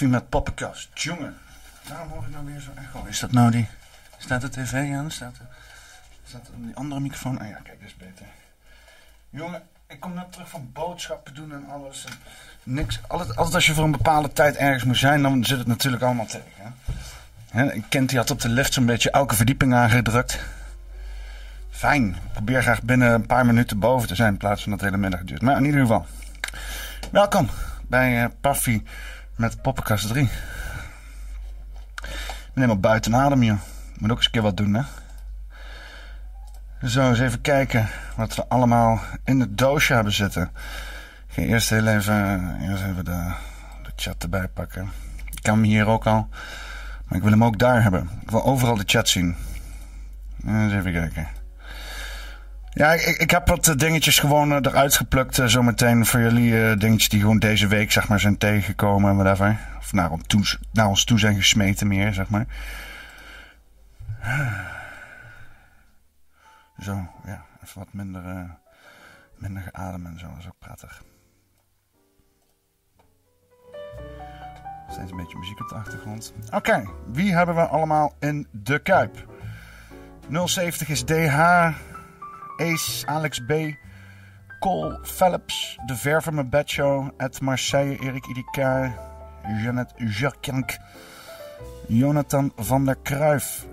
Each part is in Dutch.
met poppenkast. Jongen, waarom hoor ik nou weer zo echo? Is dat nou die... Staat de tv aan? Staat, er, staat die andere microfoon? Ah ja, kijk, dat is beter. Jongen, ik kom net terug van boodschappen doen en alles. En niks. Altijd, als je voor een bepaalde tijd ergens moet zijn, dan zit het natuurlijk allemaal tegen. Hè? Kent die had op de lift zo'n beetje elke verdieping aangedrukt. Fijn. Ik probeer graag binnen een paar minuten boven te zijn in plaats van dat de hele middag duurt. Maar in ieder geval. Welkom bij uh, met Poppenkast 3. Ik ben helemaal buiten adem, joh. Moet ook eens een keer wat doen, hè. Zo, eens even kijken wat we allemaal in het doosje hebben zitten. Ik ga eerst heel even, eerst even de, de chat erbij pakken. Ik kan hem hier ook al. Maar ik wil hem ook daar hebben. Ik wil overal de chat zien. Eens even kijken. Ja, ik, ik heb wat eh, dingetjes gewoon uh, eruit geplukt. Uh, zometeen voor jullie dingetjes die gewoon deze week zeg maar, zijn tegengekomen en whatever. Of naar, naar ons toe zijn gesmeten meer, zeg maar. Zo, ja. Even wat minder, minder geadem en zo. Dat is ook prettig. Steeds een beetje muziek op de achtergrond. Oké, wie hebben we allemaal in de Kuip? 070 is DH, Ace, Alex B, Cole, Philips, De Verve Bad Show, Ed Marseille, Erik Idika, Jeannette Jarkjank, Jonathan van der Kruif,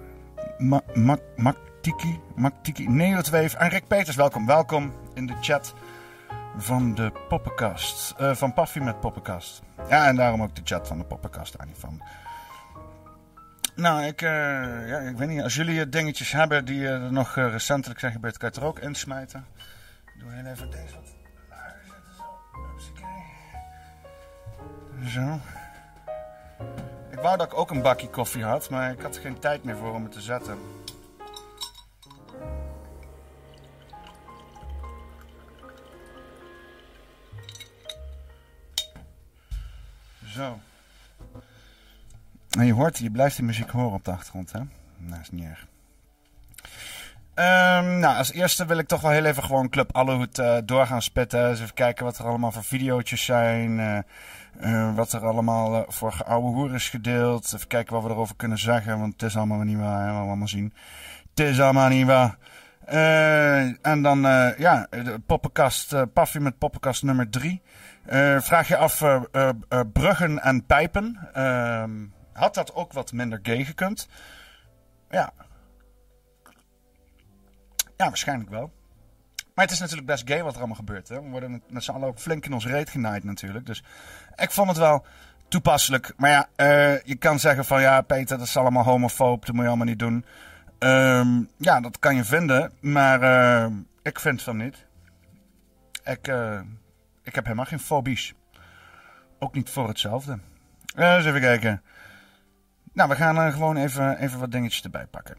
Maktiki, Maktiki, Neotweef en Rick Peters. Welkom, welkom in de chat van de Poppenkast. Uh, van Paffy met Poppenkast. Ja, en daarom ook de chat van de Poppenkast daar niet van. Nou, ik, uh, ja, ik weet niet. Als jullie dingetjes hebben die er nog recentelijk zijn gebeurd, kan je het er ook insmijten. Ik doe heel even deze wat zetten. Zo. Zo. Ik wou dat ik ook een bakje koffie had, maar ik had er geen tijd meer voor om het te zetten. Zo. En je hoort, je blijft die muziek horen op de achtergrond, hè? Nou, is niet erg. Um, nou, als eerste wil ik toch wel heel even gewoon Club Allehoed uh, door spitten. Even kijken wat er allemaal voor video's zijn. Uh, wat er allemaal voor oude hoer is gedeeld. Even kijken wat we erover kunnen zeggen. Want het is allemaal niet waar. Hè? We allemaal zien. Het is allemaal niet waar. en dan, ja, de poppenkast. Paffy met poppenkast nummer 3. vraag je af, bruggen en pijpen. Ehm, had dat ook wat minder gay gekund? Ja. Ja, waarschijnlijk wel. Maar het is natuurlijk best gay wat er allemaal gebeurt. Hè? We worden met z'n allen ook flink in ons reet genaaid natuurlijk. Dus ik vond het wel toepasselijk. Maar ja, uh, je kan zeggen van ja, Peter, dat is allemaal homofoob. Dat moet je allemaal niet doen. Um, ja, dat kan je vinden. Maar uh, ik vind van niet. Ik, uh, ik heb helemaal geen fobies. Ook niet voor hetzelfde. eens even kijken. Nou, we gaan er gewoon even, even wat dingetjes erbij pakken.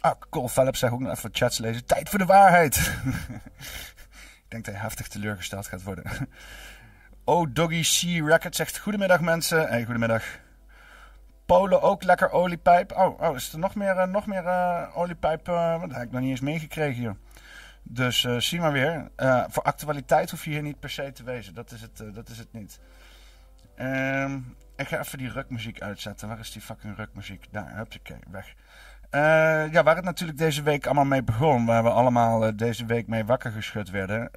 Ah, Cole Phillips zegt ook nog even chats lezen. Tijd voor de waarheid. Ik denk dat hij heftig teleurgesteld gaat worden. Oh, Doggy C Record zegt goedemiddag mensen. Hey, goedemiddag. Polen ook lekker oliepijp. Oh, oh is er nog meer, uh, nog meer uh, oliepijp? Uh, dat heb ik nog niet eens meegekregen hier. Dus zie maar weer. voor actualiteit hoef je hier niet per se te wezen. Dat is het, dat is het niet. Ehm ik ga even die rukmuziek uitzetten. Waar is die fucking rukmuziek? Daar, hupsakee, weg. Uh, ja, waar het natuurlijk deze week allemaal mee begon, waar we allemaal uh, deze week mee wakker geschud werden,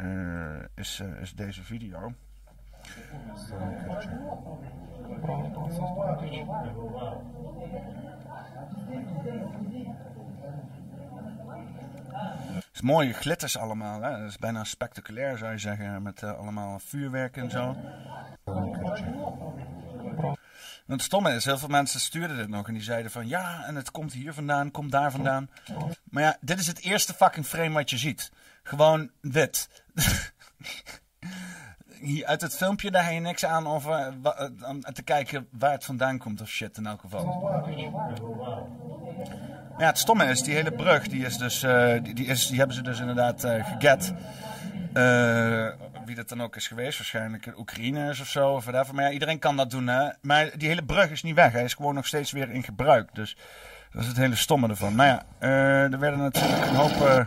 uh, is, is deze video. Is mooie glitters allemaal, hè? Dat is bijna spectaculair zou je zeggen, met allemaal vuurwerk en zo. Het stomme is, heel veel mensen stuurden dit nog en die zeiden van ja, en het komt hier vandaan, komt daar vandaan. Maar ja, dit is het eerste fucking frame wat je ziet. Gewoon dit. Uit het filmpje daar heb je niks aan over uh, te kijken waar het vandaan komt of shit in elk geval. Ja, het stomme is, die hele brug, die, is dus, uh, die, is, die hebben ze dus inderdaad uh, geget. Wie dat dan ook is geweest. Waarschijnlijk Oekraïners of zo. Of whatever. Maar ja, iedereen kan dat doen. Hè? Maar die hele brug is niet weg. Hij is gewoon nog steeds weer in gebruik. Dus dat is het hele stomme ervan. Maar ja, uh, er werden natuurlijk een hoop...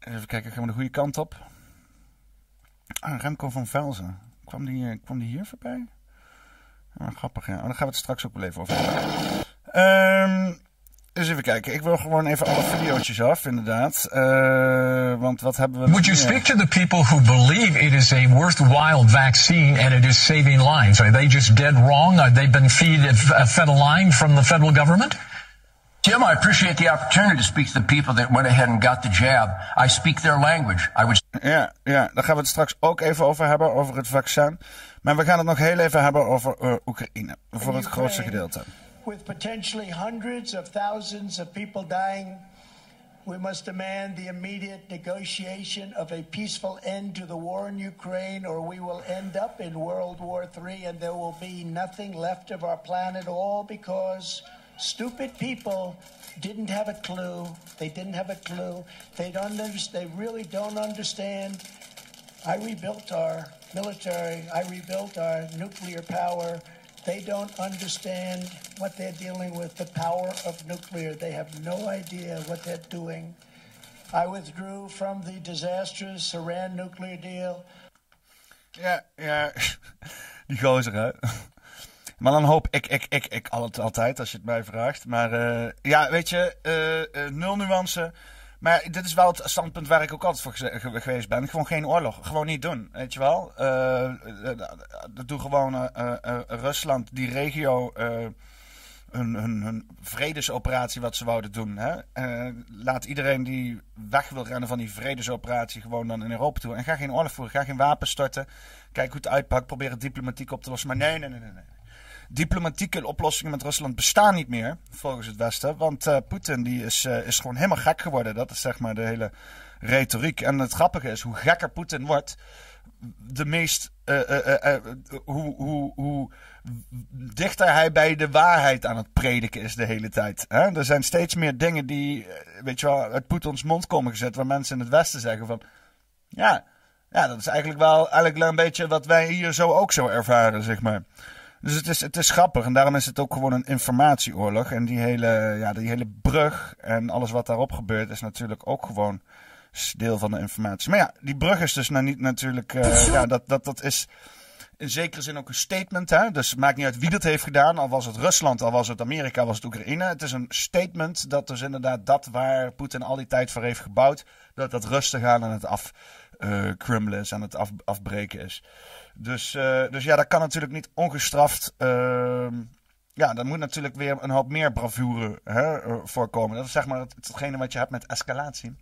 Even kijken, gaan we de goede kant op? Ah, Remco van Velzen. Kwam die, uh, kwam die hier voorbij? Ah, grappig, ja. Oh, daar gaan we het straks ook wel even over hebben. Um, Dus even kijken. Ik wil gewoon even alle video's af, inderdaad. Uh, want wat hebben we... Would you speak to the people who believe it is a worthwhile vaccine and it is saving lives? Are they just dead wrong? Are they been feed, uh, fed a line from the federal government? Jim, I appreciate the opportunity to speak to the people that went ahead and got the jab. I speak their language. I would... Ja, ja, daar gaan we het straks ook even over hebben, over het vaccin. Maar we gaan het nog heel even hebben over uh, Oekraïne. Voor het grootste gedeelte. with potentially hundreds of thousands of people dying, we must demand the immediate negotiation of a peaceful end to the war in Ukraine, or we will end up in World War III and there will be nothing left of our planet, all because stupid people didn't have a clue. They didn't have a clue. They don't. They really don't understand. I rebuilt our military. I rebuilt our nuclear power. They don't understand what they're dealing with, the power of nuclear. They have no idea what they're doing. I withdrew from the disastrous Iran nuclear deal. Ja, ja. Die gozer, hè. Maar dan hoop ik, ik, ik, ik altijd, als je het mij vraagt. Maar uh, ja, weet je, uh, uh, nul nuance. Maar dit is wel het standpunt waar ik ook altijd voor geweest ben. Gewoon geen oorlog. Gewoon niet doen. Weet je wel? doe gewoon Rusland, die regio. Hun, hun, vredesoperatie wat ze wouden doen. Hè? laat iedereen die weg wil rennen van die vredesoperatie gewoon dan in Europa toe. En ga geen oorlog voeren. Ga geen wapens storten. Kijk hoe het uitpakt. Probeer het diplomatiek op te lossen. Maar nee, nee, nee, nee. Diplomatieke oplossingen met Rusland bestaan niet meer, volgens het Westen. Want uh, Poetin die is, uh, is gewoon helemaal gek geworden. Dat is zeg maar de hele retoriek. En het grappige is, hoe gekker Poetin wordt, de meest. Uh, hoe, hoe, hoe dichter hij bij de waarheid aan het prediken is de hele tijd. Hè? Er zijn steeds meer dingen die, weet je wel, uit Poetins mond komen gezet. Waar mensen in het Westen zeggen van. Ja, ja dat is eigenlijk wel eigenlijk een beetje wat wij hier zo ook zo ervaren, zeg maar. Dus het is, het is grappig en daarom is het ook gewoon een informatieoorlog. En die hele, ja, die hele brug en alles wat daarop gebeurt is natuurlijk ook gewoon deel van de informatie. Maar ja, die brug is dus nou niet natuurlijk, uh, ja, dat, dat, dat is in zekere zin ook een statement. Hè? Dus het maakt niet uit wie dat heeft gedaan. Al was het Rusland, al was het Amerika, al was het Oekraïne. Het is een statement dat dus inderdaad dat waar Poetin al die tijd voor heeft gebouwd, dat dat rustig aan en het afkrummelen uh, is, aan het af, afbreken is. Dus, uh, dus ja, dat kan natuurlijk niet ongestraft. Uh, ja, dan moet natuurlijk weer een hoop meer bravoure hè, eh, voorkomen. Dat is zeg maar het, hetgene wat je hebt met escalatie.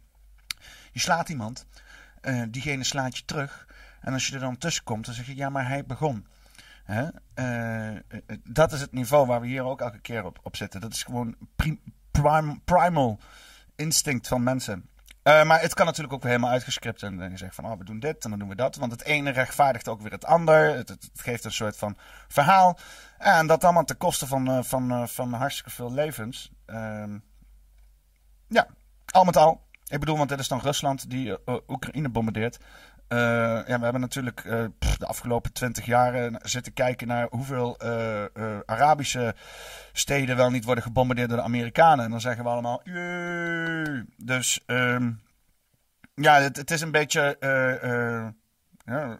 Je slaat iemand, uh, diegene slaat je terug. En als je er dan tussen komt, dan zeg je ja, maar hij begon. Hè? dat is het niveau waar we hier ook elke keer op, op zitten. Dat is gewoon prim, primal instinct van mensen. Uh, maar het kan natuurlijk ook weer helemaal uitgescript en dan je zegt van oh, we doen dit en dan doen we dat. Want het ene rechtvaardigt ook weer het ander. Het, het, geeft een soort van verhaal. En dat allemaal ten koste van, uh, van, uh, van hartstikke veel levens. Ehm, ja, al met al. Ik bedoel, want dit is dan Rusland die Oekraïne bombardeert. Uh, ja, we hebben natuurlijk pff, de afgelopen twintig jaar zitten kijken naar hoeveel uh, Arabische steden wel niet worden gebombardeerd door de Amerikanen. En dan zeggen we allemaal, Jee! dus um, ja, het, het, is een beetje, ja,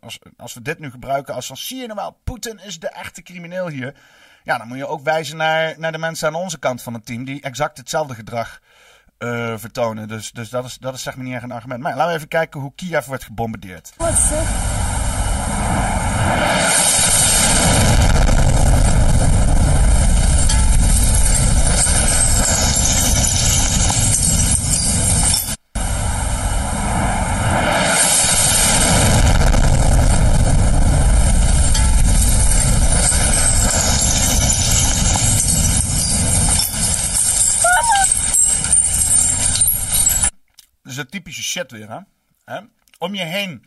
als, als we dit nu gebruiken als van, zie je nou wel, Poetin is de echte crimineel hier. Ja, dan moet je ook wijzen naar, naar de mensen aan onze kant van het team die exact hetzelfde gedrag uh, vertonen. Dus, dus dat, is, dat is zeg maar niet echt een argument. Maar laten we even kijken hoe Kiev wordt gebombardeerd. Shit weer, hè? Om je heen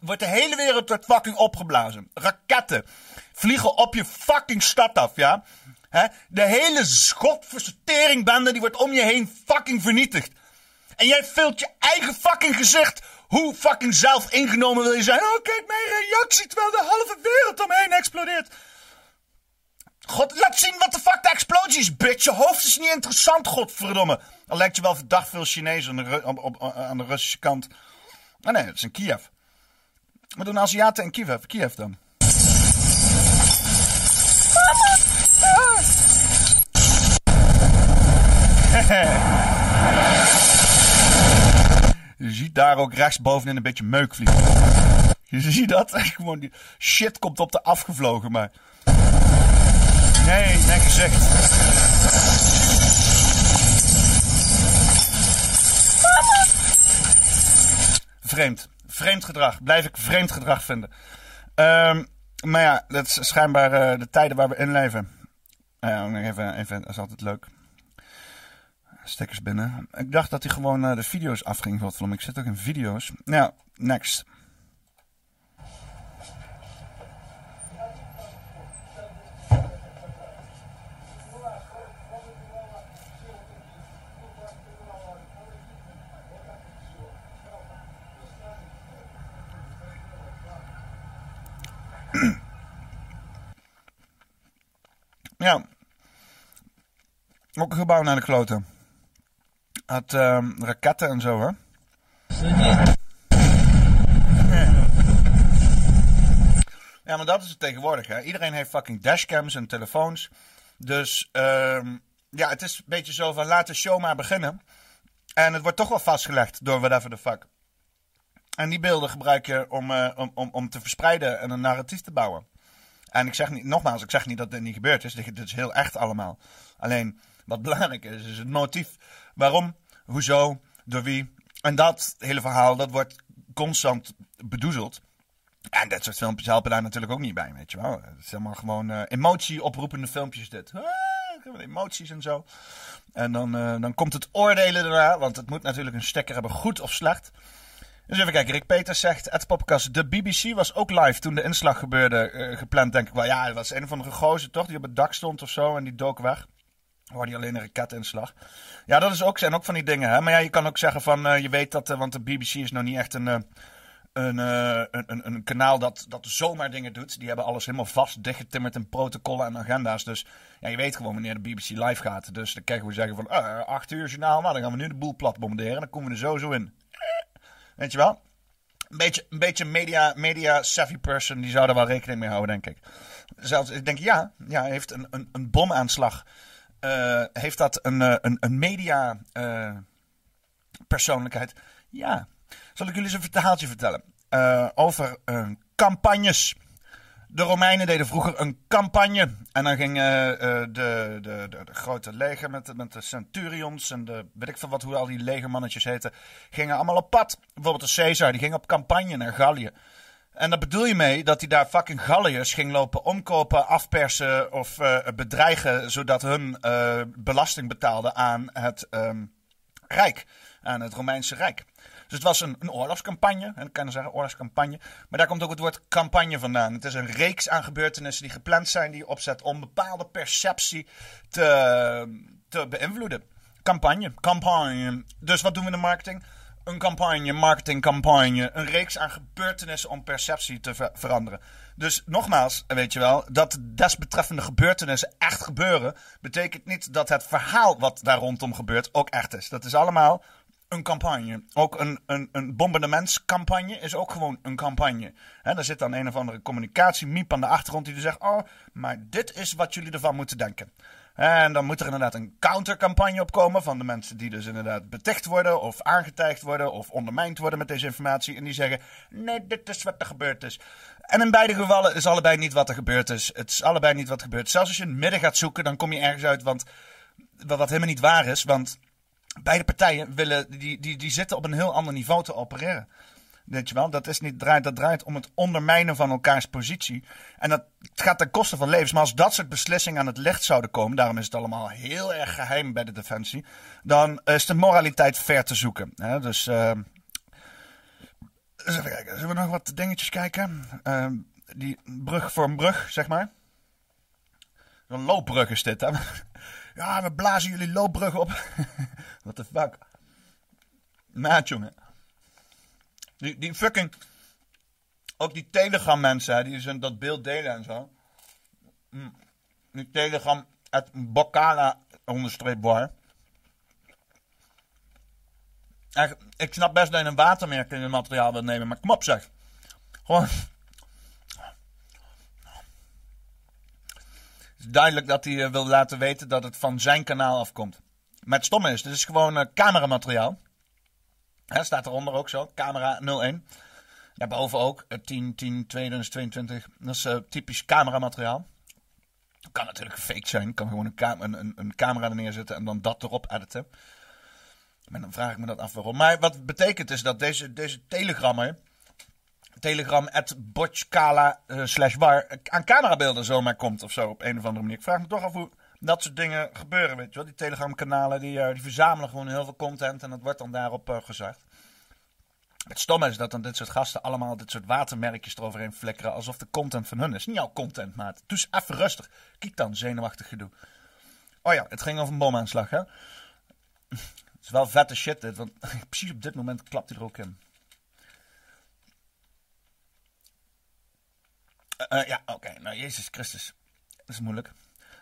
wordt de hele wereld wordt fucking opgeblazen. Raketten vliegen op je fucking stad af, ja? Hè? De hele schotversorteringbende die wordt om je heen fucking vernietigd. En jij vult je eigen fucking gezicht. Hoe fucking zelf ingenomen wil je zijn? Oh, kijk mijn reactie terwijl de halve wereld omheen explodeert. God, laat zien wat de fuck de explosie is, bitch. Je hoofd is niet interessant, godverdomme. Al lijkt je wel verdacht veel Chinezen aan de, op, op, aan de Russische kant. Maar nee, het is in Kiev. Wat doen Aziaten in Kiev, Kiev dan? Je ziet daar ook rechts bovenin een beetje meuk vliegen. Je ziet dat? Gewoon die shit komt op de afgevlogen, maar... Nee, nee gezegd. Vreemd. Vreemd gedrag. Blijf ik vreemd gedrag vinden. Um, maar ja, dat is schijnbaar uh, de tijden waar we in leven. Uh, even, even, dat is altijd leuk. Stickers binnen. Ik dacht dat hij gewoon uh, de video's afging. Ik zit ook in video's. Nou, next. ja. Ook een gebouw naar de kloten. Had ehm, raketten en zo, hè? Ja, maar dat is het tegenwoordig, hè. Iedereen heeft fucking dashcams en telefoons. Dus ehm, ja, het is een beetje zo van laat de show maar beginnen. En het wordt toch wel vastgelegd door whatever the fuck. En die beelden gebruik je om, eh, om, om, om te verspreiden en een narratief te bouwen. En ik zeg niet, nogmaals, ik zeg niet dat dit niet gebeurd is. Dit is heel echt allemaal. Alleen, wat belangrijk is, is het motief. Waarom, hoezo, door wie. En dat hele verhaal, dat wordt constant bedoezeld. En dat soort filmpjes helpen daar natuurlijk ook niet bij, weet je wel. Het is helemaal gewoon uh, emotie oproepende filmpjes dit. Ah, emoties en zo. En dan, uh, dan komt het oordelen daarna, want het moet natuurlijk een stekker hebben, goed of slecht. Dus even kijken, Rick Peters zegt, het podcast, de BBC was ook live toen de inslag gebeurde, uh, gepland denk ik wel. Ja, het was een of andere gozer toch, die op het dak stond of zo en die dook weg. Waar die alleen een raketinslag. Ja, dat is ook, zijn ook van die dingen. Hè? Maar ja, je kan ook zeggen van, uh, je weet dat, uh, want de BBC is nou niet echt een, uh, een, een, een, kanaal dat, dat zomaar dingen doet. Die hebben alles helemaal vast dichtgetimmerd in protocollen en agenda's. Dus ja, je weet gewoon wanneer de BBC live gaat. Dus dan krijgen we zeggen van, acht uur journaal, nou dan gaan we nu de boel plat bombarderen. Dan komen we er zo zo in. Weet je wel? Een beetje, een beetje media, media savvy person, die zou er wel rekening mee houden, denk ik. Zelfs, ik denk, ja, ja heeft een, een, een bomaanslag. Uh, heeft dat een, een, een media uh, persoonlijkheid? Ja. Zal ik jullie eens een verhaaltje vertellen? Over campagnes. De Romeinen deden vroeger een campagne. En dan gingen de, de, de, de, grote leger met, met de centurions en de weet ik veel wat, hoe al die legermannetjes heten, gingen allemaal op pad. Bijvoorbeeld de Caesar, die ging op campagne naar Gallië. En daar bedoel je mee dat hij daar fucking Galliërs ging lopen omkopen, afpersen of uh, bedreigen, zodat hun uh, belasting betaalden aan het um, Rijk, aan het Romeinse Rijk. Dus het was een, een oorlogscampagne, en ik kan zeggen oorlogscampagne, maar daar komt ook het woord campagne vandaan. Het is een reeks aan gebeurtenissen die gepland zijn, die je opzet om bepaalde perceptie te, te beïnvloeden. Campagne, campagne. Dus wat doen we in de marketing? Een campagne, marketingcampagne, een reeks aan gebeurtenissen om perceptie te ver veranderen. Dus nogmaals, weet je wel, dat desbetreffende gebeurtenissen echt gebeuren, betekent niet dat het verhaal wat daar rondom gebeurt ook echt is. Dat is allemaal een campagne. Ook een, een, een bombardementscampagne is ook gewoon een campagne. He, daar zit dan een of andere communicatiemiep aan de achtergrond die zegt: Oh, maar dit is wat jullie ervan moeten denken. En dan moet er inderdaad een countercampagne op komen van de mensen die dus inderdaad beticht worden of aangetijgd worden of ondermijnd worden met deze informatie. En die zeggen, nee, dit is wat er gebeurd is. En in beide gevallen is allebei niet wat er gebeurd is. Het is allebei niet wat er gebeurt. Zelfs als je in het midden gaat zoeken, dan kom je ergens uit want, wat helemaal niet waar is. Want beide partijen willen, die, die, die zitten op een heel ander niveau te opereren. Weet je wel, dat, is niet, draait, dat draait om het ondermijnen van elkaars positie. En dat gaat ten koste van levens. Maar als dat soort beslissingen aan het licht zouden komen, daarom is het allemaal heel erg geheim bij de defensie, dan is de moraliteit ver te zoeken. Hè? Dus, uh, even kijken. Zullen we nog wat dingetjes kijken? Uh, die brug voor een brug, zeg maar. Een loopbrug is dit? Ja, we blazen jullie loopbrug op. What the fuck? Maat, jongen. Die, fucking. Ook die Telegram mensen, die zijn dat beeld delen en zo. Mm. Die Telegram, het Bokala onderstreep bar. Ik snap best dat je een watermerk in het materiaal wilt nemen, maar kom op zeg. Gewoon. Het is duidelijk dat hij wil laten weten dat het van zijn kanaal afkomt. Maar het stomme is, dit is gewoon uh, cameramateriaal. Hè, staat eronder ook zo, camera 01. Daarboven ook, 10, 10, 2022. Dat is uh, typisch cameramateriaal. Kan natuurlijk fake zijn. Kan gewoon een, een, een, camera er neerzetten en dan dat erop editen. Maar dan vraag ik me dat af waarom. Maar wat betekent is dat deze, deze telegrammer... Telegram at botchkala uh, slash bar aan camerabeelden zomaar komt of zo op een of andere manier. Ik vraag me toch af hoe dat soort dingen gebeuren, weet je wel. Die Telegram-kanalen, die, uh, die verzamelen gewoon heel veel content en dat wordt dan daarop uh, gezegd. Het stomme is dat dan dit soort gasten allemaal dit soort watermerkjes eroverheen flikkeren alsof de content van hun is. Niet jouw content, maat. Dus even rustig. Kijk dan, zenuwachtig gedoe. Oh ja, het ging over een bomaanslag, hè. Het is wel vette shit dit, want precies op dit moment klapt hij er ook in. Uh, ja, oké. Nou, Jezus Christus. Dat is moeilijk.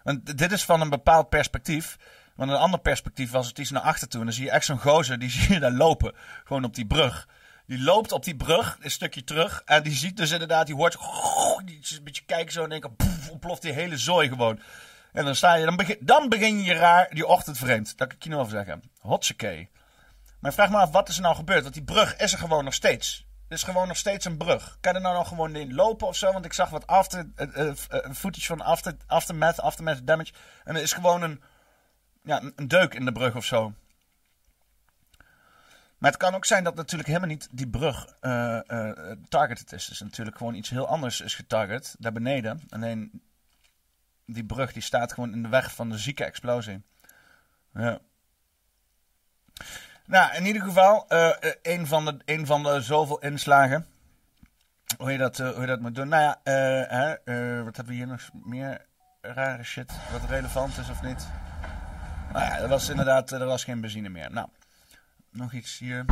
Want dit is van een bepaald perspectief. Want een ander perspectief was het iets naar achter toe. En dan zie je echt zo'n gozer, die zie je daar lopen. Gewoon op die brug. Die loopt op die brug, een stukje terug. En die ziet dus inderdaad, die hoort die een beetje kijken zo en denken, poef, ontploft die hele zooi gewoon. En dan sta je, dan begin, dan begin je raar die ochtend vreemd. Dat kan ik je nu over zeggen. Hotsekee. Maar vraag me af, wat is er nou gebeurd? Want die brug is er gewoon nog steeds. Is gewoon nog steeds een brug. Kan er nou nog gewoon in lopen of zo? Want ik zag wat after, uh, footage van after, aftermath, aftermath damage. En er is gewoon een, ja, een deuk in de brug of zo. Maar het kan ook zijn dat natuurlijk helemaal niet die brug targeted is. Dus natuurlijk gewoon iets heel anders is getarget, daar beneden. Alleen die brug die staat gewoon in de weg van de zieke explosie. Ja. Nou, in ieder geval, uh, een, van de, een van de zoveel inslagen. Hoe je dat, hoe je dat moet doen. Nou ja, hè, wat hebben we hier nog meer rare shit wat relevant is of niet? Nou ja, er was inderdaad er was geen benzine meer. Nou, nog iets hier.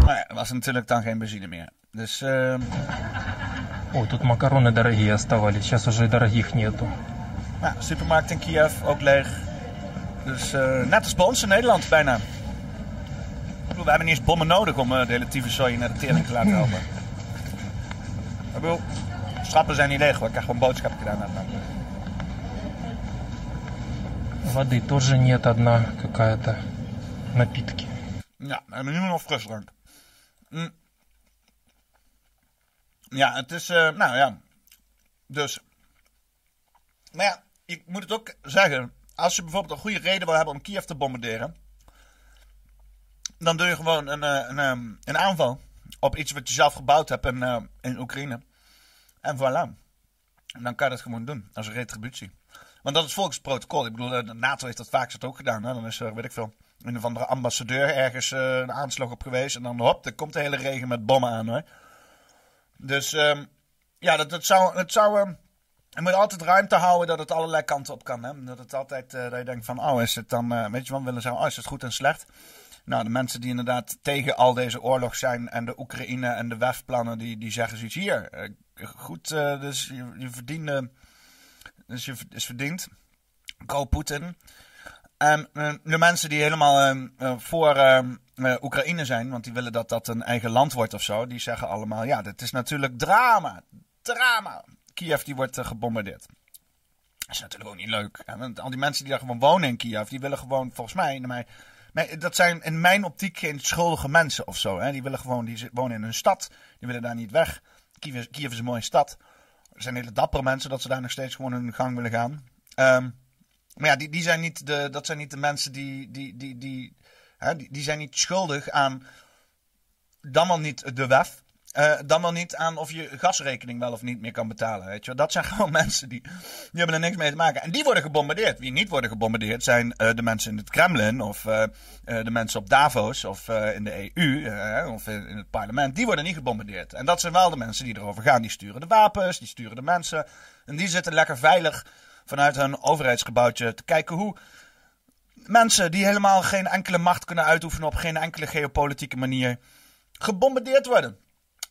Nou ja, er was natuurlijk dan geen benzine meer. Dus... Uh... Ой, тут макароны дорогие оставались. Сейчас уже дорогих нету. Nou, supermarkt in Kiev ook leeg. Dus uh, net als bij ons in Nederland bijna. we hebben niet eens bommen nodig om uh, de hele tyfuszooi naar de tering te laten helpen. Ik bedoel, schappen zijn niet leeg hoor. Ik krijg gewoon boodschappen gedaan. Воды тоже нет, одна какая-то. Напитки. Ja, we hebben nu nog frisdrank. Mm. Ja, het is, uh, nou ja. Dus. Maar ja, ik moet het ook zeggen. Als je bijvoorbeeld een goede reden wil hebben om Kiev te bombarderen. Dan doe je gewoon een, een, een, een aanval op iets wat je zelf gebouwd hebt in, uh, in Oekraïne. En voilà. En dan kan je dat gewoon doen als retributie. Want dat is volgens het protocol. Ik bedoel, de NATO heeft dat vaak ook gedaan. Hè? Dan is er, weet ik veel, een of andere ambassadeur ergens een aanslag op geweest. En dan hop, er komt de hele regen met bommen aan hoor. Dus um, ja, dat, zou. Het zou um, je moet altijd ruimte houden dat het allerlei kanten op kan. Hè? Dat het altijd, uh, dat je denkt van, oh, is het dan, uh, weet je wat willen zeggen, oh, is het goed en slecht? Nou, de mensen die inderdaad tegen al deze oorlog zijn en de Oekraïne en de WEF-plannen, die, die zeggen zoiets hier. goed, dus je, je verdient dus je is verdiend. Go Poetin. En de mensen die helemaal uh, voor uh, Oekraïne zijn, want die willen dat dat een eigen land wordt of zo, die zeggen allemaal: ja, dit is natuurlijk drama. Drama. Kiev die wordt uh, gebombardeerd. Dat is natuurlijk ook niet leuk. Want al die mensen die daar gewoon wonen in Kiev, die willen gewoon, volgens mij, mij, mij dat zijn in mijn optiek geen schuldige mensen of zo. Hè? Die willen gewoon, die wonen in een stad, die willen daar niet weg. Kiev, is een mooie stad. Er zijn hele dappere mensen dat ze daar nog steeds gewoon hun gang willen gaan. Um, maar ja, die, die zijn niet de, dat zijn niet de mensen die, die, die, die, hè, die, die zijn niet schuldig aan dan wel niet de WEF. Uh, dan wel niet aan of je gasrekening wel of niet meer kan betalen. Weet je? Dat zijn gewoon mensen die, die hebben er niks mee te maken. En die worden gebombardeerd. Wie niet worden gebombardeerd zijn uh, de mensen in het Kremlin of uh, de mensen op Davos of in de EU of in, in, het parlement. Die worden niet gebombardeerd. En dat zijn wel de mensen die erover gaan. Die sturen de wapens, die sturen de mensen. En die zitten lekker veilig vanuit hun overheidsgebouwtje te kijken hoe mensen die helemaal geen enkele macht kunnen uitoefenen op geen enkele geopolitieke manier gebombardeerd worden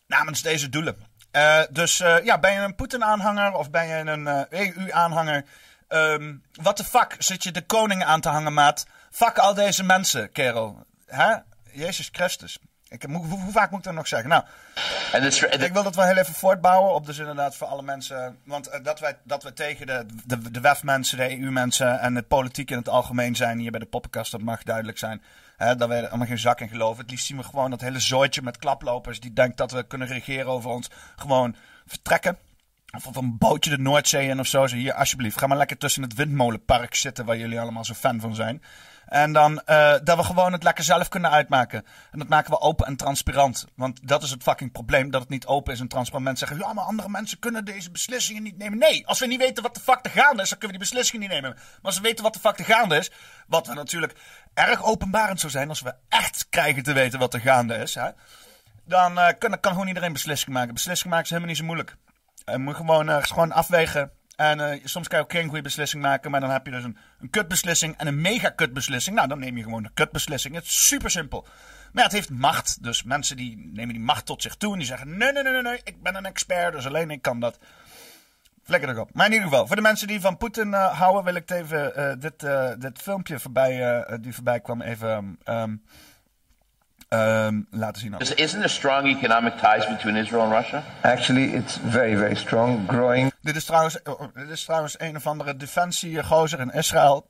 namens deze doelen. Uh, dus uh, ja, ben je een Poetin-aanhanger of ben je een uh, EU-aanhanger? Um, wat de fuck zit je de koning aan te hangen, maat? Fuck al deze mensen, kerel. Hè? Jezus Christus. Ik, hoe, hoe, vaak moet ik dat nog zeggen? Nou, ik wil dat wel heel even voortbouwen op dus inderdaad voor alle mensen. Want dat, wij, dat we tegen de, de, de WEF-mensen, de EU-mensen en het politiek in het algemeen zijn hier bij de poppenkast, dat mag duidelijk zijn. Hè, dat we allemaal geen zak in geloven. Het liefst zien we gewoon dat hele zooitje met klaplopers die denkt dat we kunnen regeren over ons gewoon vertrekken. Of op een bootje de Noordzee in of zo. Zo hier, alsjeblieft, ga maar lekker tussen het windmolenpark zitten waar jullie allemaal zo fan van zijn. En dan uh, dat we gewoon het lekker zelf kunnen uitmaken. En dat maken we open en transparant. Want dat is het fucking probleem, dat het niet open is en transparant. Mensen zeggen, ja, maar andere mensen kunnen deze beslissingen niet nemen. Nee, als we niet weten wat de fuck er gaande is, dan kunnen we die beslissingen niet nemen. Maar als we weten wat de fuck er gaande is, wat we natuurlijk erg openbarend zou zijn als we echt krijgen te weten wat er gaande is, hè, dan uh, kan, kan gewoon iedereen beslissingen maken. Beslissingen maken is helemaal niet zo moeilijk. Je moet gewoon, gewoon afwegen En eh, soms kan je ook geen goede beslissing maken, maar dan heb je dus een, een kutbeslissing en een mega kutbeslissing. Nou, dan neem je gewoon een kutbeslissing. Het is super simpel. Maar het heeft macht. Dus mensen die nemen die macht tot zich toe en die zeggen: nee, nee, nee, nee, nee ik ben een expert, dus alleen ik kan dat. Flikker erop. Maar in ieder geval, voor de mensen die van Poetin eh, houden, wil ik even eh, dit, dit filmpje voorbij, die voorbij kwam even ehm, ehm, laten zien. Is- Isn't there strong economic ties between Israel and Russia? Actually, it's very, very strong, growing. Dit is trouwens, oh, oh, dit is trouwens een of andere defensiegozer in Israël.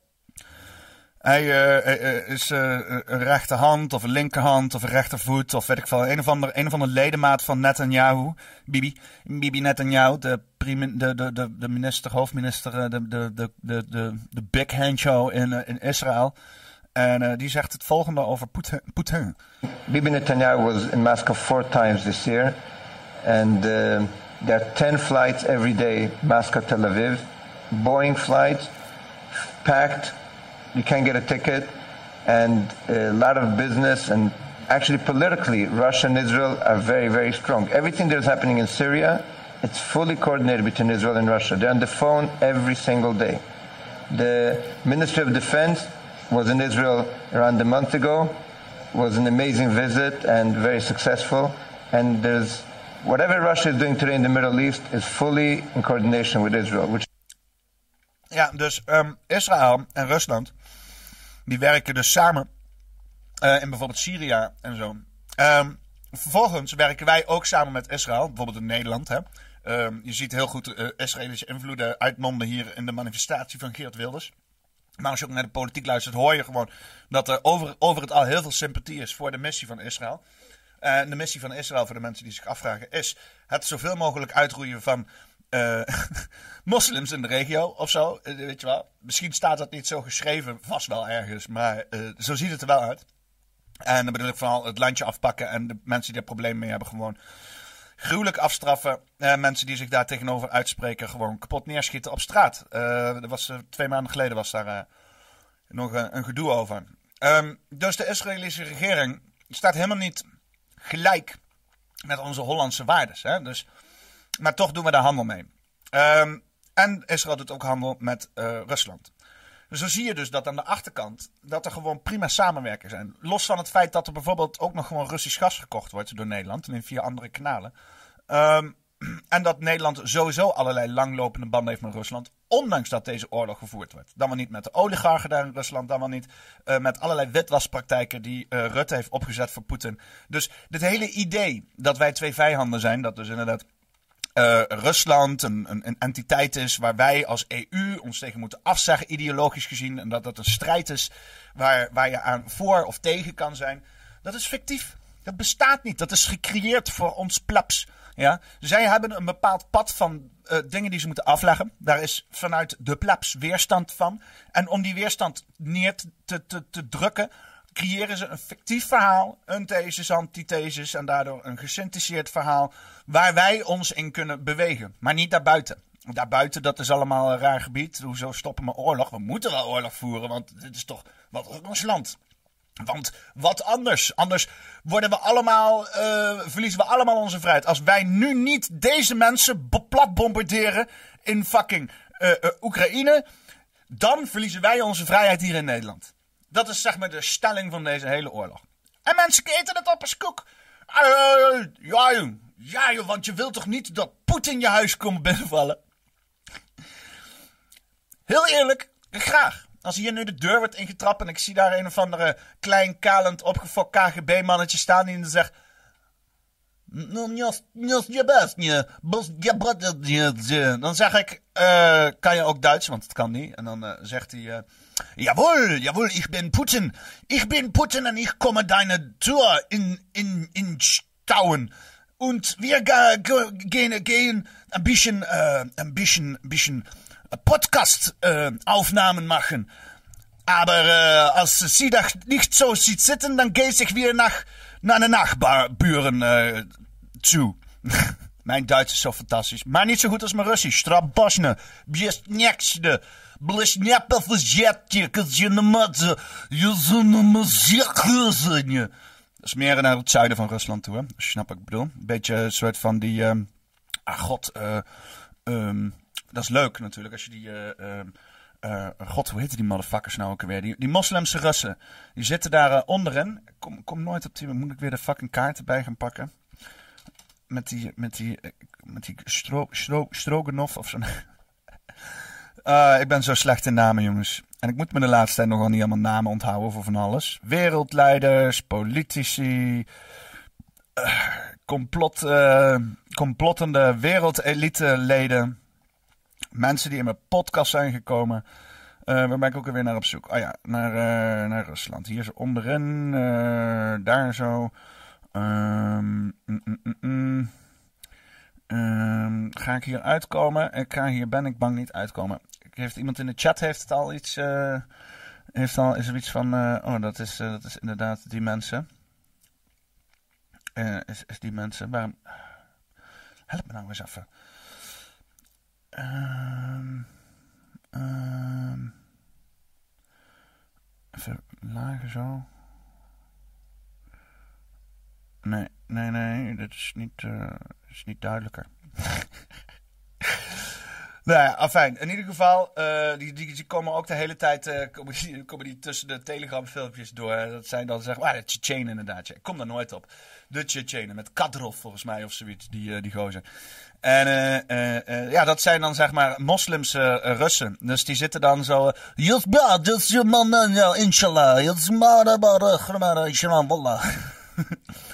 Hij eh, eh, eh, is eh, een rechterhand of een linkerhand of een rechtervoet of weet ik veel. Een of ander, een of ander ledemaat van Netanyahu. Bibi, Bibi Netanyahu, de, prime- de, de, de, de minister, hoofdminister, eh, de, de, de, de, de, big handshow in, eh, in Israël. En eh, die zegt het volgende over. Bibi Netanyahu was in Moscow four times this year, and uh, there are 10 flights every day, Moscow Tel Aviv, Boeing flights, packed. You can't get a ticket, and a lot of business. And actually, politically, Russia and Israel are very, very strong. Everything that's happening in Syria, it's fully coordinated between Israel and Russia. They're on the phone every single day. The Ministry of Defense was in Israel around a month ago. Was an amazing visit and very successful. And there's whatever Russia is doing today in the Middle East is fully in coordination with Israel, Ja, dus ehm, Israël en Rusland, die werken dus samen eh, in bijvoorbeeld Syrië en zo. Ehm, vervolgens werken wij ook samen met Israël, bijvoorbeeld in Nederland. Hè. Ehm, je ziet heel goed eh, Israëlische invloeden uitmonden hier in de manifestatie van Geert Wilders. Maar als je ook naar de politiek luistert, hoor je gewoon dat er over, over het al heel veel sympathie is voor de missie van Israël. En de missie van Israël, voor de mensen die zich afvragen, is het zoveel mogelijk uitroeien van eh, moslims in de regio of zo. Eh, weet je wel. Misschien staat dat niet zo geschreven, vast wel ergens, maar eh, zo ziet het er wel uit. En dan bedoel ik vooral het landje afpakken en de mensen die er problemen mee hebben gewoon gruwelijk afstraffen. Eh, mensen die zich daar tegenover uitspreken gewoon kapot neerschieten op straat. Eh, er was, eh, twee maanden geleden was daar eh, nog een, een gedoe over. Ehm, dus de Israëlische regering staat helemaal niet gelijk met onze Hollandse waardes. Hè? Dus, maar toch doen we daar handel mee. Ehm, en Israël doet ook handel met eh, Rusland. Dus zo zie je dus dat aan de achterkant dat er gewoon prima samenwerken zijn. Los van het feit dat er bijvoorbeeld ook nog gewoon Russisch gas gekocht wordt door Nederland en in via andere kanalen. Ehm, en dat Nederland sowieso allerlei langlopende banden heeft met Rusland. Ondanks dat deze oorlog gevoerd wordt. Dan wel niet met de oligarchen daar in Rusland. Dan wel niet eh, met allerlei witwaspraktijken die eh, Rutte heeft opgezet voor Poetin. Dus dit hele idee dat wij twee vijanden zijn. Dat dus inderdaad eh, Rusland een, een, een entiteit is waar wij als EU ons tegen moeten afzeggen, ideologisch gezien. En dat dat een strijd is waar, waar je aan voor of tegen kan zijn. Dat is fictief. Dat bestaat niet. Dat is gecreëerd voor ons plebs. Ja? Zij hebben een bepaald pad van eh, dingen die ze moeten afleggen. Daar is vanuit de plebs weerstand van. En om die weerstand neer te, te, te drukken, creëren ze een fictief verhaal, een thesis, antithesis en daardoor een gesynthetiseerd verhaal waar wij ons in kunnen bewegen, maar niet daarbuiten. Daarbuiten, dat is allemaal een raar gebied. Hoezo stoppen we oorlog? We moeten wel oorlog voeren, want dit is toch wat ons land. Want wat anders? Anders worden we allemaal, eh, verliezen we allemaal onze vrijheid. Als wij nu niet deze mensen plat bombarderen in fucking eh, eh, Oekraïne, dan verliezen wij onze vrijheid hier in Nederland. Dat is zeg maar de stelling van deze hele oorlog. En mensen eten het op als koek. Eh, ja. Ja, want je wilt toch niet dat Poetin je huis komt binnenvallen? Heel eerlijk, graag. Als hier nu de deur wordt ingetrapt en ik zie daar een of andere klein, kalend, opgefokt KGB-mannetje staan die dan zegt... Dan zeg ik, eh, kan je ook Duits? Want het kan niet. En dan eh, zegt hij... jawohl, jawohl, ich bin Putin. Ich bin Putin en ich komme deine Tür in, in, in Stauen. Und wir gehen, gehen ein bisschen, äh, ein bisschen, bisschen Podcast-Aufnahmen machen. Aber äh, als sie da nicht so sieht sitzen, dann gehe ich wieder nach, naar de Nachbarburen äh, zu. Mijn Duits is zo fantastisch. Maar niet zo goed als mijn Russisch. Strabosne, bjesnjekste, blesnjepe verzetje, kazjenemate, jezenemazekazanje. Dat is meer naar het zuiden van Rusland toe, hè? Wat ik bedoel. Een beetje een soort van die, ehm ah god, ehm, Dat is leuk natuurlijk als je die. eh, God, hoe heet die motherfuckers nou ook alweer? Die, moslimse Russen. Die zitten daar onderin. Kom, kom nooit op die. Moet ik weer de fucking kaarten bij gaan pakken? Met die. Met die. Met die stro, stro, Stroganov of zo. Eh, ik ben zo slecht in namen, jongens. En ik moet me de laatste tijd nogal niet allemaal namen onthouden voor van alles. Wereldleiders, politici, eh, complot, eh, complottende wereldelite-leden. Mensen die in mijn podcast zijn gekomen. Waar ben ik ook weer naar op zoek? Oh ja, naar, naar Rusland. Hier zo onderin, daar zo. Ehm, mm, mm, mm, Ehm, ga ik hier uitkomen? Ik ga hier, ben ik bang, niet uitkomen. Heeft iemand in de chat heeft het al iets, eh, heeft al, is er iets van, eh, oh dat is, eh, dat is inderdaad die mensen. Is, is die mensen, waarom, help me nou eens even. Ehm, even lager zo. Nee, nee, nee, dit is niet, is niet duidelijker. Nou ja, afijn. In ieder geval, eh, die, die, die komen ook de hele tijd eh, komen die, komen die tussen de Telegram-filmpjes door. Dat zijn dan zeggen, ah, de Tsjetsjenen inderdaad. Ik kom daar nooit op. De Tsjetsjenen, met Kadyrov volgens mij of zoiets, die, eh, die gozer. En eh, eh, eh, ja, dat zijn dan zeg maar moslimse eh, Russen. Dus die zitten dan zo... "Yes, ja, dat is je man, eh, ja, inshallah. Maar, eh, maar, eh, maar, eh, inshallah, wallah."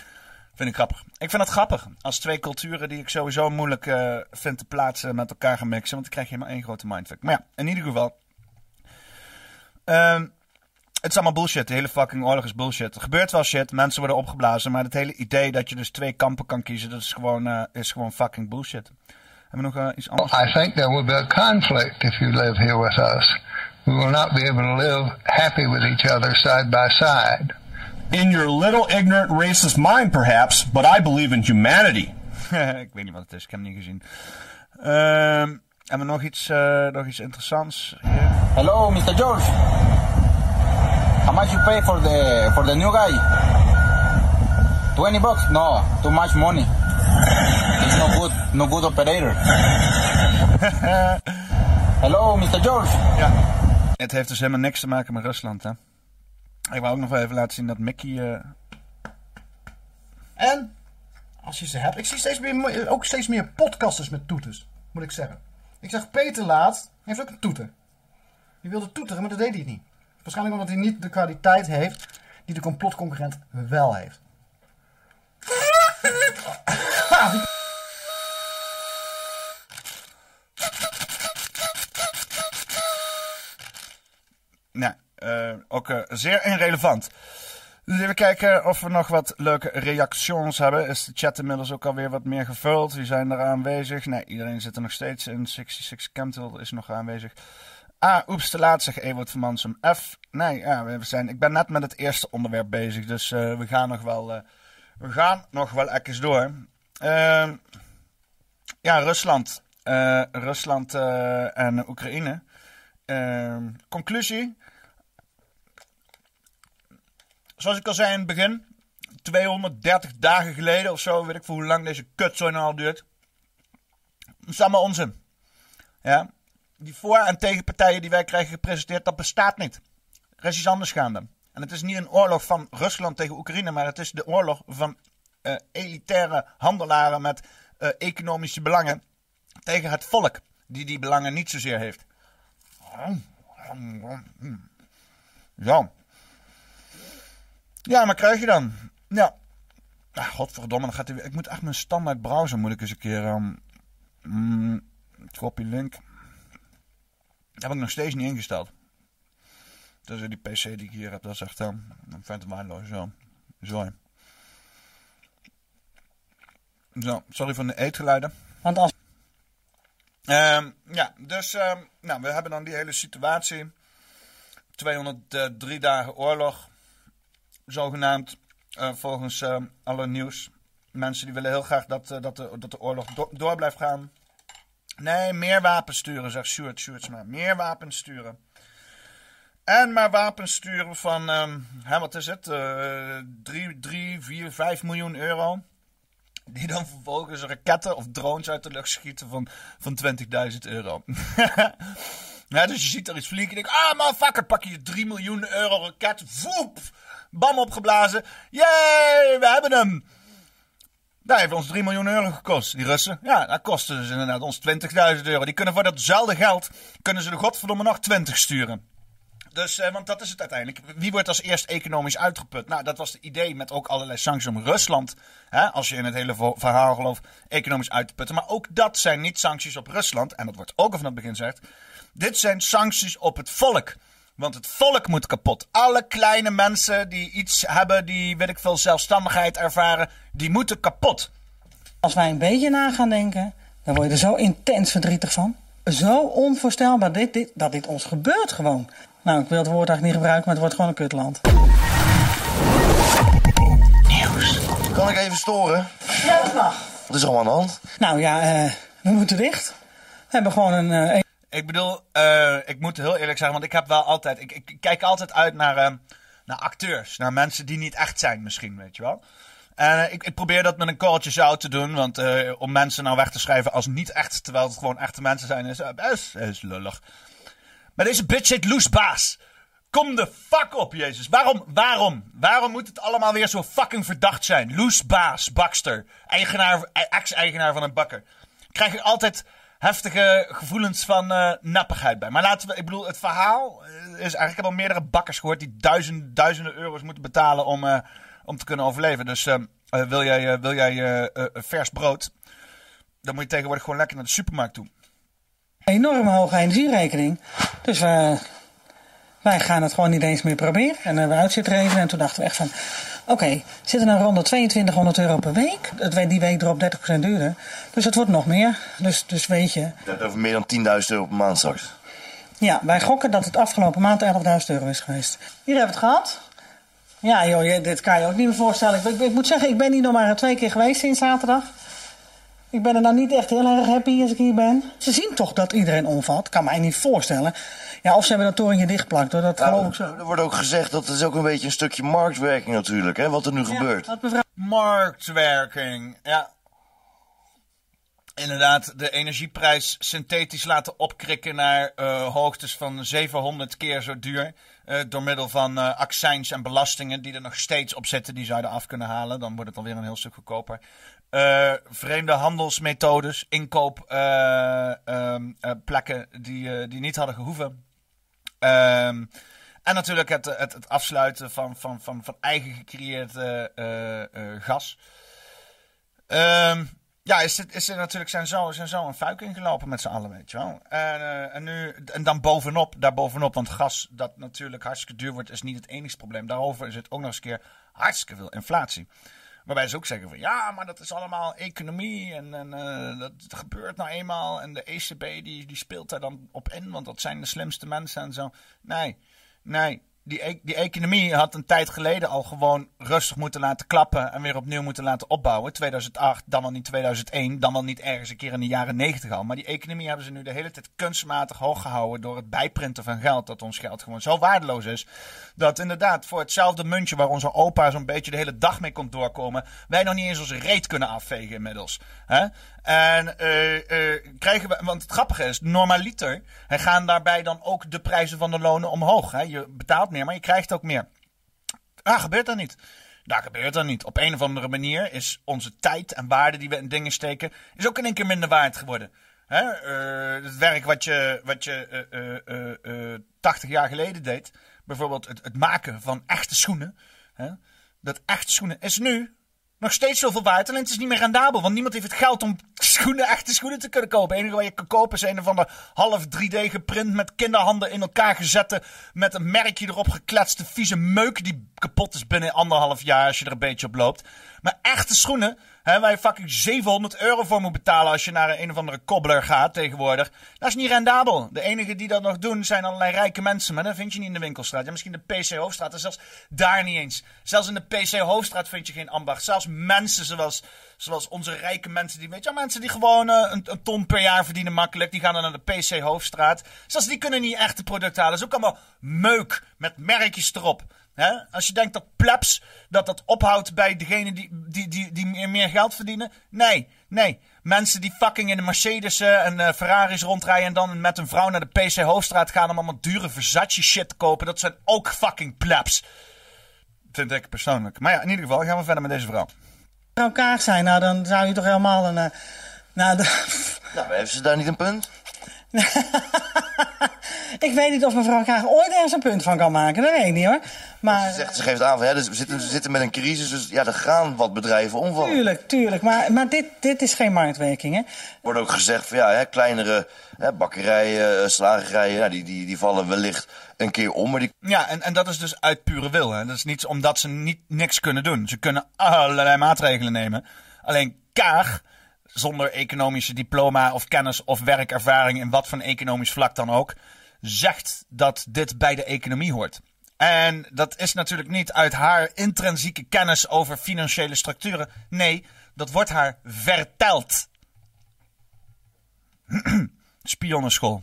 Vind ik grappig. Ik vind het grappig als twee culturen die ik sowieso moeilijk eh, vind te plaatsen met elkaar gaan mixen. Want dan krijg je maar één grote mindfuck. Maar ja, in ieder geval. ehm, het is allemaal bullshit. De hele fucking oorlog is bullshit. Er gebeurt wel shit. Mensen worden opgeblazen. Maar het hele idee dat je dus twee kampen kan kiezen. Dat is gewoon, eh, is gewoon fucking bullshit. Hebben we nog eh, iets anders? I think there will be a conflict if you live here with us. We will not be able to live happy with each other side by side. In your little ignorant racist mind, perhaps, but I believe in humanity. ik weet niet wat het is. Ik heb hem niet gezien. Ehm, hebben we nog iets, eh, nog iets interessants? hier? Hello, Mr. George. How much you pay for the for the new guy? 20 bucks? No, too much money. He's no good, no good operator. Hello, Mr. George. Ja. Het heeft dus helemaal niks te maken met Rusland, hè? Ik wou ook nog wel even laten zien dat Mickey... eh, En, als je ze hebt, ik zie steeds meer, ook steeds meer podcasters met toeters, moet ik zeggen. Ik zag Peter laat, heeft ook een toeter. Die wilde toeteren, maar dat deed hij niet. Waarschijnlijk omdat hij niet de kwaliteit heeft die de complotconcurrent wel heeft. Nou, ook eh, zeer irrelevant. Dus even kijken of we nog wat leuke reacties hebben. Is de chat inmiddels ook alweer wat meer gevuld? Wie zijn er aanwezig? Nee, iedereen zit er nog steeds in. 66 Kentil is nog aanwezig. Ah, oeps, te laat, zegt Ewart van Mansum. F, nee, ja, we zijn, ik ben net met het eerste onderwerp bezig. Dus eh, we gaan nog wel, eh, we gaan nog wel even door. Ehm, ja, Rusland. Eh, Rusland eh, en Oekraïne. Ehm, conclusie. Zoals ik al zei in het begin. 230 dagen geleden of zo. Weet ik voor hoe lang deze kutzooi nou al duurt. Dat is allemaal onzin. Ja. Die voor- en tegenpartijen die wij krijgen gepresenteerd. Dat bestaat niet. Er is iets anders gaande. En het is niet een oorlog van Rusland tegen Oekraïne. Maar het is de oorlog van eh, elitaire handelaren met eh, economische belangen. Tegen het volk. Die die belangen niet zozeer heeft. Ja. Ja, maar krijg je dan? Ja. Ah, godverdomme, dan gaat hij weer. Ik moet echt mijn standaard browser moet ik eens een keer. Um, mm, copy link. Dat heb ik nog steeds niet ingesteld. Dus die PC die ik hier heb, dat is echt um, een vette waardeloos. Zo. Zo. Zo, sorry voor de eetgeluiden. Want als... Ehm, ja, dus nou, we hebben dan die hele situatie. 203 dagen oorlog, zogenaamd, eh, volgens eh, alle nieuws. Mensen die willen heel graag dat, eh, dat, de, dat de oorlog do- door blijft gaan. Nee, meer wapens sturen, zegt Stuart Stuartsma. Meer wapens sturen. En maar wapens sturen van, hè, wat is het, 3, 3, 4, 5 miljoen euro. Die dan vervolgens raketten of drones uit de lucht schieten van, van 20.000 euro. ja, dus je ziet er iets vliegen en denk ah motherfucker, pak je 3 miljoen euro raket, voep, bam opgeblazen. Yay, we hebben hem. Dat heeft ons 3 miljoen euro gekost, die Russen. Ja, dat kostte dus inderdaad ons 20.000 euro. Die kunnen voor datzelfde geld, kunnen ze de godverdomme nog 20 sturen. Dus, eh, want dat is het uiteindelijk. Wie wordt als eerst economisch uitgeput? Nou, dat was het idee met ook allerlei sancties om Rusland, hè, als je in het hele verhaal gelooft, economisch uit te putten. Maar ook dat zijn niet sancties op Rusland. En dat wordt ook al van het begin gezegd. Dit zijn sancties op het volk. Want het volk moet kapot. Alle kleine mensen die iets hebben, die weet ik veel zelfstandigheid ervaren, die moeten kapot. Als wij een beetje na gaan denken, dan word je er zo intens verdrietig van. Zo onvoorstelbaar dit, dit, dat dit ons gebeurt gewoon. Nou, ik wil het woord eigenlijk niet gebruiken, maar het wordt gewoon een kutland. Kan ik even storen? Ja, dat mag. Wat is er allemaal aan de hand? Nou ja, eh, we moeten dicht. We hebben gewoon een... eh, Ik bedoel, eh, ik moet heel eerlijk zeggen, want ik heb wel altijd. Ik, kijk altijd uit naar, eh, naar acteurs. Naar mensen die niet echt zijn, misschien, weet je wel. En eh, ik, ik probeer dat met een korreltje zout te doen. Want eh, om mensen nou weg te schrijven als niet echt, terwijl het gewoon echte mensen zijn, is, is, is lullig. Maar deze bitch heet Baas. Kom de fuck op, Jezus. Waarom, waarom, waarom moet het allemaal weer zo fucking verdacht zijn? Loes Baas, Bakster, eigenaar, ex-eigenaar van een bakker. Krijg ik altijd heftige gevoelens van eh, nappigheid bij. Maar laten we, ik bedoel, het verhaal eh, is eigenlijk, ik heb al meerdere bakkers gehoord die duizenden, duizenden euro's moeten betalen om, eh, om te kunnen overleven. Dus eh, eh, wil jij, wil jij vers brood, dan moet je tegenwoordig gewoon lekker naar de supermarkt toe. enorme hoge energierekening. Dus wij gaan het gewoon niet eens meer proberen. En we uit zitten rekenen. En toen dachten we echt van... Oké, we zitten nou rond de 2200 euro per week. Het werd die week erop 30% duurder. Dus het wordt nog meer. Dus, dus weet je... Over meer dan 10.000 euro per maand straks. Ja, wij gokken dat het afgelopen maand 11.000 euro is geweest. Hier hebben we het gehad. Ja joh, je- dit kan je ook niet meer voorstellen. Ik, ik, ik moet zeggen, ik ben hier nog maar twee keer geweest sinds zaterdag. Ik ben er nou niet echt heel erg happy als ik hier ben. Ze zien toch dat iedereen omvalt. Kan mij niet voorstellen. Ja, of ze hebben dat torentje dichtgeplakt hoor. Dat geloof ik zo. Er wordt ook gezegd dat het is ook een beetje een stukje marktwerking natuurlijk, hè, wat er nu gebeurt. Dat mevrouw... Marktwerking, ja. Inderdaad, de energieprijs synthetisch laten opkrikken naar eh, hoogtes van 700 keer zo duur. eh, door middel van eh, accijns en belastingen die er nog steeds op zitten, die zouden af kunnen halen. Dan wordt het alweer een heel stuk goedkoper. Eh, vreemde handelsmethodes, inkoopplekken die, eh, die niet hadden gehoeven. Ehm, en natuurlijk het, het, het afsluiten van, van, van, van eigen gecreëerd eh, eh, eh, gas. Ehm, ja, is, het, is er natuurlijk zijn zo, zijn zo een fuik ingelopen met z'n allen, weet je wel. En, en, nu, en dan bovenop, daar bovenop, want gas dat natuurlijk hartstikke duur wordt, is niet het enige probleem. Daarover het ook nog eens een keer hartstikke veel inflatie. Waarbij ze ook zeggen van ja, maar dat is allemaal economie en, en eh, dat gebeurt nou eenmaal. En de ECB die, die speelt daar dan op in, want dat zijn de slimste mensen en zo. Nee, nee. Die, e- die economie had een tijd geleden al gewoon rustig moeten laten klappen en weer opnieuw moeten laten opbouwen. 2008, dan wel niet 2001, dan wel niet ergens een keer in de jaren 90 al. Maar die economie hebben ze nu de hele tijd kunstmatig hoog gehouden door het bijprinten van geld. Dat ons geld gewoon zo waardeloos is. Dat inderdaad voor hetzelfde muntje waar onze opa zo'n beetje de hele dag mee komt doorkomen. Wij nog niet eens onze reet kunnen afvegen inmiddels. Hè? En eh, eh, krijgen we, want het grappige is, normaliter hè, gaan daarbij dan ook de prijzen van de lonen omhoog. Hè? Je betaalt meer, maar je krijgt ook meer. Ah, gebeurt dat niet? Dat gebeurt dat niet. Op een of andere manier is onze tijd en waarde die we in dingen steken, is ook in één keer minder waard geworden. Hè? Eh, het werk wat je, wat je eh, eh, eh, eh, 80 jaar geleden deed, bijvoorbeeld het, het maken van echte schoenen, hè? dat echte schoenen is nu nog steeds zoveel waard. Alleen het is niet meer rendabel. Want niemand heeft het geld om schoenen, echte schoenen te kunnen kopen. Het enige wat je kan kopen is een of ander half 3D geprint met kinderhanden in elkaar gezette. Met een merkje erop gekletste vieze meuk die kapot is binnen anderhalf jaar als je er een beetje op loopt. Maar echte schoenen, hè, waar je fucking 700 euro voor moet betalen als je naar een, of andere cobbler gaat tegenwoordig. Dat is niet rendabel. De enigen die dat nog doen zijn allerlei rijke mensen. Maar dat vind je niet in de winkelstraat. Ja, misschien de PC Hoofdstraat. En zelfs daar niet eens. Zelfs in de PC Hoofdstraat vind je geen ambacht. Zelfs mensen zoals, zoals onze rijke mensen. Die, weet je, mensen die gewoon eh, een, een ton per jaar verdienen makkelijk. Die gaan dan naar de PC Hoofdstraat. Zelfs die kunnen niet echte producten halen. Dat is ook allemaal meuk met merkjes erop. Hè? Als je denkt dat plebs, dat dat ophoudt bij degene die, die, die, die meer, meer geld verdienen. Nee, nee. Mensen die fucking in de Mercedes en eh, Ferraris rondrijden en dan met een vrouw naar de PC Hoofdstraat gaan om allemaal dure Versace shit te kopen. Dat zijn ook fucking plebs. Vind ik persoonlijk. Maar ja, in ieder geval gaan we verder met deze vrouw. Bij elkaar zijn, nou dan zou je toch helemaal een... eh, nou, de- Nou, heeft ze daar niet een punt? ik weet niet of mevrouw Kaag ooit ergens een punt van kan maken. Dat weet ik niet hoor. Maar Ze, zegt, ze geeft aan van, ja, dus we, zitten, we zitten met een crisis, dus ja, er gaan wat bedrijven omvallen. tuurlijk, tuurlijk. Maar, maar dit, dit is geen marktwerking hè. Er wordt ook gezegd van, ja, hè, kleinere hè, bakkerijen, eh, slagerijen, ja, die, die, die vallen wellicht een keer om, maar die Ja, en, en dat is dus uit pure wil. Hè. Dat is niet omdat ze niet, niks kunnen doen. Ze kunnen allerlei maatregelen nemen. Alleen Kaag, zonder economische diploma of kennis of werkervaring in wat voor economisch vlak dan ook, zegt dat dit bij de economie hoort. En dat is natuurlijk niet uit haar intrinsieke kennis over financiële structuren. Nee, dat wordt haar verteld. Spionnenschool.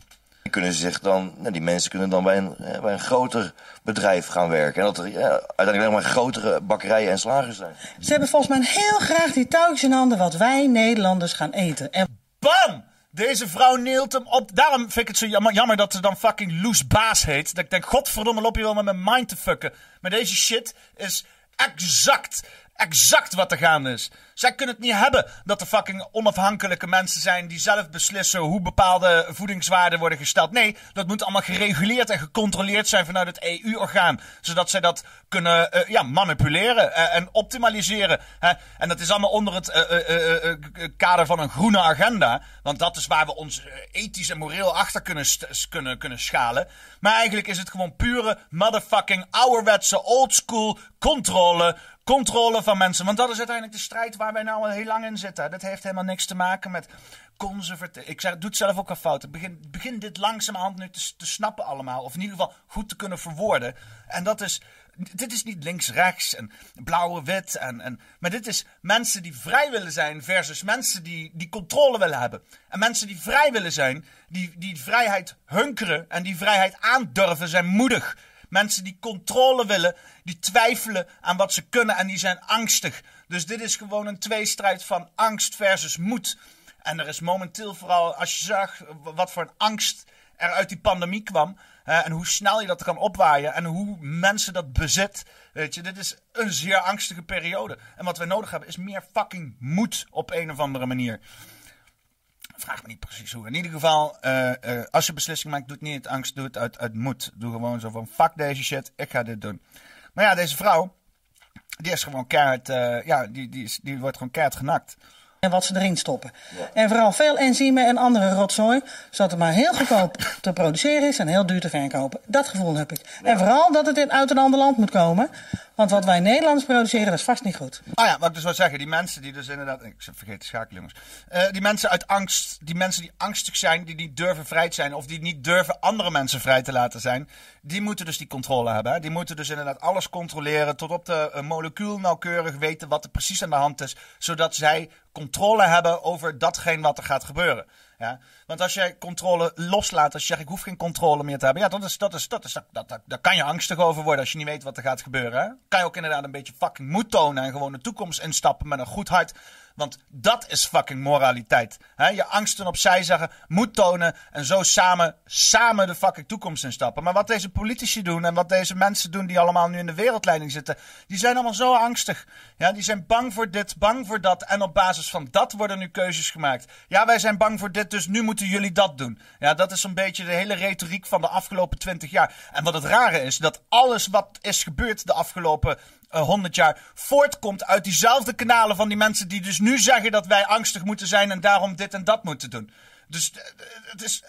Kunnen zich dan, nou, die mensen kunnen dan bij een, hè, bij een groter bedrijf gaan werken. En dat er ja, uiteindelijk maar grotere bakkerijen en slagers zijn. Ze hebben volgens mij heel graag die touwtjes in handen wat wij Nederlanders gaan eten. En Bam! Deze vrouw neelt hem op. Daarom vind ik het zo jammer, jammer dat ze dan fucking Loes Baas heet. Dat ik denk, godverdomme, loop je wel met mijn mind te fucken. Maar deze shit is exact, exact wat er gaande is. Zij kunnen het niet hebben dat er fucking onafhankelijke mensen zijn die zelf beslissen hoe bepaalde voedingswaarden worden gesteld. Nee, dat moet allemaal gereguleerd en gecontroleerd zijn vanuit het EU-orgaan. Zodat zij dat kunnen eh, ja, manipuleren eh, en optimaliseren. Hè? En dat is allemaal onder het eh, kader van een groene agenda. Want dat is waar we ons ethisch en moreel achter kunnen, kunnen, kunnen schalen. Maar eigenlijk is het gewoon pure motherfucking ouderwetse oldschool controle. Controle van mensen. Want dat is uiteindelijk de strijd waar wij nou al heel lang in zitten. Dat heeft helemaal niks te maken met conservatief. Ik zeg, doe het zelf ook al fout. Begin, begin dit langzamerhand nu te, te snappen allemaal. Of in ieder geval goed te kunnen verwoorden. En dat is. Dit is niet links-rechts en blauwe-wit. En, en, maar dit is mensen die vrij willen zijn versus mensen die, die controle willen hebben. En mensen die vrij willen zijn, die, die vrijheid hunkeren en die vrijheid aandurven, zijn moedig. Mensen die controle willen, die twijfelen aan wat ze kunnen en die zijn angstig. Dus dit is gewoon een tweestrijd van angst versus moed. En er is momenteel vooral, als je zag wat voor een angst er uit die pandemie kwam. en hoe snel je dat kan opwaaien. En hoe mensen dat bezit. Weet je, dit is een zeer angstige periode. En wat wij nodig hebben is meer fucking moed op een of andere manier. Vraag me niet precies hoe. In ieder geval, eh, eh, als je beslissing maakt, doe het niet uit angst, doe het uit, uit moed. Doe gewoon zo van, fuck deze shit, ik ga dit doen. Maar ja, deze vrouw, die is gewoon keihard, eh, ja, die, die, is, die wordt gewoon keihard genakt. En wat ze erin stoppen. En vooral veel enzymen en andere rotzooi, zodat het maar heel goedkoop te produceren is en heel duur te verkopen. Dat gevoel heb ik. En vooral dat het in, uit een ander land moet komen. Want wat wij Nederlanders produceren, dat is vast niet goed. Ah ja, wat ik dus wil zeggen, die mensen die dus inderdaad. Ik vergeet de schakel, jongens. Eh, die mensen uit angst, die mensen die angstig zijn, die niet durven vrij te zijn, of die niet durven andere mensen vrij te laten zijn, die moeten dus die controle hebben. Hè? Die moeten dus inderdaad alles controleren, tot op de uh, molecuul nauwkeurig weten wat er precies aan de hand is, zodat zij controle hebben over datgene wat er gaat gebeuren. Ja? Want als jij controle loslaat, als je zegt ik hoef geen controle meer te hebben, ja, dat is, dat is, dat is, dat, dat, daar kan je angstig over worden als je niet weet wat er gaat gebeuren. Kan je ook inderdaad een beetje fucking moed tonen en gewoon de toekomst instappen met een goed hart. Want dat is fucking moraliteit. Je angsten opzij zeggen, moed tonen en zo samen, samen de fucking toekomst instappen. Maar wat deze politici doen en wat deze mensen doen die allemaal nu in de wereldleiding zitten, die zijn allemaal zo angstig. Ja, die zijn bang voor dit, bang voor dat. En op basis van dat worden nu keuzes gemaakt. Ja, wij zijn bang voor dit, dus nu moeten jullie dat doen. Ja, dat is zo'n beetje de hele retoriek van de afgelopen twintig jaar. En wat het rare is, dat alles wat is gebeurd de afgelopen uh, 100 jaar voortkomt uit diezelfde kanalen van die mensen die dus nu zeggen dat wij angstig moeten zijn en daarom dit en dat moeten doen. Dus uh, het is.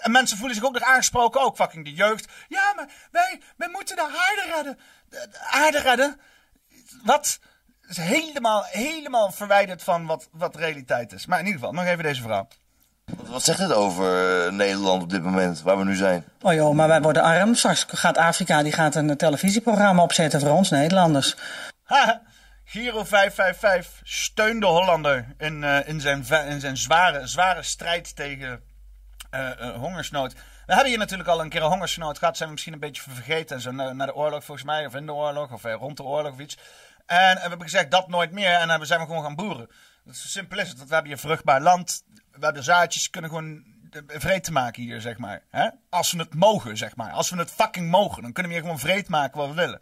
En mensen voelen zich ook nog aangesproken, ook fucking de jeugd. Ja, maar wij, wij moeten de aarde redden. De, de aarde redden? Wat? Is helemaal, helemaal verwijderd van wat, wat realiteit is. Maar in ieder geval, nog even deze vrouw. Wat, zegt het over uh, Nederland op dit moment, waar we nu zijn? Oh joh, maar wij worden arm. Straks gaat Afrika die gaat een televisieprogramma opzetten voor ons Nederlanders. Ha, Giro 555 steun de Hollander in, uh, in, zijn, in zijn zware, zware strijd tegen uh, hongersnood. We hebben hier natuurlijk al een keer een hongersnood gehad. Zijn we misschien een beetje vergeten. En zo na, na de oorlog volgens mij. Of in de oorlog. Of eh, rond de oorlog of iets. En, we hebben gezegd dat nooit meer. En dan zijn we gewoon gaan boeren. Dat is zo simpel is het. Want we hebben hier vruchtbaar land. We hebben zaadjes. kunnen gewoon vreed te maken hier, zeg maar. Hè? Als we het mogen, zeg maar. Als we het fucking mogen. Dan kunnen we hier gewoon vreed maken wat we willen.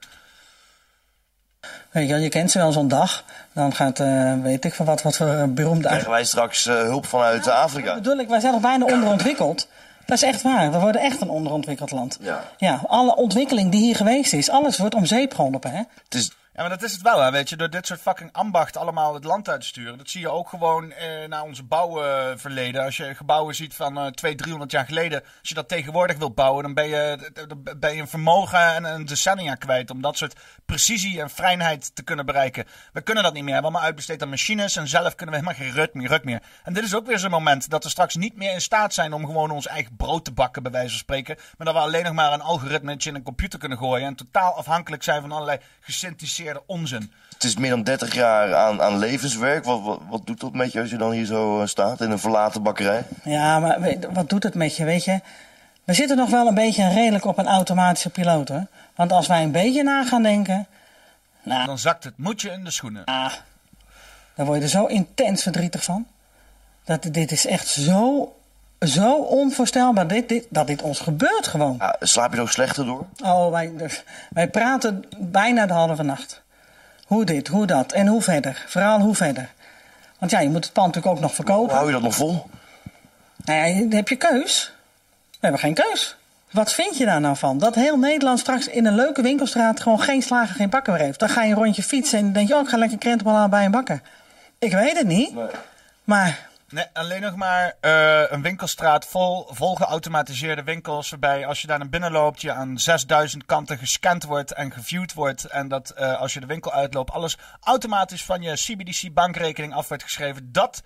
Weet je, je kent ze wel zo'n dag. Dan gaat, eh, weet ik van wat, wat voor eh, beroemde... Krijgen wij straks eh, hulp vanuit eh, Afrika? bedoel ik, wij zijn nog bijna onderontwikkeld. Dat is echt waar. We worden echt een onderontwikkeld land. Ja. Ja, alle ontwikkeling die hier geweest is, alles wordt om zeep geholpen, hè? Het is, Ja, maar dat is het wel, hè, weet je. Door dit soort fucking ambacht allemaal het land uit te sturen. Dat zie je ook gewoon eh, naar onze bouwverleden. Als je gebouwen ziet van eh 200, 300 jaar geleden. Als je dat tegenwoordig wilt bouwen, dan ben je, ben je een vermogen en een decennia kwijt. Om dat soort precisie en fijnheid te kunnen bereiken. We kunnen dat niet meer. We hebben allemaal uitbesteed aan machines. En zelf kunnen we helemaal geen ruk meer, meer. En dit is ook weer zo'n moment dat we straks niet meer in staat zijn om gewoon ons eigen brood te bakken, bij wijze van spreken. Maar dat we alleen nog maar een algoritmetje in een computer kunnen gooien. En totaal afhankelijk zijn van allerlei onzin. het is meer dan 30 jaar aan, aan levenswerk. Wat, wat, wat doet dat met je als je dan hier zo eh, staat in een verlaten bakkerij? Ja, maar weet- wat doet het met je, weet je? We zitten nog wel een beetje redelijk op een automatische piloot, hoor. Want als wij een beetje na gaan denken... Nou, Dan zakt het moedje in de schoenen. dan word je er zo intens verdrietig van. Dat, dit is echt zo, zo onvoorstelbaar dit, dit, dat dit ons gebeurt gewoon. Ja, slaap je ook slechter door? Oh, wij, dus- wij praten bijna de halve nacht. Hoe dit, hoe dat en hoe verder. Vooral hoe verder. Want ja, je moet het pand natuurlijk ook nog verkopen. Hoe hou je dat nog vol? Nou ja, dan heb je keus. We hebben geen keus. Wat vind je daar nou van? Dat heel Nederland straks in een leuke winkelstraat gewoon geen slager, geen bakker meer heeft. Dan ga je een rondje fietsen en dan denk je, oh, ik ga lekker krentenbal halen bij een bakker. Ik weet het niet. Maar Nee, alleen nog maar eh, een winkelstraat vol, vol geautomatiseerde winkels. Waarbij als je daar naar binnen loopt, je aan 6000 kanten gescand wordt en geviewd wordt. En dat eh, als je de winkel uitloopt, alles automatisch van je CBDC bankrekening af wordt geschreven. Dat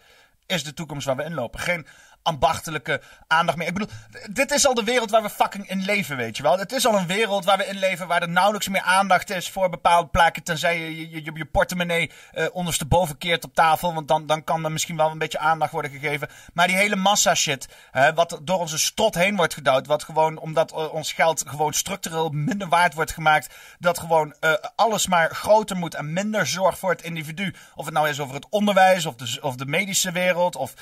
is de toekomst waar we in lopen. Geen ambachtelijke aandacht meer. Ik bedoel, dit is al de wereld waar we fucking in leven, weet je wel. Het is al een wereld waar we in leven waar er nauwelijks meer aandacht is voor bepaalde plaatjes. Tenzij je je, je, portemonnee eh, ondersteboven keert op tafel. Want dan, dan kan er misschien wel een beetje aandacht worden gegeven. Maar die hele massa shit, hè, wat door onze strot heen wordt gedouwd. Wat gewoon, omdat eh, ons geld gewoon structureel minder waard wordt gemaakt. Dat gewoon eh, alles maar groter moet en minder zorg voor het individu. Of het nou is over het onderwijs of de, of de medische wereld of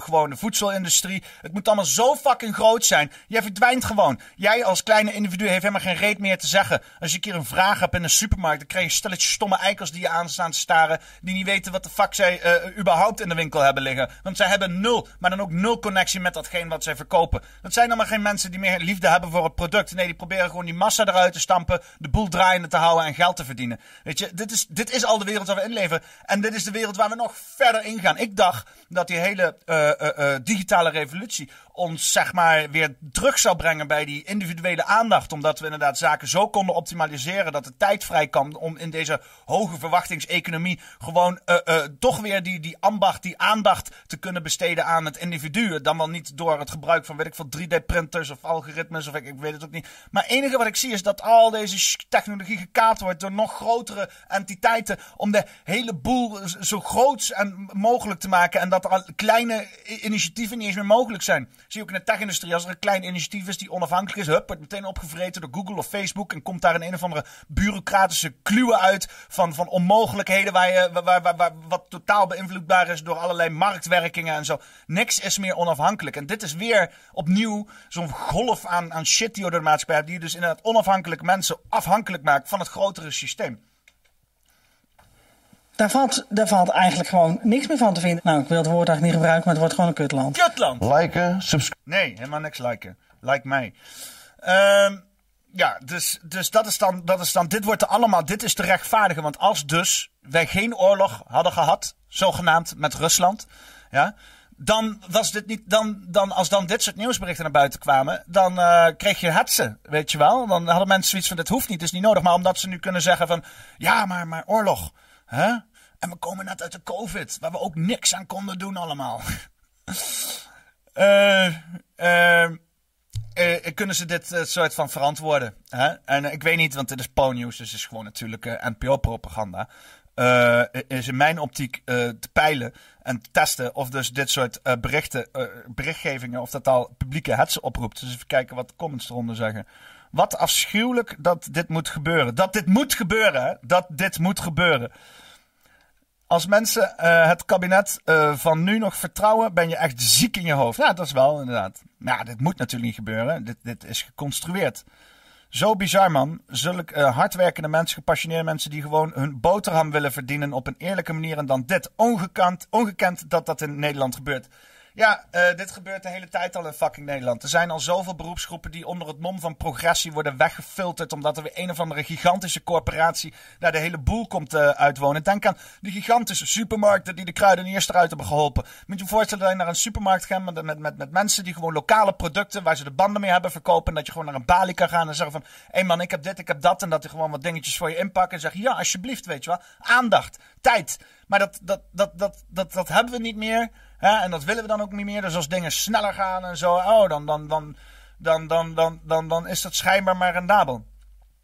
gewoon de voedselindustrie. Het moet allemaal zo fucking groot zijn. Jij verdwijnt gewoon. Jij als kleine individu heeft helemaal geen reet meer te zeggen. Als je een keer een vraag hebt in een supermarkt, dan krijg je een stelletje stomme eikels die je aanstaan te staren. Die niet weten wat de fuck zij eh, überhaupt in de winkel hebben liggen. Want zij hebben nul, maar dan ook nul connectie met datgene wat zij verkopen. Dat zijn allemaal geen mensen die meer liefde hebben voor het product. Nee, die proberen gewoon die massa eruit te stampen, de boel draaiende te houden en geld te verdienen. Weet je, dit is, dit is al de wereld waar we in leven. En dit is de wereld waar we nog verder in gaan. Ik dacht dat die hele eh, eh, eh, digitale revolutie ons zeg maar weer terug zou brengen bij die individuele aandacht. Omdat we inderdaad zaken zo konden optimaliseren dat de tijd vrij kwam om in deze hoge verwachtingseconomie gewoon eh, eh, toch weer die, die ambacht, die aandacht te kunnen besteden aan het individu. Dan wel niet door het gebruik van weet ik veel 3D-printers of algoritmes of ik, ik weet het ook niet. Maar het enige wat ik zie is dat al deze technologie gekaapt wordt door nog grotere entiteiten om de hele boel zo groot en mogelijk te maken. En dat al kleine initiatieven niet eens meer mogelijk zijn. Zie je ook in de tech-industrie, als er een klein initiatief is die onafhankelijk is, hup, meteen opgevreten door Google of Facebook en komt daar een of andere bureaucratische kluwe uit van, van onmogelijkheden waar je, waar, waar, waar- wat totaal beïnvloedbaar is door allerlei marktwerkingen en zo. Niks is meer onafhankelijk. En dit is weer opnieuw zo'n golf aan, aan shit die je door de maatschappij die dus inderdaad onafhankelijke mensen afhankelijk maakt van het grotere systeem. Daar valt, daar valt eigenlijk gewoon niks meer van te vinden. Nou, ik wil het woord eigenlijk niet gebruiken, maar het wordt gewoon een kutland. Kutland! Liken, subscribe. Nee, helemaal niks liken. Like mij. Ehm, ja, dus, dus dat, is dan, dat is dan. Dit wordt er allemaal. Dit is te rechtvaardigen. Want als dus wij geen oorlog hadden gehad, zogenaamd met Rusland. Ja. Dan was dit niet. Dan, dan, als dan dit soort nieuwsberichten naar buiten kwamen. Dan eh, kreeg je hetsen. Weet je wel. Dan hadden mensen zoiets van: dit hoeft niet, dit is niet nodig. Maar omdat ze nu kunnen zeggen: van ja, maar, maar oorlog. Hè? En we komen net uit de COVID. Waar we ook niks aan konden doen, allemaal. Eh, eh, eh, kunnen ze dit soort van verantwoorden? Hè? En ik weet niet, want dit is Po-nieuws, dus is gewoon natuurlijk NPO-propaganda. is in mijn optiek te peilen en te testen of dus dit soort berichten, berichtgevingen, of dat al publieke hetze oproept. Dus even kijken wat de comments eronder zeggen. Wat afschuwelijk dat dit moet gebeuren. Dat dit moet gebeuren, hè? Dat dit moet gebeuren. Als mensen eh, het kabinet eh, van nu nog vertrouwen, ben je echt ziek in je hoofd. Ja, dat is wel inderdaad. Maar ja, dit moet natuurlijk niet gebeuren. Dit, dit is geconstrueerd. Zo bizar, man. Zulke eh, hardwerkende mensen, gepassioneerde mensen die gewoon hun boterham willen verdienen op een eerlijke manier. En dan dit. Ongekend, ongekend dat dat in Nederland gebeurt. Ja, eh, dit gebeurt de hele tijd al in fucking Nederland. Er zijn al zoveel beroepsgroepen die onder het mom van progressie worden weggefilterd. Omdat er weer een of andere gigantische corporatie daar de hele boel komt eh, uitwonen. Denk aan die gigantische supermarkten die de kruideniers eruit hebben geholpen. Moet je je voorstellen dat je naar een supermarkt gaat met, met, met, met mensen die gewoon lokale producten waar ze de banden mee hebben verkopen. En dat je gewoon naar een balie kan gaan en zeggen van... Hé man, ik heb dit, ik heb dat. En dat die gewoon wat dingetjes voor je inpakken. En zeggen, ja, alsjeblieft, weet je wel. Aandacht, tijd. Maar dat, dat, dat, dat, dat, dat hebben we niet meer. Hè? En dat willen we dan ook niet meer. Dus als dingen sneller gaan en zo, oh, dan, dan, dan, dan, dan, dan, dan, dan is dat schijnbaar maar rendabel.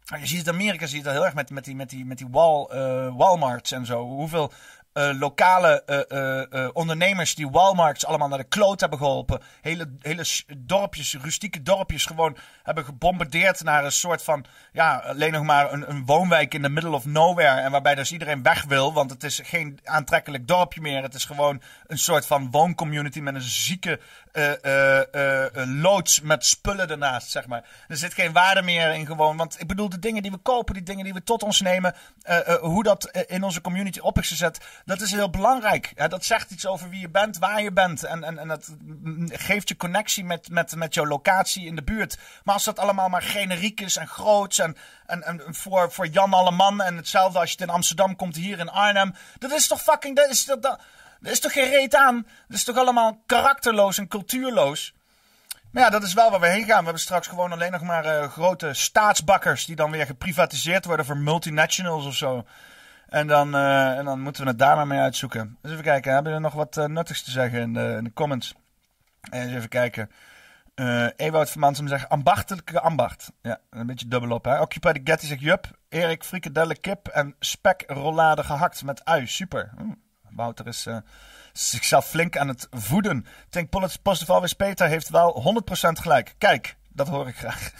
Je ziet in Amerika zie je dat heel erg met, met die, met die, met die wall, eh, Walmarts en zo. Hoeveel eh, lokale eh, eh, ondernemers die Walmarts allemaal naar de kloot hebben geholpen. Hele, hele dorpjes, rustieke dorpjes gewoon hebben gebombardeerd naar een soort van, ja, alleen nog maar een, een woonwijk in the middle of nowhere. En waarbij dus iedereen weg wil, want het is geen aantrekkelijk dorpje meer. Het is gewoon een soort van wooncommunity met een zieke eh, eh, loods met spullen ernaast, zeg maar. Er zit geen waarde meer in gewoon, want ik bedoel, de dingen die we kopen, die dingen die we tot ons nemen, hoe dat in onze community op is gezet, dat is heel belangrijk. Ja, dat zegt iets over wie je bent, waar je bent. En, en, en dat mm, geeft je connectie met, met, met jouw locatie in de buurt. Maar als dat allemaal maar generiek is en groots en, en, voor, voor Jan Alleman en hetzelfde als je het in Amsterdam komt, hier in Arnhem. Dat is toch fucking, dat is, dat, dat is toch geen aan? Dat is toch allemaal karakterloos en cultuurloos? Maar ja, dat is wel waar we heen gaan. We hebben straks gewoon alleen nog maar eh, grote staatsbakkers die dan weer geprivatiseerd worden voor multinationals of zo. En dan, eh, en dan moeten we het daar maar mee uitzoeken. Dus even kijken, hebben we nog wat eh, nuttigs te zeggen in de, in de comments? Eens even kijken. Eh Ewout van Mansum zegt ambachtelijke ambacht. Ja, een beetje dubbel op hè. Occupy the Getty zegt jup. Erik frikadelle kip en spekrollade gehakt met ui. Super. Wouter is eh, zichzelf flink aan het voeden. Ik denk Positive Always Peter heeft wel 100% gelijk. Kijk, dat hoor ik graag.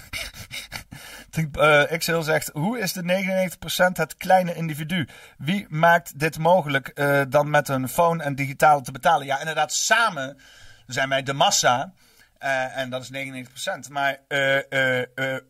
Ik denk, eh, XL zegt, hoe is de 99% het kleine individu? Wie maakt dit mogelijk eh, dan met een phone en digitaal te betalen? Ja, inderdaad, samen zijn wij de massa. Eh, en dat is 99%. Maar eh, eh,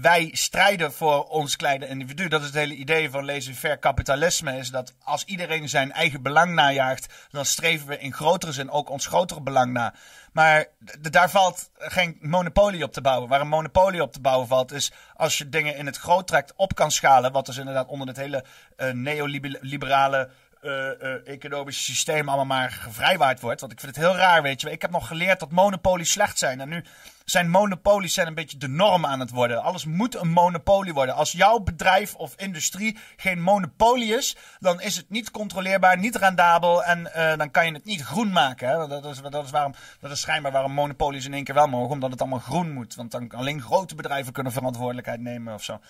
wij strijden voor ons kleine individu. Dat is het hele idee van laissez-faire kapitalisme. Is dat als iedereen zijn eigen belang najaagt, dan streven we in grotere zin ook ons grotere belang na. Maar daar valt geen monopolie op te bouwen. Waar een monopolie op te bouwen valt, is als je dingen in het groot trekt op kan schalen. Wat dus inderdaad onder het hele neoliberale eh, eh, economische systeem allemaal maar gevrijwaard wordt. Want ik vind het heel raar, weet je. Ik heb nog geleerd dat monopolies slecht zijn. En nu zijn monopolies zijn een beetje de norm aan het worden. Alles moet een monopolie worden. Als jouw bedrijf of industrie geen monopolie is, dan is het niet controleerbaar, niet rendabel en eh, dan kan je het niet groen maken. Hè? Dat, is, dat, is waarom, dat is schijnbaar waarom monopolies in één keer wel mogen, omdat het allemaal groen moet. Want dan alleen grote bedrijven kunnen verantwoordelijkheid nemen of zo.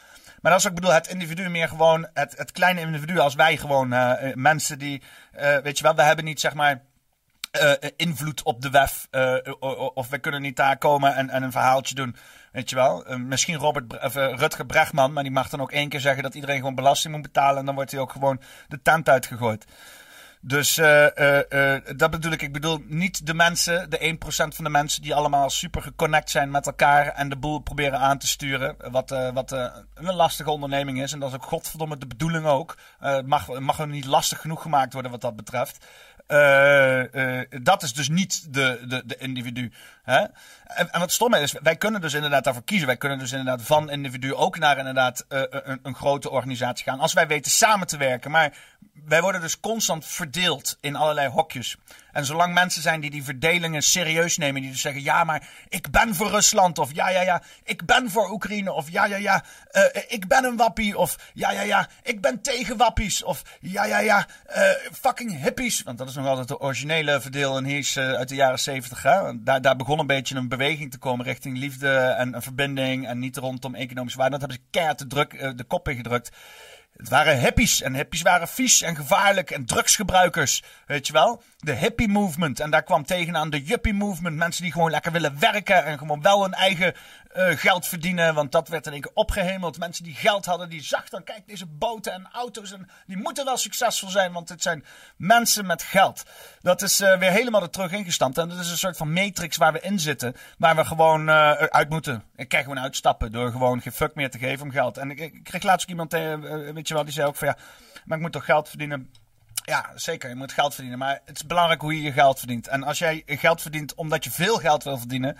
Maar wat ik bedoel, het individu meer gewoon, het, het kleine individu als wij gewoon, eh, eh, mensen die, eh, weet je wel, we hebben niet zeg maar invloed op de WEF. of we kunnen niet daar komen en, en een verhaaltje doen. Weet je wel? Misschien Robert, of, Rutger Bregman, maar die mag dan ook één keer zeggen dat iedereen gewoon belasting moet betalen. En dan wordt hij ook gewoon de tent uitgegooid. Dus eh, dat bedoel ik. Ik bedoel niet de mensen, de 1% van de mensen die allemaal super geconnect zijn met elkaar en de boel proberen aan te sturen. Wat, wat een lastige onderneming is. En dat is ook godverdomme de bedoeling ook. Mag, mag er niet lastig genoeg gemaakt worden wat dat betreft. Eh, eh, dat is dus niet de, de, de individu. Hè? En, wat stomme is, wij kunnen dus inderdaad daarvoor kiezen. Wij kunnen dus inderdaad van individu ook naar inderdaad eh, een, een grote organisatie gaan. Als wij weten samen te werken. Maar wij worden dus constant verdeeld in allerlei hokjes. En zolang mensen zijn die die verdelingen serieus nemen, die dus zeggen: ja, maar ik ben voor Rusland, of ja, ja, ja, ik ben voor Oekraïne, of ja, ja, ja, eh, ik ben een wappie, of ja, ja, ja, ik ben tegen wappies, of ja, ja, ja, eh, fucking hippies. Want dat is nog altijd de originele verdeel en eh, uit de jaren zeventig. Daar, daar begon een beetje een beweging te komen richting liefde en een verbinding en niet rondom economische waarde. Dat hebben ze keihard druk, de kop ingedrukt. Het waren hippies en hippies waren vies en gevaarlijk en drugsgebruikers. Weet je wel? De hippie movement. En daar kwam tegenaan de yuppie movement. Mensen die gewoon lekker willen werken en gewoon wel hun eigen eh, geld verdienen. Want dat werd in één keer opgehemeld. Mensen die geld hadden, die zag dan, kijk, deze boten en auto's. En die moeten wel succesvol zijn, want het zijn mensen met geld. Dat is eh, weer helemaal er terug ingestampt. En dat is een soort van matrix waar we in zitten. Waar we gewoon eh, uit moeten. Ik kan gewoon uitstappen door gewoon geen fuck meer te geven om geld. En ik, ik kreeg laatst ook iemand, weet je wel, die zei ook van ja, maar ik moet toch geld verdienen. Ja, zeker. Je moet geld verdienen. Maar het is belangrijk hoe je je geld verdient. En als jij geld verdient omdat je veel geld wil verdienen.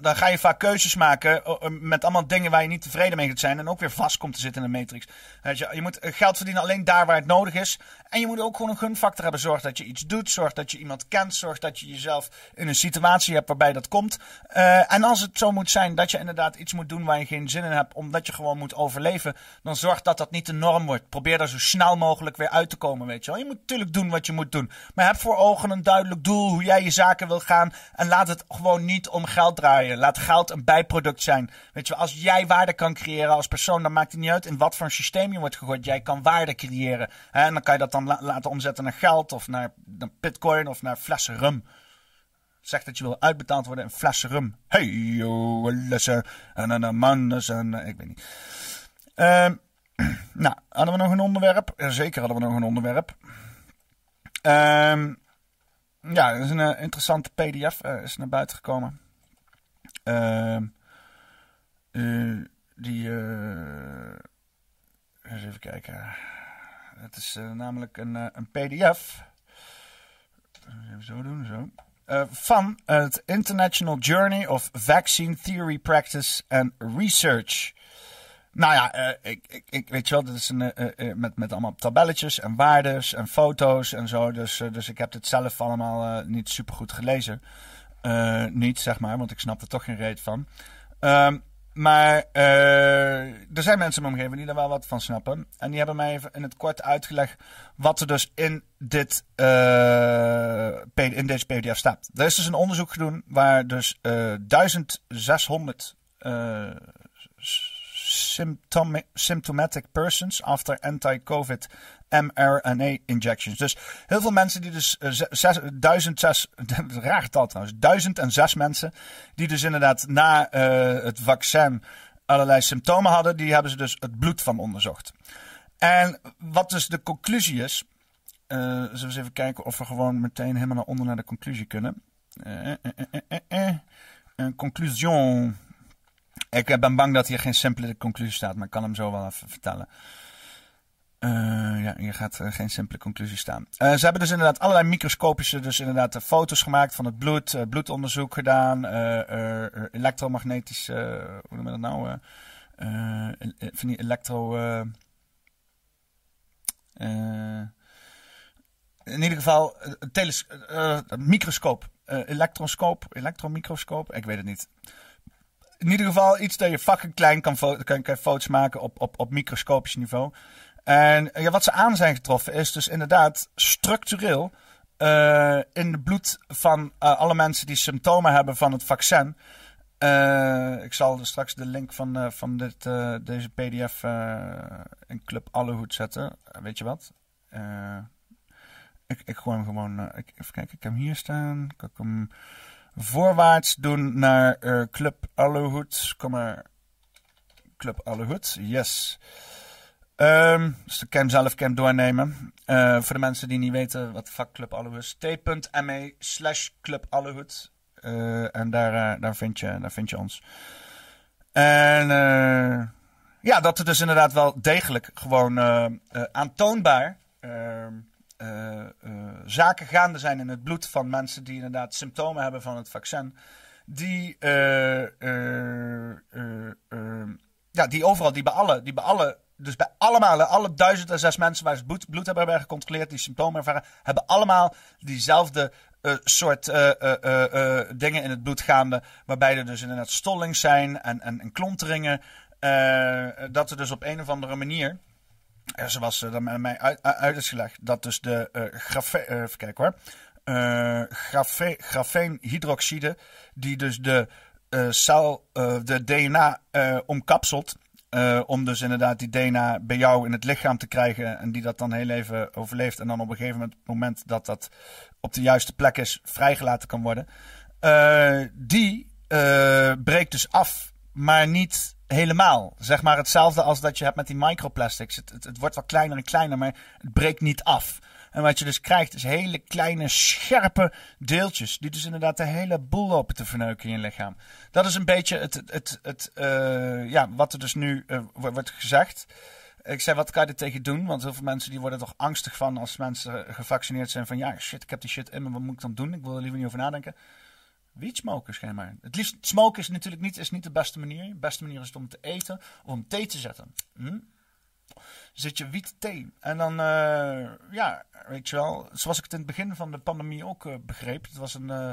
Dan, ga je vaak keuzes maken. eh, met allemaal dingen waar je niet tevreden mee gaat zijn. En ook weer vast komt te zitten in de matrix. Je, je moet eh, geld verdienen alleen daar waar het nodig is. En je moet ook gewoon een gunfactor hebben. Zorg dat je iets doet. Zorg dat je iemand kent. Zorg dat je jezelf in een situatie hebt waarbij dat komt. Eh, en als het zo moet zijn dat je inderdaad iets moet doen waar je geen zin in hebt. Omdat je gewoon moet overleven. Dan zorg dat dat niet de norm wordt. Probeer daar zo snel mogelijk weer uit te komen. Weet je wel. Je moet natuurlijk doen wat je moet doen. Maar heb voor ogen een duidelijk doel. Hoe jij je zaken wil gaan. En laat het gewoon niet om geld Laat geld een bijproduct zijn. Weet je. Als jij waarde kan creëren als persoon. Dan maakt het niet uit in wat voor een systeem je wordt gegooid. Jij kan waarde creëren. En dan kan je dat dan la- laten omzetten naar geld. Of naar, bitcoin. Of naar flessen rum. Zeg dat je wil uitbetaald worden in flessen rum. Hey, yo, lessen. En een man. En ik weet niet. Ehm, nou, hadden we nog een onderwerp? Zeker hadden we nog een onderwerp. Ehm, ja, er is een eh, interessante PDF eh, is naar buiten gekomen. Ehm, eh, die. eh, eens even kijken. Het is eh, namelijk een, een PDF. Even zo doen, zo. Van het International Journey of Vaccine Theory Practice and Research. Nou ja, ik, ik, ik weet wel, dit is een, met, met allemaal tabelletjes en waardes en foto's en zo. Dus, dus ik heb dit zelf allemaal niet super goed gelezen. Eh, niet, zeg maar, want ik snap er toch geen reet van. Ehm, maar eh, er zijn mensen in mijn omgeving die er wel wat van snappen. En die hebben mij even in het kort uitgelegd wat er dus in, dit, eh, in deze PDF staat. Er is dus een onderzoek gedaan waar dus eh 1600 eh, symptom- symptomatic persons after anti-COVID mRNA injections. Dus heel veel mensen die dus eh, duizend zes, raar getal trouwens, duizend en zes mensen die dus inderdaad na eh, het vaccin allerlei symptomen hadden, die hebben ze dus het bloed van onderzocht. En wat dus de conclusie is, eh, zullen we eens even kijken of we gewoon meteen helemaal naar onder naar de conclusie kunnen. Een conclusion. Ik eh, ben bang dat hier geen simpele conclusie staat, maar ik kan hem zo wel even vertellen. Eh, ja, hier gaat eh, geen simpele conclusie staan. Ze hebben dus inderdaad allerlei microscopische, dus inderdaad foto's gemaakt van het bloed, bloedonderzoek gedaan, elektromagnetisch, eh, hoe noemen we dat nou? van die elektro. in ieder geval, teles- microscoop, elektroscoop, elektromicroscoop, ik weet het niet in ieder geval iets dat je fucking klein kan, kan, kan foto's maken op, op, op microscopisch niveau. En ja, wat ze aan zijn getroffen is dus inderdaad structureel eh, in het bloed van eh, alle mensen die symptomen hebben van het vaccin. Eh, ik zal straks de link van, van dit, deze PDF in Club Allehoed zetten. Weet je wat? Ik, ik gooi hem gewoon. ik, even kijken, ik heb hem hier staan. Ik hem voorwaarts doen naar eh, Club Allehoed. Kom maar. Club Allehoed, yes. Ehm, dus kan hem zelf kan doornemen. Eh, voor de mensen die niet weten wat de vak Club Allehoed is. t.me slash Club. Eh, en daar, daar, vind je, daar vind je ons. En ja, dat er dus inderdaad wel degelijk gewoon aantoonbaar eh, eh, zaken gaande zijn in het bloed van mensen die inderdaad symptomen hebben van het vaccin. Die, eh, ja, die overal, die bij alle, die bij alle, dus bij allemaal, alle duizend en zes mensen waar ze bloed, hebben gecontroleerd, die symptomen ervaren, hebben allemaal diezelfde soort dingen in het bloed gaande. Waarbij er dus inderdaad stollings zijn en, en, en klonteringen. dat er dus op een of andere manier. Eh, zoals er dan mij uit, uit is gelegd. Dat dus de eh grafe, eh, even kijken hoor. eh grafe, grafeenhydroxide. Die dus de, eh, cel, eh, de DNA eh, omkapselt. eh, om dus inderdaad die DNA bij jou in het lichaam te krijgen. En die dat dan heel even overleeft. En dan op een gegeven moment, moment dat dat op de juiste plek is, vrijgelaten kan worden. Eh, die eh, breekt dus af, maar niet helemaal. Zeg maar hetzelfde als dat je hebt met die microplastics. Het, het, wordt wel kleiner en kleiner, maar het breekt niet af. En wat je dus krijgt is hele kleine, scherpe deeltjes. Die dus inderdaad de hele boel lopen te verneuken in je lichaam. Dat is een beetje het, het, het, eh, ja, wat er dus nu eh, wo- wordt gezegd. Ik zei, wat kan je er tegen doen? Want heel veel mensen die worden toch angstig van als mensen gevaccineerd zijn. Van ja, shit, ik heb die shit in me, wat moet ik dan doen? Ik wil er liever niet over nadenken. Wiet smoken, schijnbaar. Het liefst smoken is natuurlijk niet, is niet de beste manier. De beste manier is het om te eten of om thee te zetten. Hm? Zit je wiet thee. En dan, eh, ja, weet je wel, zoals ik het in het begin van de pandemie ook eh, begreep. Het was een, eh,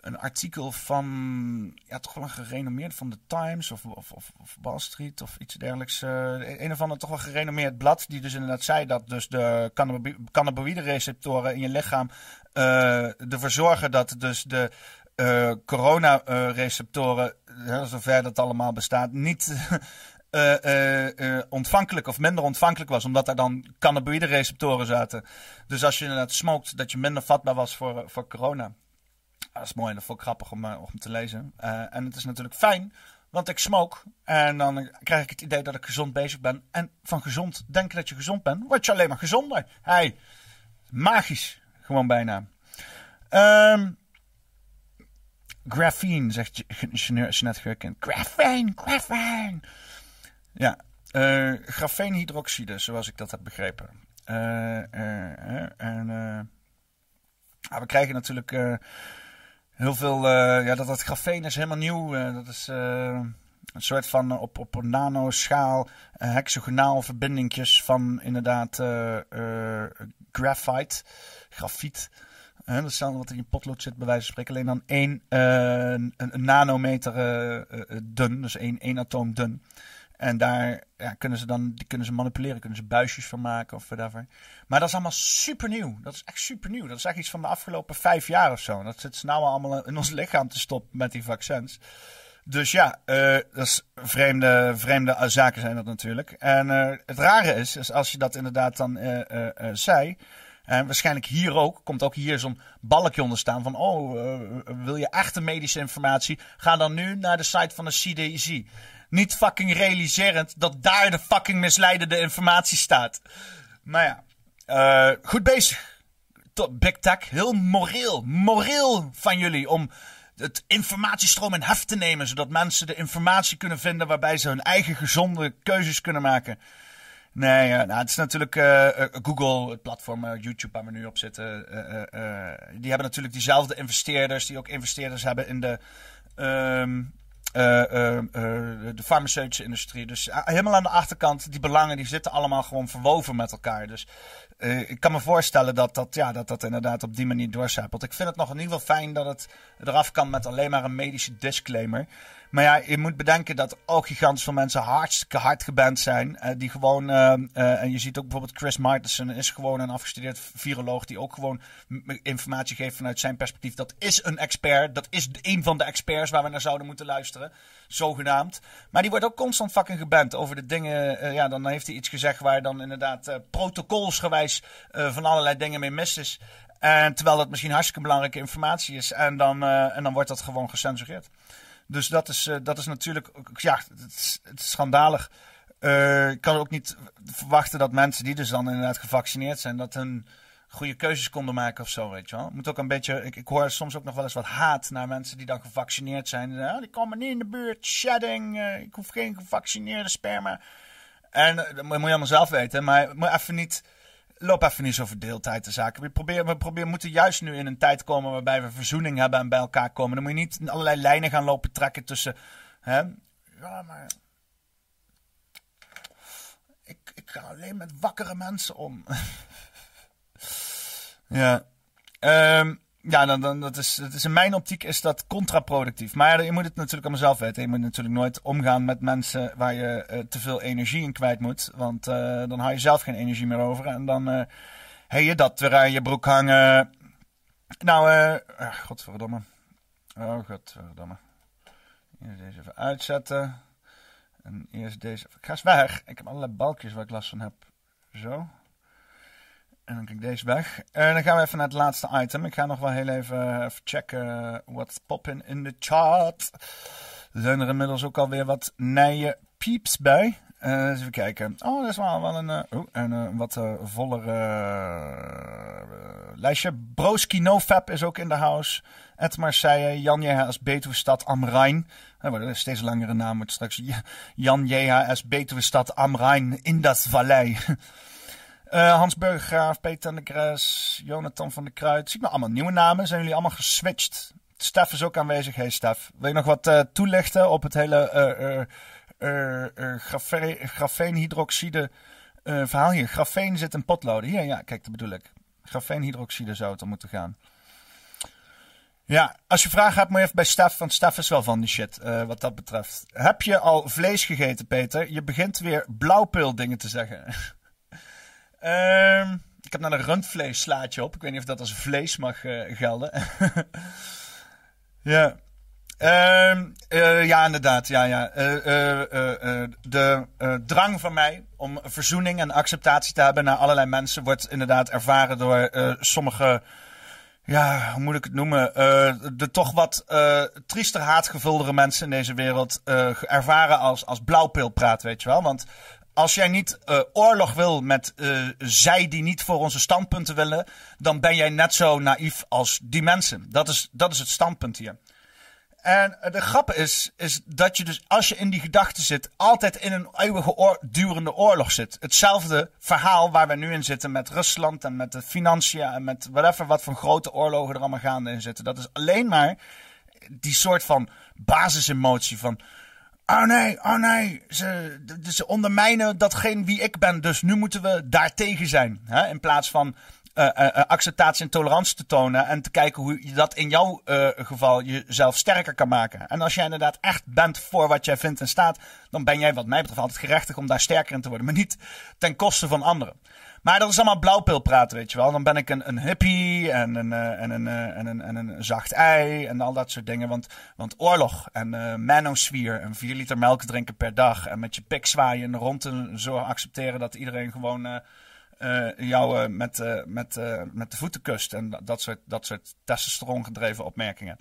een artikel van, ja, toch wel een gerenommeerd van The Times of, of, of, Wall Street of iets dergelijks. een of ander toch wel gerenommeerd blad die dus inderdaad zei dat dus de cannabi- cannabinoïde receptoren in je lichaam ervoor zorgen dat dus de eh corona-receptoren, zover dat allemaal bestaat, niet eh, ontvankelijk of minder ontvankelijk was, omdat er dan cannabinoïde receptoren zaten. Dus als je inderdaad smoked, dat je minder vatbaar was voor, voor corona. Dat is mooi, dat vond ik grappig om, om te lezen. En het is natuurlijk fijn, want ik smoke. En dan krijg ik het idee dat ik gezond bezig ben. En van gezond, denken dat je gezond bent, word je alleen maar gezonder. Hey, magisch, gewoon bijna. Ehm graphene, zegt Je- Je- Jeanette. Graphene, graphene. Ja, eh grafeenhydroxide, zoals ik dat heb begrepen. Eh, eh, en ah, we krijgen natuurlijk heel veel. ja, dat, dat grafeen is helemaal nieuw. dat is een soort van op, op een nanoschaal hexagonaal verbindingjes van inderdaad graphite, grafiet. Hetzelfde wat in je potlood zit, bij wijze van spreken. Alleen dan één eh, een, nanometer eh, eh, dun, dus één, één atoom dun. En daar ja, kunnen ze dan die kunnen ze manipuleren, kunnen ze buisjes van maken of whatever. Maar dat is allemaal super nieuw. Dat is echt super nieuw. Dat is echt iets van de afgelopen vijf jaar of zo. Dat zit ze nou allemaal in ons lichaam te stoppen met die vaccins. Dus ja, dat is vreemde, vreemde zaken zijn dat natuurlijk. En het rare is, als je dat inderdaad dan zei. En waarschijnlijk hier ook, komt ook hier zo'n balkje onder staan van, oh, eh, wil je echte medische informatie? Ga dan nu naar de site van de CDC. Niet fucking realiserend dat daar de fucking misleidende informatie staat. Maar ja, eh, goed bezig. Big Tech, heel moreel, moreel van jullie om het informatiestroom in heft te nemen, zodat mensen de informatie kunnen vinden waarbij ze hun eigen gezonde keuzes kunnen maken. Nee, eh, nou, het is natuurlijk eh, eh, Google, het platform YouTube waar we nu op zitten. die hebben natuurlijk diezelfde investeerders die ook investeerders hebben in de, ehm, eh, eh, eh, de farmaceutische industrie. Dus helemaal aan de achterkant, die belangen die zitten allemaal gewoon verwoven met elkaar. Dus ik kan me voorstellen dat dat, ja, dat dat inderdaad op die manier doorcijpelt. Ik vind het nog in ieder geval fijn dat het eraf kan met alleen maar een medische disclaimer. Maar ja, je moet bedenken dat ook gigantisch veel mensen hartstikke hard geband zijn. eh, die gewoon, eh, eh, en je ziet ook bijvoorbeeld Chris Martensen is gewoon een afgestudeerd viroloog. Die ook gewoon informatie geeft vanuit zijn perspectief. Dat is een expert. Dat is een van de experts waar we naar zouden moeten luisteren. Zogenaamd. Maar die wordt ook constant fucking geband over de dingen. ja, dan heeft hij iets gezegd waar dan inderdaad protocolsgewijs van allerlei dingen mee mis is. En terwijl dat misschien hartstikke belangrijke informatie is. En dan, en dan wordt dat gewoon gecensureerd. Dus dat is, eh, dat is natuurlijk, ja, het is, het is schandalig. Eh, ik kan ook niet verwachten dat mensen die dus dan inderdaad gevaccineerd zijn, dat hun goede keuzes konden maken of zo, weet je wel. Moet ook een beetje, ik, ik hoor soms ook nog wel eens wat haat naar mensen die dan gevaccineerd zijn. Die komen niet in de buurt, shedding, eh, ik hoef geen gevaccineerde sperma. En dat moet je allemaal zelf weten, maar moet even niet, loop even niet zo verdeeldheid de zaken. We proberen, we proberen, moeten juist nu in een tijd komen waarbij we verzoening hebben en bij elkaar komen. Dan moet je niet allerlei lijnen gaan lopen trekken tussen, hè. Ja, maar ik, ik ga alleen met wakkere mensen om. ja. Ehm, ja, dan, dan, dat is, is in mijn optiek is dat contraproductief. Maar je moet het natuurlijk allemaal zelf weten. Je moet natuurlijk nooit omgaan met mensen waar je eh, te veel energie in kwijt moet. Want eh, dan hou je zelf geen energie meer over. En dan heb je dat weer aan je broek hangen. Nou, eh godverdomme. Oh, godverdomme. Hier, Deze even uitzetten. En eerst deze. Ik ga eens weg. Ik heb allerlei balkjes waar ik last van heb. Zo. En dan kijk ik deze weg. En dan gaan we even naar het laatste item. Ik ga nog wel heel even, even checken what's popping in de chart. Er zijn er inmiddels ook alweer wat nije pieps bij. Eh, even kijken. Oh, dat is wel, wel een, eh, oh, een eh, wat eh, voller eh, lijstje. Broski NoFap is ook in de house. Ed Marseille, Jan JHS Betuwestad am Rijn. Dat wordt een steeds langere naam. Straks Jan JHS Betuwestad am in dat vallei. Eh, Hans Burgergraaf, Peter de Gres, Jonathan van der Kruid. Zie ik nou allemaal nieuwe namen? Zijn jullie allemaal geswitcht? Stef is ook aanwezig. Hey Stef, wil je nog wat eh, toelichten op het hele eh, eh, grafe- grafeenhydroxide verhaal hier? Grafeen zit in potloden. Hier, ja, kijk, dat bedoel ik. Grafeenhydroxide zou het om moeten gaan. Ja, als je vragen hebt, moet je even bij Stef, want Stef is wel van die shit, wat dat betreft. Heb je al vlees gegeten, Peter? Je begint weer blauwpil dingen te zeggen. Ehm, ik heb naar een rundvlees slaatje op. Ik weet niet of dat als vlees mag eh, gelden. ja. Ehm, eh, ja, inderdaad. Ja, ja. Eh, de drang van mij om verzoening en acceptatie te hebben naar allerlei mensen wordt inderdaad ervaren door sommige ja, hoe moet ik het noemen? de toch wat eh triester haatgevuldere mensen in deze wereld ervaren als, als blauwpilpraat, weet je wel. Want als jij niet eh, oorlog wil met eh, zij die niet voor onze standpunten willen, dan ben jij net zo naïef als die mensen. Dat is, dat is het standpunt hier. En eh, de grap is, is dat je dus als je in die gedachten zit, altijd in een eeuwige durende oorlog zit. Hetzelfde verhaal waar we nu in zitten met Rusland en met de financiën en met whatever wat voor grote oorlogen er allemaal gaande in zitten. Dat is alleen maar die soort van basisemotie van. Oh nee, oh nee, ze, ze ondermijnen datgene wie ik ben, dus nu moeten we daartegen zijn. Hè? In plaats van eh, eh, eh, acceptatie en tolerantie te tonen en te kijken hoe je dat in jouw geval jezelf sterker kan maken. En als jij inderdaad echt bent voor wat jij vindt en staat, dan ben jij wat mij betreft altijd gerechtig om daar sterker in te worden, maar niet ten koste van anderen. Maar dat is allemaal blauwpil praten, weet je wel. Dan ben ik een, een hippie en een, eh, en, een, eh, en, een, en een zacht ei en al dat soort dingen. Want, want oorlog en eh manosfeer en vier liter melk drinken per dag. En met je pik zwaaien en rond en zo accepteren dat iedereen gewoon eh, jou met, met, met de voeten kust. En dat- dat soort, dat soort testosteron gedreven opmerkingen.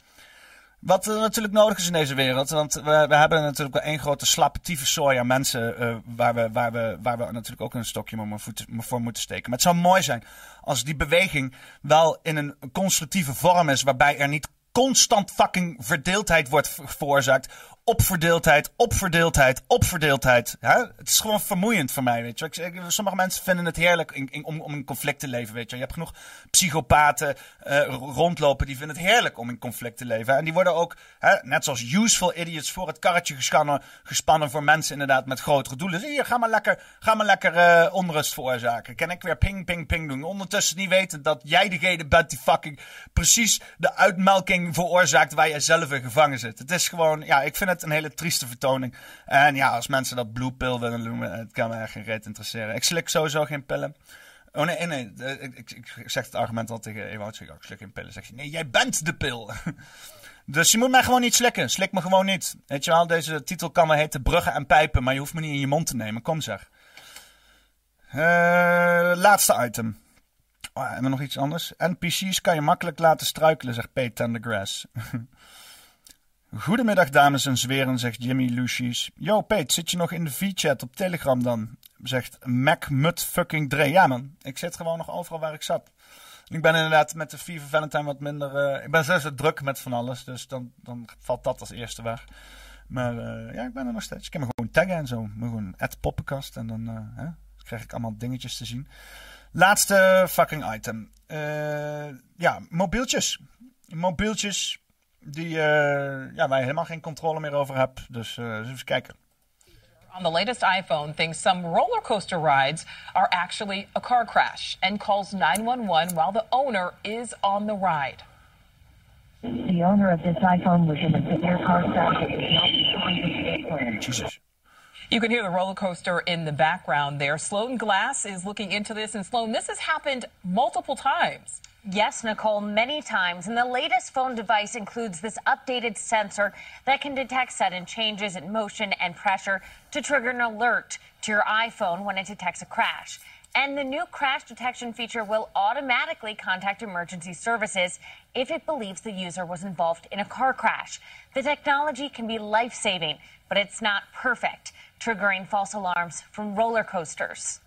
Wat er natuurlijk nodig is in deze wereld. Want we, we hebben natuurlijk wel één grote slappe tyfuszooi aan mensen. eh, waar, we, waar, we, waar we natuurlijk ook een stokje voor, moeten- steken. Maar het zou mooi zijn als die beweging wel in een constructieve vorm is. Waarbij er niet constant fucking verdeeldheid wordt ver- veroorzaakt. Op verdeeldheid, op verdeeldheid, op verdeeldheid. Hè? Het is gewoon vermoeiend voor mij, weet je. sommige mensen vinden het heerlijk in, om, om in conflict te leven, weet je. Je hebt genoeg psychopaten eh, rondlopen die vinden het heerlijk om in conflict te leven. En die worden ook, hè, net zoals useful idiots, voor het karretje gespannen, gespannen voor mensen inderdaad met grotere doelen. Hier, ga maar lekker, ga maar lekker eh, onrust veroorzaken. Kan ik weer ping, ping, ping doen. Ondertussen niet weten dat jij degene bent die fucking precies de uitmelking veroorzaakt waar jij zelf in gevangen zit. Het is gewoon, ja, ik vind het een hele trieste vertoning. En ja, als mensen dat blue pill willen noemen, het kan me echt geen reet interesseren. Ik slik sowieso geen pillen. Oh nee, nee, nee. Ik, ik, zeg het argument al tegen Ewout. Ik, ik slik geen pillen. Zeg je, nee, jij bent de pil. Dus je moet mij gewoon niet slikken. Slik me gewoon niet. Weet je wel, deze titel kan wel heten Bruggen en Pijpen, maar je hoeft me niet in je mond te nemen. Kom zeg. Eh, laatste item. Oh, nog iets anders? NPC's kan je makkelijk laten struikelen, zegt Pete Tendergrass. Goedemiddag, dames en zweren, zegt Jimmy Lucius. Yo, Pete, zit je nog in de V-chat op Telegram dan? Zegt Mac Mut fucking Dre. Ja, man. Ik zit gewoon nog overal waar ik zat. Ik ben inderdaad met de FIFA Valentine wat minder... eh, ik ben zelfs druk met van alles, dus dan, dan valt dat als eerste weg. Maar eh, ja, ik ben er nog steeds. Ik kan me gewoon taggen en zo. Me gewoon at poppenkast en dan eh, hè, krijg ik allemaal dingetjes te zien. Laatste fucking item. Ja, mobieltjes. Mobieltjes die, eh, ja, waar je helemaal geen controle meer over hebt. Dus eh, eens even kijken. on the latest iPhone thinks some roller coaster rides are actually a car crash and calls 911 while the owner is on the ride. The owner of this iPhone was in a severe car crash and is not responding to the plan. Jesus. You can hear the roller coaster in the background there. Sloan Glass is looking into this. And Sloan, this has happened multiple times. Yes, Nicole, many times. And the latest phone device includes this updated sensor that can detect sudden changes in motion and pressure to trigger an alert to your iPhone when it detects a crash. And the new crash detection feature will automatically contact emergency services if it believes the user was involved in a car crash. The technology can be life saving, but it's not perfect, triggering false alarms from roller coasters.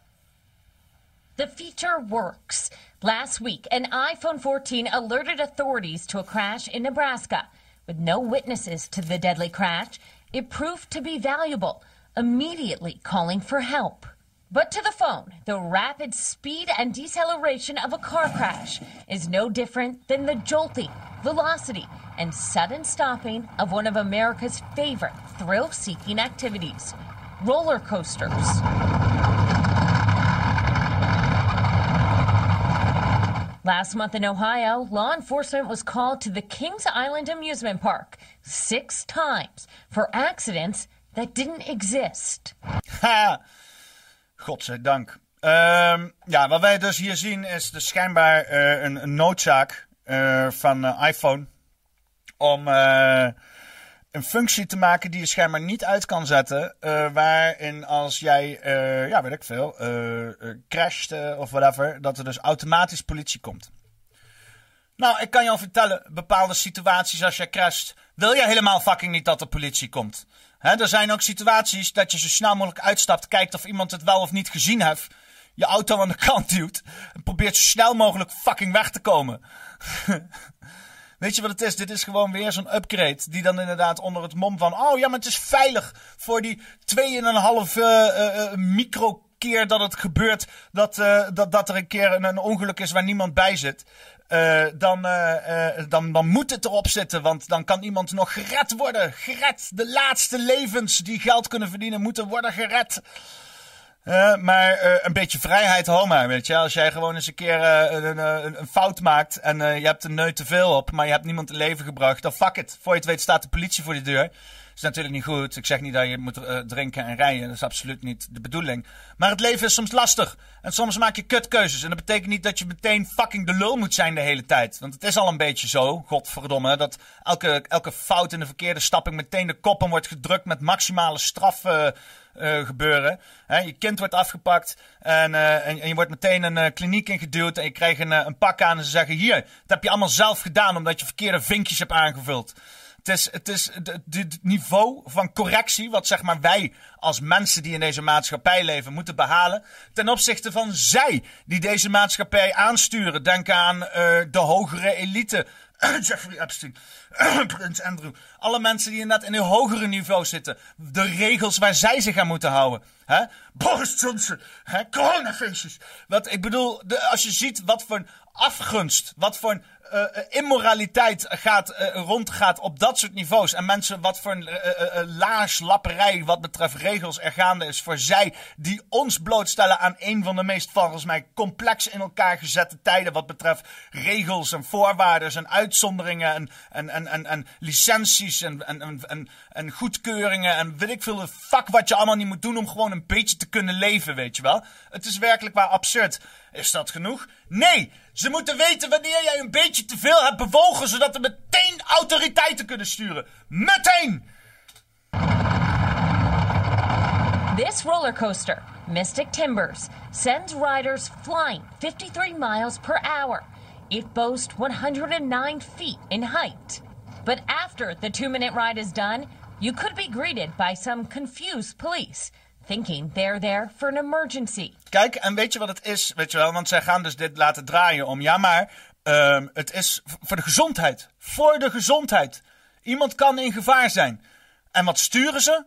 The feature works. Last week, an iPhone 14 alerted authorities to a crash in Nebraska. With no witnesses to the deadly crash, it proved to be valuable, immediately calling for help. But to the phone, the rapid speed and deceleration of a car crash is no different than the jolting, velocity, and sudden stopping of one of America's favorite thrill seeking activities roller coasters. Last month in Ohio, law enforcement was called to the Kings Island amusement park six times for accidents that didn't exist. Ha! Godzijdank. Ehm ja, wat wij dus hier zien is dus schijnbaar eh, een, een noodzaak eh, van eh, iPhone om een functie te maken die je schijnbaar niet uit kan zetten. eh, waarin als jij, eh, ja weet ik veel, eh, eh, crasht of whatever, dat er dus automatisch politie komt. Nou, ik kan je al vertellen, bepaalde situaties als jij crasht, wil je helemaal fucking niet dat er politie komt. Er zijn ook situaties dat je zo snel mogelijk uitstapt, kijkt of iemand het wel of niet gezien heeft, je auto aan de kant duwt en probeert zo snel mogelijk fucking weg te komen. Weet je wat het is? Dit is gewoon weer zo'n upgrade. Die dan inderdaad onder het mom van. Oh ja, maar het is veilig voor die 2,5 eh, eh, micro keer dat het gebeurt. Dat, eh, dat, dat er een keer een, ongeluk is waar niemand bij zit. eh, dan, eh, dan, dan moet het erop zitten. Want dan kan iemand nog gered worden. Gered. De laatste levens die geld kunnen verdienen moeten worden gered. Eh, maar eh, een beetje vrijheid, homa, weet je. Als jij gewoon eens een keer eh, een, een, een fout maakt en je hebt een neut te veel op, maar je hebt niemand in leven gebracht, dan fuck it. Voor je het weet staat de politie voor de deur. Dat is natuurlijk niet goed. Ik zeg niet dat je moet drinken en rijden. Dat is absoluut niet de bedoeling. Maar het leven is soms lastig. En soms maak je kutkeuzes. En dat betekent niet dat je meteen fucking de lul moet zijn de hele tijd. Want het is al een beetje zo, godverdomme, dat elke, elke fout in de verkeerde stapping meteen de koppen wordt gedrukt met maximale straf. Eh, gebeuren. Je kind wordt afgepakt en, eh, en, en je wordt meteen een eh, kliniek ingeduwd en je krijgt een, een pak aan en ze zeggen hier, dat heb je allemaal zelf gedaan omdat je verkeerde vinkjes hebt aangevuld. Het is het, is het- niveau van correctie, wat zeg maar wij als mensen die in deze maatschappij leven moeten behalen, ten opzichte van zij die deze maatschappij aansturen. Denk aan de hogere elite. Jeffrey Epstein, Prins Andrew. Alle mensen die inderdaad in een hogere niveau zitten. De regels waar zij zich aan moeten houden. Hè? Boris Johnson, hè? coronafeestjes. Wat, ik bedoel, de, als je ziet wat voor afgunst, wat voor immoraliteit gaat, eh, rondgaat op dat soort niveaus. En mensen wat voor een eh, eh, eh, laaslapperij wat betreft regels er gaande is voor zij die ons blootstellen aan een van de meest volgens mij complex in elkaar gezette tijden wat betreft regels en voorwaarden en uitzonderingen en, en, en, en, en licenties en, en, en, en, en goedkeuringen en weet ik veel de fuck wat je allemaal niet moet doen om gewoon een beetje te kunnen leven, weet je wel. Het is werkelijk waar absurd. Is dat genoeg? Nee! Ze moeten weten wanneer jij een beetje te veel hebt bewogen, zodat er meteen autoriteiten kunnen sturen. Meteen! This roller coaster, Mystic Timbers, sends riders flying 53 miles per hour. It boasts 109 feet in height. But after the two minute ride is done, you could be greeted by some confused police, thinking they're there for an emergency. Kijk, en weet je wat het is? Weet je wel, want zij gaan dus dit laten draaien om. Ja, maar ehm, het is voor de gezondheid. Voor de gezondheid. Iemand kan in gevaar zijn. En wat sturen ze?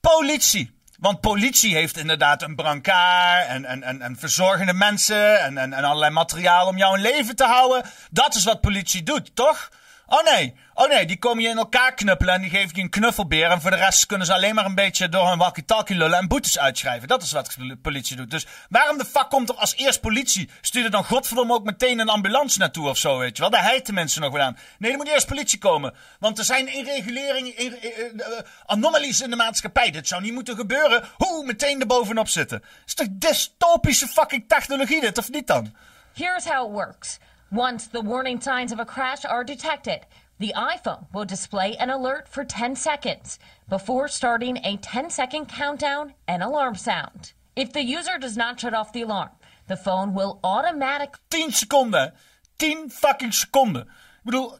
Politie. Want politie heeft inderdaad een brancard en, en, en, en verzorgende mensen en, en, en allerlei materiaal om jou in leven te houden. Dat is wat politie doet, toch? Oh nee, oh nee, die komen je in elkaar knuppelen en die geven je een knuffelbeer. En voor de rest kunnen ze alleen maar een beetje door hun walkie-talkie lullen en boetes uitschrijven. Dat is wat de politie doet. Dus waarom de fuck komt er als eerst politie? Stuur er dan godverdomme ook meteen een ambulance naartoe of zo, weet je wel? Daar heidt de mensen nog wel aan. Nee, er moet eerst politie komen. Want er zijn irreguleringen, in, in- eh, anomalies in de maatschappij. Dit zou niet moeten gebeuren. Hoe, meteen erbovenop zitten. Is toch dystopische fucking technologie dit, of niet dan? Here's how it works Once the warning signs of a crash are detected, the iPhone will display an alert for 10 seconds before starting a 10 second countdown and alarm sound. If the user does not shut off the alarm, the phone will automatically 10 seconden. 10 fucking seconden. Ik bedoel...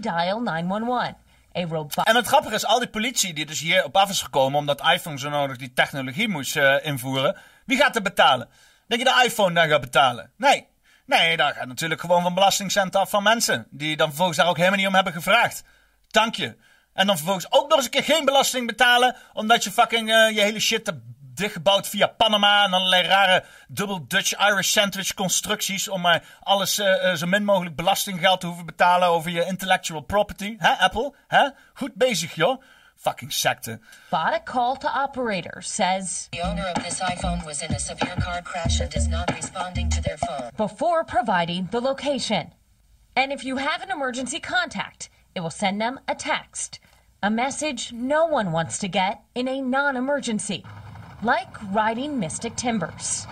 dial 911. A robot. En het grappige is, al die politie die dus hier op af is gekomen... omdat iPhone zo nodig die technologie moest eh, invoeren... wie gaat er betalen? Denk je de iPhone dan gaat betalen? Nee. Nee, daar gaat natuurlijk gewoon van belastingcenten af van mensen... die dan vervolgens daar ook helemaal niet om hebben gevraagd. Dank je. En dan vervolgens ook nog eens een keer geen belasting betalen... omdat je fucking eh, je hele shit hebt dichtgebouwd via Panama... en allerlei rare dubbel Dutch-Irish sandwich constructies... om maar alles eh, eh, zo min mogelijk belastinggeld te hoeven betalen... over je intellectual property. Hè, Apple? Hè? Goed bezig, joh. Fucking secte. Bought a call to operators says The owner of this iPhone was in a severe car crash and is not responding to their phone. before providing the location. And if you have an emergency contact, it will send them a text, a message no one wants to get in a non emergency, like riding Mystic Timbers.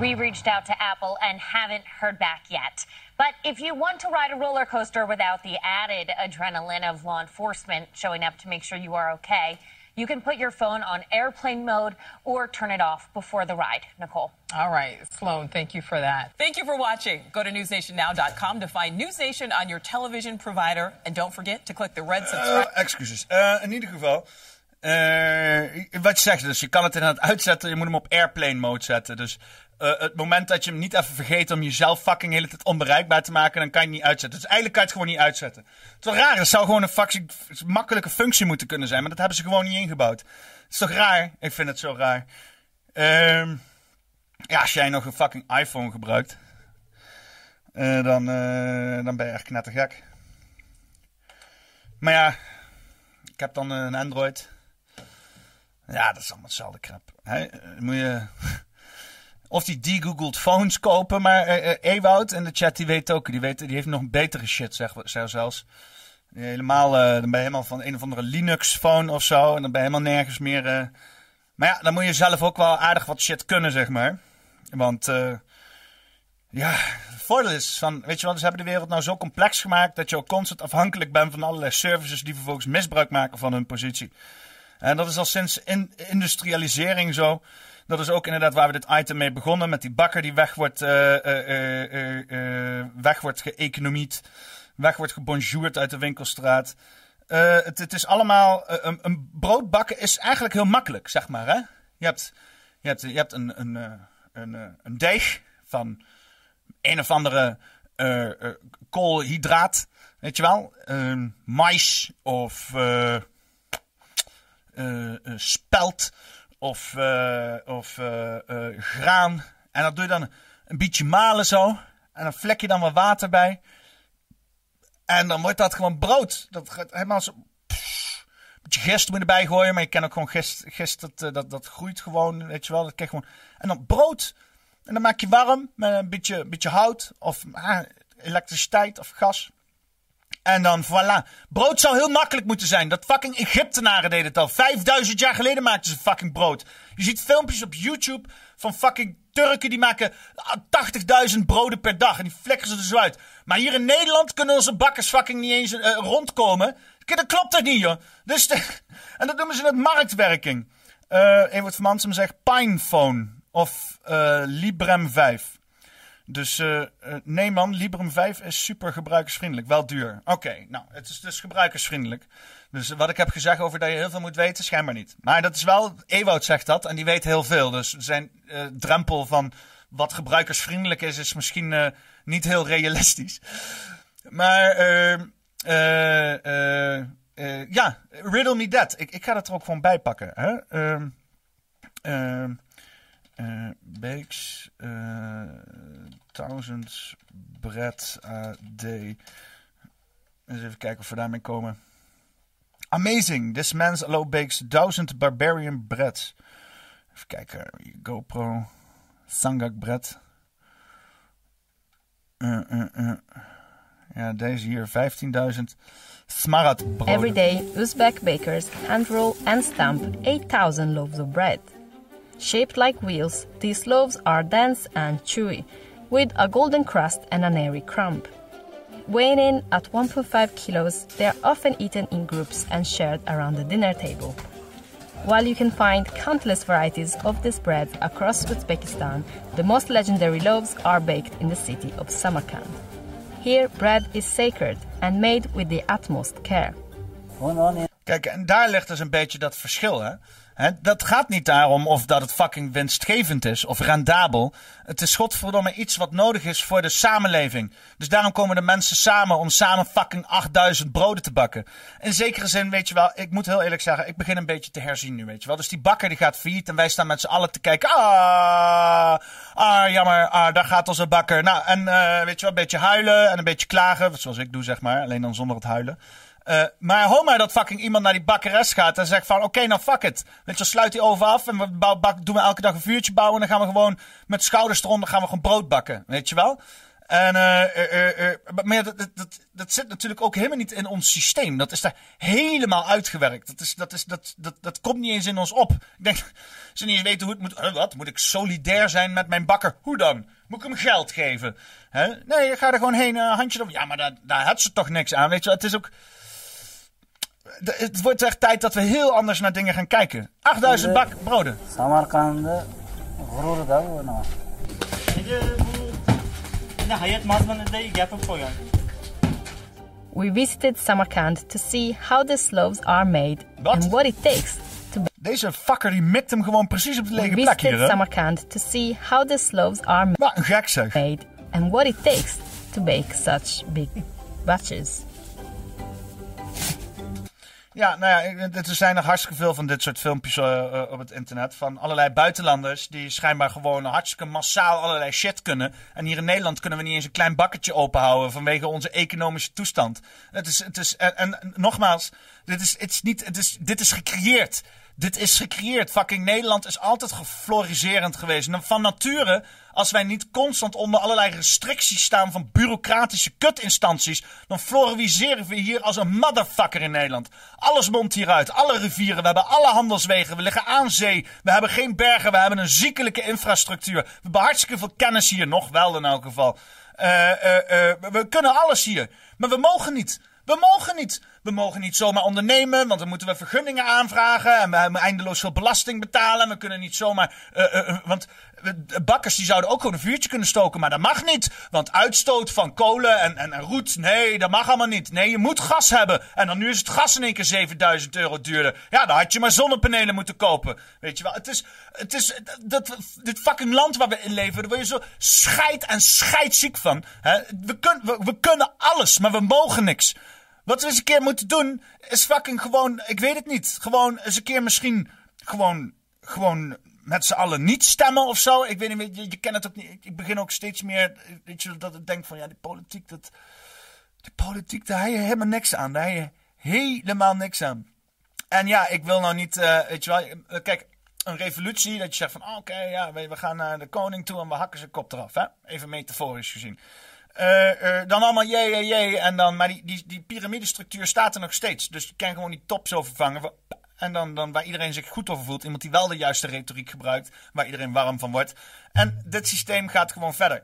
We reached out to Apple and haven't heard back yet. But if you want to ride a roller coaster without the added adrenaline of law enforcement showing up to make sure you are okay, you can put your phone on airplane mode or turn it off before the ride. Nicole. All right, Sloan, thank you for that. Thank you for watching. Go to newsnationnow.com to find NewsNation on your television provider. And don't forget to click the red subscribe. Eh, excuses. Eh, in ieder geval. Eh, wat je zegt, dus je kan het inderdaad uitzetten. Je moet hem op airplane mode zetten. Dus eh, het moment dat je hem niet even vergeet om jezelf fucking hele tijd onbereikbaar te maken, dan kan je het niet uitzetten. Dus eigenlijk kan je het gewoon niet uitzetten. Het is wel raar. Het zou gewoon een fucking makkelijke functie moeten kunnen zijn, maar dat hebben ze gewoon niet ingebouwd. Het is toch raar? Ik vind het zo raar. Ehm, ja, als jij nog een fucking iPhone gebruikt, eh, dan, dan ben je echt knettergek. Maar ja, ik heb dan een Android. Ja, dat is allemaal hetzelfde crap. Hè? Eh, Moet je... Of die de-googled phones kopen, maar eh, eh, Ewout in de chat die weet ook, die, weet, die heeft nog betere shit, zeg, zeg zelfs. Helemaal, dan ben je helemaal van een of andere Linux phone of zo, en dan ben je helemaal nergens meer. Maar ja, dan moet je zelf ook wel aardig wat shit kunnen, zeg maar. Want, ja, het voordeel is van, weet je wat, ze hebben de wereld nou zo complex gemaakt dat je ook constant afhankelijk bent van allerlei services die vervolgens misbruik maken van hun positie. En dat is al sinds in- industrialisering zo. Dat is ook inderdaad waar we dit item mee begonnen. Met die bakker die weg wordt, eh, eh, eh, eh, eh, weg wordt geëconomied. Weg wordt gebonjourd uit de winkelstraat. Eh, het, het is allemaal... eh, een, een brood bakken is eigenlijk heel makkelijk, zeg maar. Hè? Je hebt, je hebt, je hebt een, een, eh, een, eh, een deeg van een of andere eh, eh, koolhydraat. Weet je wel? Ehm, mais of... eh, eh, spelt of, eh, of graan. En dat doe je dan een beetje malen zo. En dan vlek je dan wat water bij. En dan wordt dat gewoon brood. Dat gaat helemaal zo. beetje gist moet erbij gooien. Maar je kan ook gewoon gist. gist dat, dat, dat groeit gewoon. Weet je wel. Dat krijg gewoon. En dan brood. En dan maak je warm met een beetje, beetje hout. Of elektriciteit of gas. En dan voilà. Brood zou heel makkelijk moeten zijn. Dat fucking Egyptenaren deden het al. 5000 jaar geleden maakten ze fucking brood. Je ziet filmpjes op YouTube van fucking Turken die maken ah, 80.000 broden per dag. En die flikkeren ze er zo uit. Maar hier in Nederland kunnen onze bakkers fucking niet eens eh, rondkomen. Dat klopt toch niet, joh. Dus de- en dat noemen ze het marktwerking. Eh Evert van Mansum zegt Pinephone of eh, Librem 5. Dus eh, eh, nee man, Librem 5 is super gebruikersvriendelijk. Wel duur. Oké, nou, het is dus gebruikersvriendelijk. Dus wat ik heb gezegd over dat je heel veel moet weten, schijnbaar niet. Maar dat is wel, Ewout zegt dat en die weet heel veel. Dus zijn eh, drempel van wat gebruikersvriendelijk is, is misschien niet heel realistisch. Maar eh, eh, eh, eh, ja, riddle me that. Ik, ik ga dat er ook gewoon bij pakken. Hè? Eh, Bakes, eh, 1000 bread AD. Eens even kijken of we daarmee komen. Amazing! This man's allow bakes 1000 barbarian bread. Even kijken. GoPro. Sangak bread. Eh, eh, eh. Ja, deze hier 15.000 smarat broden. Every day, Uzbek bakers hand roll and stamp 8,000 loaves of bread. Shaped like wheels, these loaves are dense and chewy, with a golden crust and an airy crumb. Weighing in at 1.5 kilos, they are often eaten in groups and shared around the dinner table. While you can find countless varieties of this bread across Uzbekistan, the most legendary loaves are baked in the city of Samarkand. Here, bread is sacred and made with the utmost care. Kijk, en daar ligt dus een beetje dat verschil, hè. Dat gaat niet daarom of dat het fucking winstgevend is of rendabel. Het is godverdomme iets wat nodig is voor de samenleving. Dus daarom komen de mensen samen om samen fucking 8000 broden te bakken. In zekere zin, weet je wel, ik moet heel eerlijk zeggen, ik begin een beetje te herzien nu, weet je wel. Dus die bakker die gaat failliet en wij staan met z'n allen te kijken. Ah, ah jammer, ah, daar gaat onze bakker. Nou, en eh, weet je wel, een beetje huilen en een beetje klagen, zoals ik doe zeg maar, alleen dan zonder het huilen. Uh, maar hoor maar dat fucking iemand naar die bakkeres gaat en zegt van oké, nou fuck it. Weet je, sluit die oven af en we bouw, doen we elke dag een vuurtje bouwen en dan gaan we gewoon met schouders eronder gaan we gewoon brood bakken. Weet je wel? En, uh, uh, maar dat, dat, dat, zit natuurlijk ook helemaal niet in ons systeem. Dat is daar helemaal uitgewerkt. Dat, is, dat, is, dat, dat, dat komt niet eens in ons op. Ik denk, ze niet eens weten hoe het moet. wat? Moet ik solidair zijn met mijn bakker? Hoe dan? Moet ik hem geld geven? Nee, gaat er gewoon heen, handje erop. Ja, maar daar, daar had ze toch niks aan. Weet je, het is ook het wordt echt tijd dat we heel anders naar dingen gaan kijken. 8000 bak broden. Samarkand'ı gurur da bu? Ne hayat yapıp koyan. We visited Samarkand to see how the loaves are made and what it takes to. Deze fucker die mikt hem gewoon precies op de lege We plek hier. visited hè? Samarkand to see how the loaves are Wat een gek zeg. made and what it takes to bake such big batches. Ja, nou ja, er zijn nog hartstikke veel van dit soort filmpjes eh, eh, op het internet. Van allerlei buitenlanders die schijnbaar gewoon hartstikke massaal allerlei shit kunnen. En hier in Nederland kunnen we niet eens een klein bakketje openhouden vanwege onze economische toestand. Het is, het is, en, nogmaals, dit is, het is niet, dit is gecreëerd. Dit is gecreëerd. Fucking Nederland is altijd gefloriserend geweest. Van nature, als wij niet constant onder allerlei restricties staan van bureaucratische kutinstanties, dan floriseren we hier als een motherfucker in Nederland. Alles mondt hieruit. Alle rivieren. We hebben alle handelswegen. We liggen aan zee. We hebben geen bergen. We hebben een ziekelijke infrastructuur. We hebben hartstikke veel kennis hier. Nog wel in elk geval. Eh, eh, eh, we kunnen alles hier. Maar we mogen niet. We mogen niet. We mogen niet zomaar ondernemen, want dan moeten we vergunningen aanvragen. En we hebben eindeloos veel belasting betalen. En we kunnen niet zomaar. eh, eh, want bakkers die zouden ook gewoon een vuurtje kunnen stoken. Maar dat mag niet. Want uitstoot van kolen en, en, roet. Nee, dat mag allemaal niet. Nee, je moet gas hebben. En dan nu is het gas in één keer 7000 euro duurder. Ja, dan had je maar zonnepanelen moeten kopen. Weet je wel. Het is. Het is dat, dit fucking land waar we in leven. Daar word je zo scheid en scheidziek van. We, kun, we, we kunnen alles, maar we mogen niks. Wat we eens een keer moeten doen, is fucking gewoon, ik weet het niet. Gewoon eens een keer misschien, gewoon, gewoon met z'n allen niet stemmen of zo. Ik weet niet, je, je kent het ook niet. Ik, begin ook steeds meer, weet je, dat ik denk van, ja, die politiek, dat, die politiek, daar heb je helemaal niks aan. Daar heb je helemaal niks aan. En ja, ik wil nou niet, eh, weet je wel, eh, kijk, een revolutie, dat je zegt van, oh, oké, ja, we, we gaan naar de koning toe en we hakken zijn kop eraf, hè? Even metaforisch gezien. Eh, eh, dan allemaal jee, jee, jee. En dan, maar die, die, piramidestructuur staat er nog steeds. Dus je kan gewoon die top zo vervangen. van- En dan, dan waar iedereen zich goed over voelt. Iemand die wel de juiste retoriek gebruikt. Waar iedereen warm van wordt. En dit systeem gaat gewoon verder.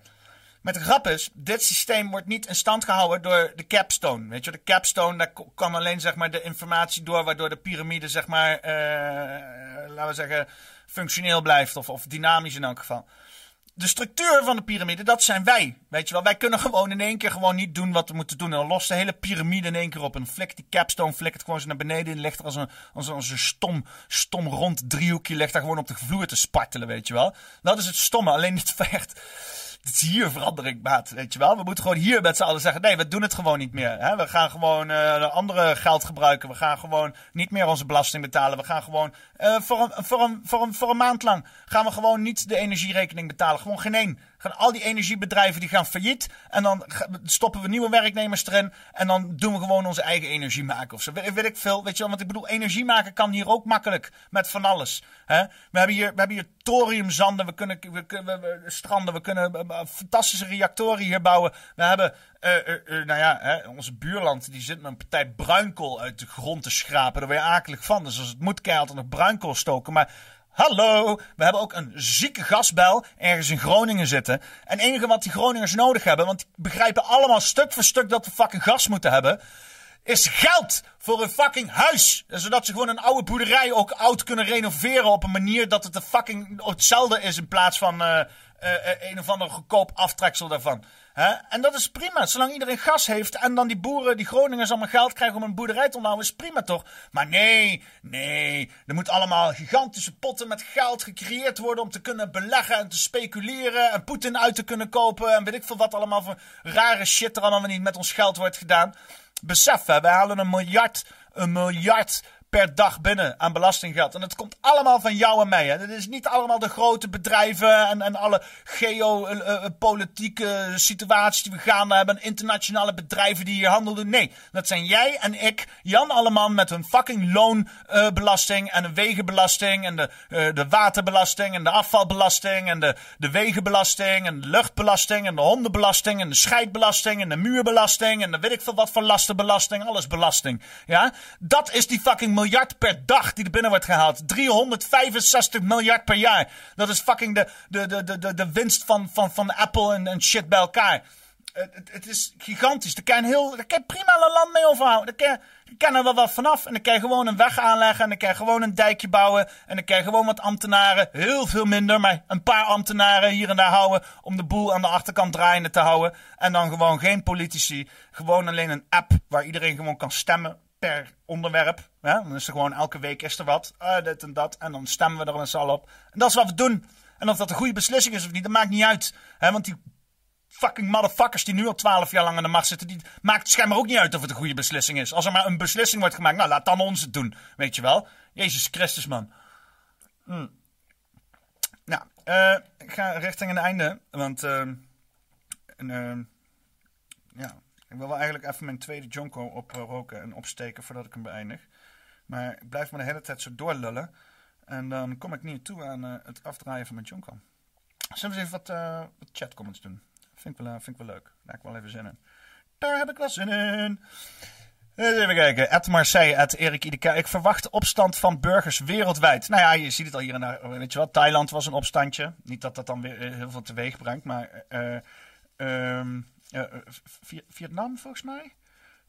Met de grap is, dit systeem wordt niet in stand gehouden door de capstone. Weet je, de capstone, daar kan alleen zeg maar, de informatie door, waardoor de piramide, zeg maar, eh, laten we zeggen, functioneel blijft. Of, of dynamisch in elk geval de structuur van de piramide, dat zijn wij. Weet je wel, wij kunnen gewoon in één keer gewoon niet doen wat we moeten doen. En dan lost de hele piramide in één keer op. En flikt die capstone, flikt het gewoon zo naar beneden. En ligt er als een, als een, stom, stom rond driehoekje, ligt daar gewoon op de vloer te spartelen, weet je wel. Dat is het stomme, alleen het vecht. Is hier verandering maat, weet je wel. We moeten gewoon hier met z'n allen zeggen, nee, we doen het gewoon niet meer. Hè? We gaan gewoon eh, andere geld gebruiken. We gaan gewoon niet meer onze belasting betalen. We gaan gewoon eh, voor, een, voor, een, voor, een, voor een maand lang gaan we gewoon niet de energierekening betalen. Gewoon geen één. Gaan al die energiebedrijven die gaan failliet. En dan stoppen we nieuwe werknemers erin. En dan doen we gewoon onze eigen energie maken. Of zo. Weet, ik veel. Weet je wel, want ik bedoel, energie maken kan hier ook makkelijk. Met van alles. Hè? We, hebben hier, we hebben hier thoriumzanden. We kunnen, we, we- we- stranden. We kunnen eh, eh, fantastische reactoren hier bouwen. We hebben, eh, nou ja, hè, onze buurland die zit met een partij bruinkool uit de grond te schrapen. Daar word je akelig van. Dus als het moet, altijd nog bruinkool stoken. Maar Hallo, we hebben ook een zieke gasbel ergens in Groningen zitten. En het enige wat die Groningers nodig hebben, want die begrijpen allemaal stuk voor stuk dat we fucking gas moeten hebben, is geld voor een fucking huis. Zodat ze gewoon een oude boerderij ook oud kunnen renoveren op een manier dat het een fucking hetzelfde is in plaats van eh, eh, eh, een of ander goedkoop aftreksel daarvan. En dat is prima, zolang iedereen gas heeft en dan die boeren, die Groningers allemaal geld krijgen om een boerderij te onderhouden, is prima toch? Maar nee, nee, er moet allemaal gigantische potten met geld gecreëerd worden om te kunnen beleggen en te speculeren en Poetin uit te kunnen kopen en weet ik veel wat allemaal voor rare shit er allemaal niet met ons geld wordt gedaan. Besef, hè, wij halen een miljard, een miljard per dag binnen aan belastinggeld. En het komt allemaal van jou en mij. Hè. Het is niet allemaal de grote bedrijven en, en alle geopolitieke situaties die we gaan hebben. Internationale bedrijven die hier handel doen. Nee, dat zijn jij en ik, Jan Alleman, met hun fucking loonbelasting en de wegenbelasting en de, eh, de waterbelasting en de afvalbelasting en de, de wegenbelasting en de luchtbelasting en de hondenbelasting en de scheidbelasting en de muurbelasting en de weet ik veel wat voor lastenbelasting. Alles belasting. Ja, dat is die fucking miljard per dag die er binnen wordt gehaald. 365 miljard per jaar. Dat is fucking de, de, de, de, de winst van, van, van Apple en, en shit bij elkaar. Het, het, het is gigantisch. Daar kan heel, daar kan prima een land mee overhouden. Daar kan, daar kan er wel wat vanaf. En dan kan je gewoon een weg aanleggen. En dan kan je gewoon een dijkje bouwen. En dan kan je gewoon wat ambtenaren. Heel veel minder, maar een paar ambtenaren hier en daar houden. Om de boel aan de achterkant draaiende te houden. En dan gewoon geen politici. Gewoon alleen een app waar iedereen gewoon kan stemmen per onderwerp. Dan is er gewoon elke week is er wat. Ah, dit en dat. En dan stemmen we er z'n allen op. En dat is wat we doen. En of dat een goede beslissing is of niet, dat maakt niet uit. Hè, want die fucking motherfuckers die nu al twaalf jaar lang aan de macht zitten, die maakt schijnbaar ook niet uit of het een goede beslissing is. Als er maar een beslissing wordt gemaakt, nou laat dan ons het doen. Weet je wel? Jezus Christus, man. Hm. Nou, eh, ik ga richting een einde. Want, eh, ja, ik wil wel eigenlijk even mijn tweede Jonko oproken en opsteken voordat ik hem beëindig. Maar ik blijf maar de hele tijd zo doorlullen. En dan kom ik niet toe aan eh, het afdraaien van mijn Jonko. Zullen we eens even wat, eh, wat chatcomments doen? Vind ik, wel, eh, vind ik wel leuk. Daar heb ik wel even zin in. Daar heb ik wel zin in. Even kijken. Ed Marseille, Ed Erik Ideka. Ik verwacht opstand van burgers wereldwijd. Nou ja, je ziet het al hier en daar. Weet je wel, Thailand was een opstandje. Niet dat dat dan weer eh, heel veel teweeg brengt, maar... eh, eh, Vi- Vietnam, volgens mij.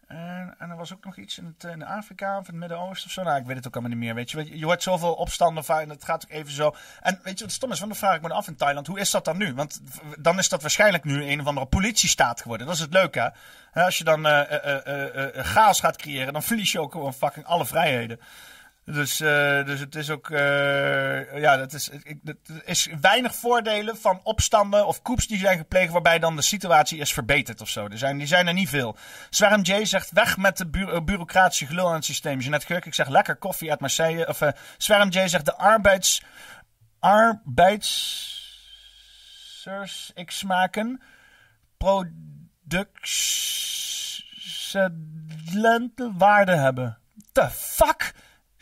En, en er was ook nog iets in, het, eh, in Afrika of in het Midden-Oosten of zo. Nou, ik weet het ook allemaal niet meer. Weet je, je, hoort zoveel opstanden en het gaat ook even zo. En weet je wat stom is? Want dan vraag ik me af in Thailand, hoe is dat dan nu? Want dan is dat waarschijnlijk nu een of andere politiestaat geworden. Dat is het leuke, hè? Als je dan eh, chaos gaat creëren, dan verlies je ook gewoon fucking alle vrijheden. Dus, eh, dus het is ook. eh, ja, dat is, dat- is weinig voordelen van opstanden of coups die zijn gepleegd. waarbij dan de situatie is verbeterd of zo. Er zijn, die zijn er niet veel. Zwerm J zegt weg met de eh, bureaucratische gelul aan het systeem. Jeanette ik zeg lekker koffie uit Marseille. Of, J zegt de arbeids. arbeidsers ik smaken. Productielente waarde hebben. The fuck?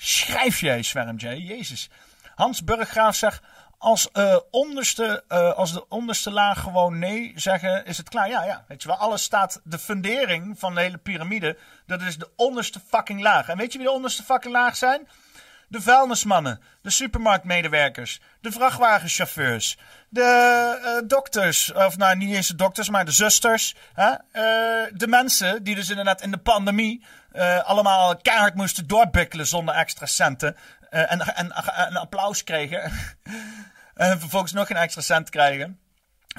Schrijf jij, Zwerm J? Jezus. Hans Burggraaf zegt... Als, eh, onderste, eh, als de onderste laag gewoon nee zeggen, is het klaar. Ja, ja. Weet je wel, alles staat. De fundering van de hele piramide, dat is de onderste fucking laag. En weet je wie de onderste fucking laag zijn? De vuilnismannen, de supermarktmedewerkers, de vrachtwagenchauffeurs, de eh, dokters, of nou niet eens de dokters, maar de zusters. Hè? Eh, de mensen die dus inderdaad in de pandemie eh, allemaal keihard moesten doorbikkelen zonder extra centen. en, en, een applaus kregen. en vervolgens nog geen extra cent krijgen.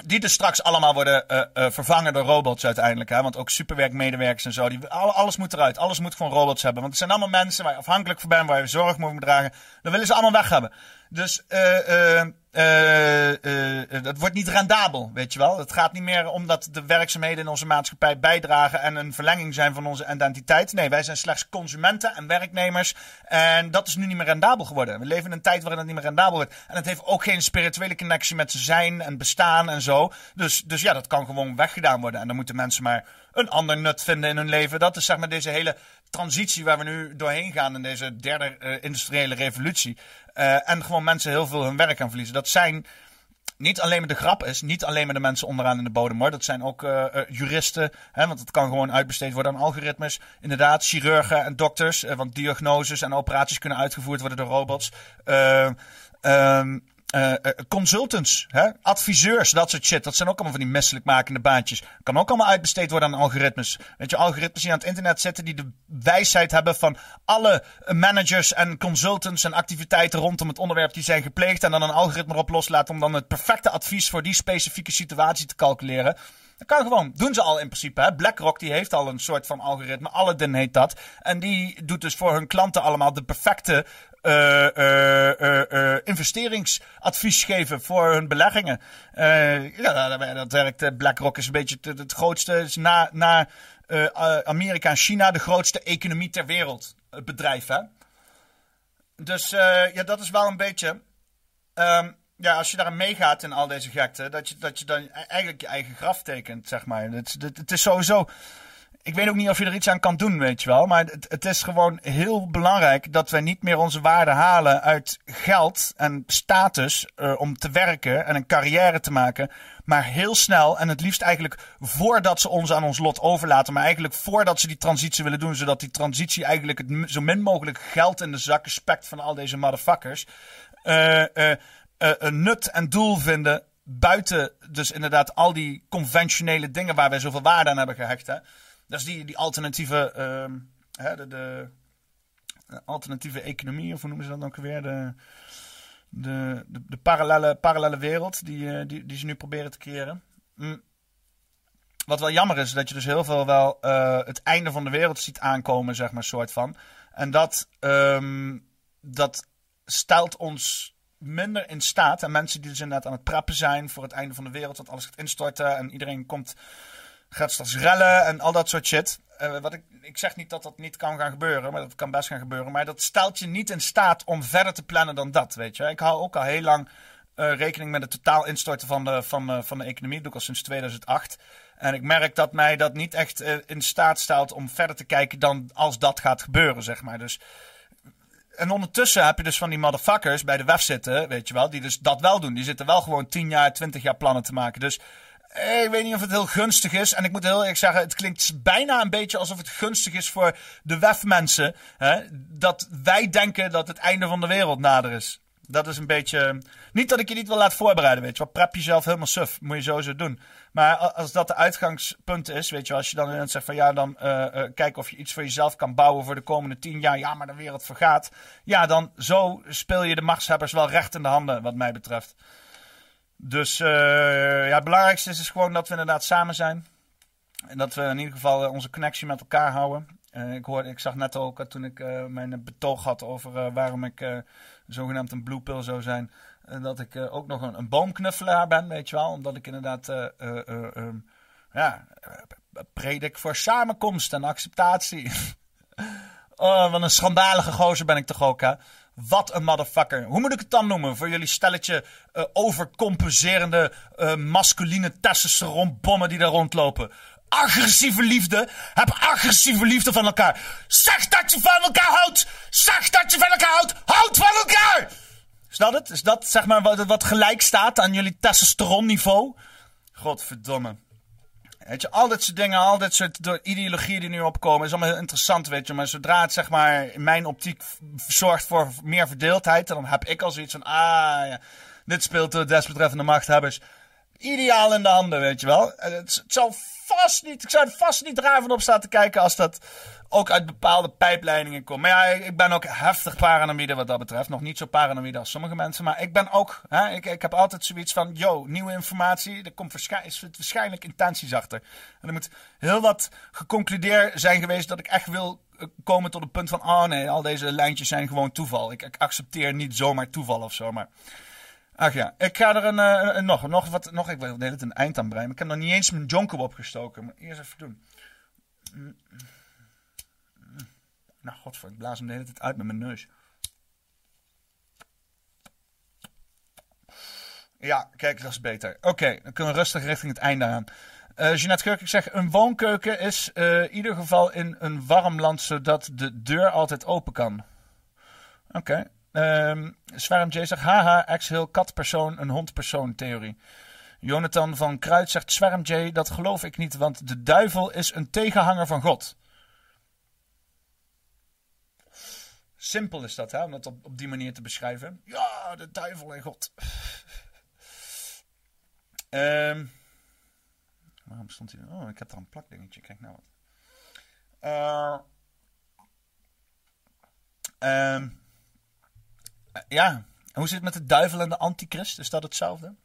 Die dus straks allemaal worden eh, eh, vervangen door robots uiteindelijk. Hè? Want ook superwerkmedewerkers en zo. Die, al- alles moet eruit. Alles moet gewoon robots hebben. Want het zijn allemaal mensen waar je afhankelijk van bent. Waar je zorg moet dragen. Dan willen ze allemaal weg hebben. Dus eh, eh, eh, eh, dat wordt niet rendabel, weet je wel. Het gaat niet meer om dat de werkzaamheden in onze maatschappij bijdragen en een verlenging zijn van onze identiteit. Nee, wij zijn slechts consumenten en werknemers. En dat is nu niet meer rendabel geworden. We leven in een tijd waarin het niet meer rendabel wordt. En het heeft ook geen spirituele connectie met zijn en bestaan en zo. Dus, dus ja, dat kan gewoon weggedaan worden. En dan moeten mensen maar een ander nut vinden in hun leven. Dat is zeg maar deze hele transitie waar we nu doorheen gaan in deze derde eh, industriële revolutie. Eh, en gewoon mensen heel veel hun werk gaan verliezen. Dat zijn niet alleen maar de grap is, niet alleen maar de mensen onderaan in de bodem hoor. Dat zijn ook eh, juristen, hè, want het kan gewoon uitbesteed worden aan algoritmes. Inderdaad, chirurgen en dokters, want diagnoses en operaties kunnen uitgevoerd worden door robots. Eh, Eh, eh, consultants, hè? adviseurs, dat soort shit. Dat zijn ook allemaal van die misselijkmakende baantjes. Kan ook allemaal uitbesteed worden aan algoritmes. Weet je, algoritmes die aan het internet zitten, die de wijsheid hebben van alle managers en consultants en activiteiten rondom het onderwerp die zijn gepleegd. En dan een algoritme erop loslaten om dan het perfecte advies voor die specifieke situatie te calculeren. Dat kan gewoon. Doen ze al in principe. Hè? BlackRock die heeft al een soort van algoritme. Aladdin heet dat. En die doet dus voor hun klanten allemaal de perfecte eh, eh, eh, investeringsadvies geven voor hun beleggingen. Ja, dat, dat werkt. BlackRock is een beetje het, grootste. Na, Amerika en China de grootste economie ter wereld. Het bedrijf, hè? Dus ja, dat is wel een beetje. ehm, ja, als je daarin meegaat in al deze gekte, dat je, dat je dan e- eigenlijk je eigen graf tekent, zeg maar. Het, het is sowieso. Ik weet ook niet of je er iets aan kan doen, weet je wel. Maar het, het is gewoon heel belangrijk dat wij niet meer onze waarde halen uit geld en status eh, om te werken en een carrière te maken. Maar heel snel en het liefst eigenlijk voordat ze ons aan ons lot overlaten. Maar eigenlijk voordat ze die transitie willen doen. Zodat die transitie eigenlijk het zo min mogelijk geld in de zakken spekt van al deze motherfuckers. eh, eh, een nut en doel vinden buiten dus inderdaad al die conventionele dingen waar wij zoveel waarde aan hebben gehecht. Hè? Dat is die, die alternatieve, ehm, hè, de, de, alternatieve economie, of hoe noemen ze dat ook weer? De, de, de, de parallele, wereld die, eh, die, die ze nu proberen te creëren. Mm. Wat wel jammer is, dat je dus heel veel wel eh, het einde van de wereld ziet aankomen, zeg maar, soort van. En dat, ehm, dat stelt ons minder in staat. En mensen die dus inderdaad aan het preppen zijn voor het einde van de wereld, dat alles gaat instorten en iedereen komt, gaat straks rellen en al dat soort shit. Eh, wat ik, ik zeg niet dat dat niet kan gaan gebeuren, maar dat kan best gaan gebeuren. Maar dat stelt je niet in staat om verder te plannen dan dat, weet je. Ik hou ook al heel lang eh, rekening met het totaal instorten van de, van, eh, van de economie. Dat doe ik al sinds 2008. En ik merk dat mij dat niet echt in staat stelt om verder te kijken dan als dat gaat gebeuren, zeg maar. Dus en ondertussen heb je dus van die motherfuckers bij de WEF zitten, weet je wel, die dus dat wel doen. Die zitten wel gewoon 10 jaar, 20 jaar plannen te maken. Dus ik weet niet of het heel gunstig is. En ik moet heel eerlijk zeggen, het klinkt bijna een beetje alsof het gunstig is voor de WEF-mensen. Dat wij denken dat het einde van de wereld nader is. Dat is een beetje. Niet dat ik je niet wil laten voorbereiden, weet je wel. Prep jezelf helemaal suf. Moet je sowieso doen. Maar als dat de uitgangspunt is, weet je. Als je dan inderdaad zegt van ja, dan eh eh, kijk of je iets voor jezelf kan bouwen voor de komende tien jaar. Ja, maar de wereld vergaat. Ja, dan zo speel je de machtshebbers wel recht in de handen, wat mij betreft. Dus eh, ja, het belangrijkste is, is gewoon dat we inderdaad samen zijn. En dat we in ieder geval eh, onze connectie met elkaar houden. Eh, ik, hoorde, ik zag net ook toen ik mijn betoog had over waarom ik zogenaamd een blue pill zou zijn. dat ik ook nog een, een boomknuffelaar ben, weet je wel. Omdat ik inderdaad ehm, ja, predik voor samenkomst en acceptatie. Oh, wat een schandalige gozer ben ik toch ook, hè? Wat een motherfucker. Hoe moet ik het dan noemen voor jullie stelletje eh, overcompenserende eh, masculine testosteronbommen die daar rondlopen? Agressieve liefde. Heb agressieve liefde van elkaar. Zeg dat je van elkaar houdt. Zeg dat je van elkaar houdt. Houd van elkaar. Is dat het? Is dat zeg maar wat, wat gelijk staat aan jullie testosteronniveau? Godverdomme. Weet je, al dit soort dingen, al dit soort ideologieën die nu opkomen, is allemaal heel interessant, weet je. Maar zodra het, zeg maar, in mijn optiek zorgt voor meer verdeeldheid, dan heb ik al zoiets van, ah ja, dit speelt de desbetreffende machthebbers ideaal in de handen, weet je wel. En Het, het vast niet, ik zou er vast niet raar van op staan te kijken als dat ook uit bepaalde pijpleidingen komt. Maar ja, ik, ben ook heftig paranoïde wat dat betreft. Nog niet zo paranoïde als sommige mensen. Maar ik ben ook, hè, ik, ik heb altijd zoiets van, yo, nieuwe informatie, er komt waarschijn- is waarschijnlijk intenties achter. En er moet heel wat geconcludeerd zijn geweest dat ik echt wil eh, komen tot het punt van, oh nee, al deze lijntjes zijn gewoon toeval. Ik, ik accepteer niet zomaar toeval of zo, maar... Ach ja, ik ga er een, eh, nog, nog wat, nog, ik wil tijd een eind aan breien. Ik heb nog niet eens mijn jonko opgestoken. Maar eerst even doen. Nou, godver, ik blaas hem de hele tijd uit met mijn neus. Ja, kijk, dat is beter. Oké, dan kunnen we rustig richting het einde aan. Eh Jeanette Kurk, ik zeg, een woonkeuken is eh, in ieder geval in een warm land, zodat de deur altijd open kan. Oké. Ehm Zwerm J zegt, haha, ex-heel katpersoon, een hondpersoon theorie. Jonathan van Kruid zegt, Zwerm J, dat geloof ik niet, want de duivel is een tegenhanger van God. Simpel is dat, hè, om dat op, die manier te beschrijven. Ja, de duivel en God. Ehm waarom stond hij... Oh, ik heb daar een plakdingetje. Kijk nou wat. Eh, ehm, eh, ja, hoe zit het met de duivel en de antichrist? Is dat hetzelfde?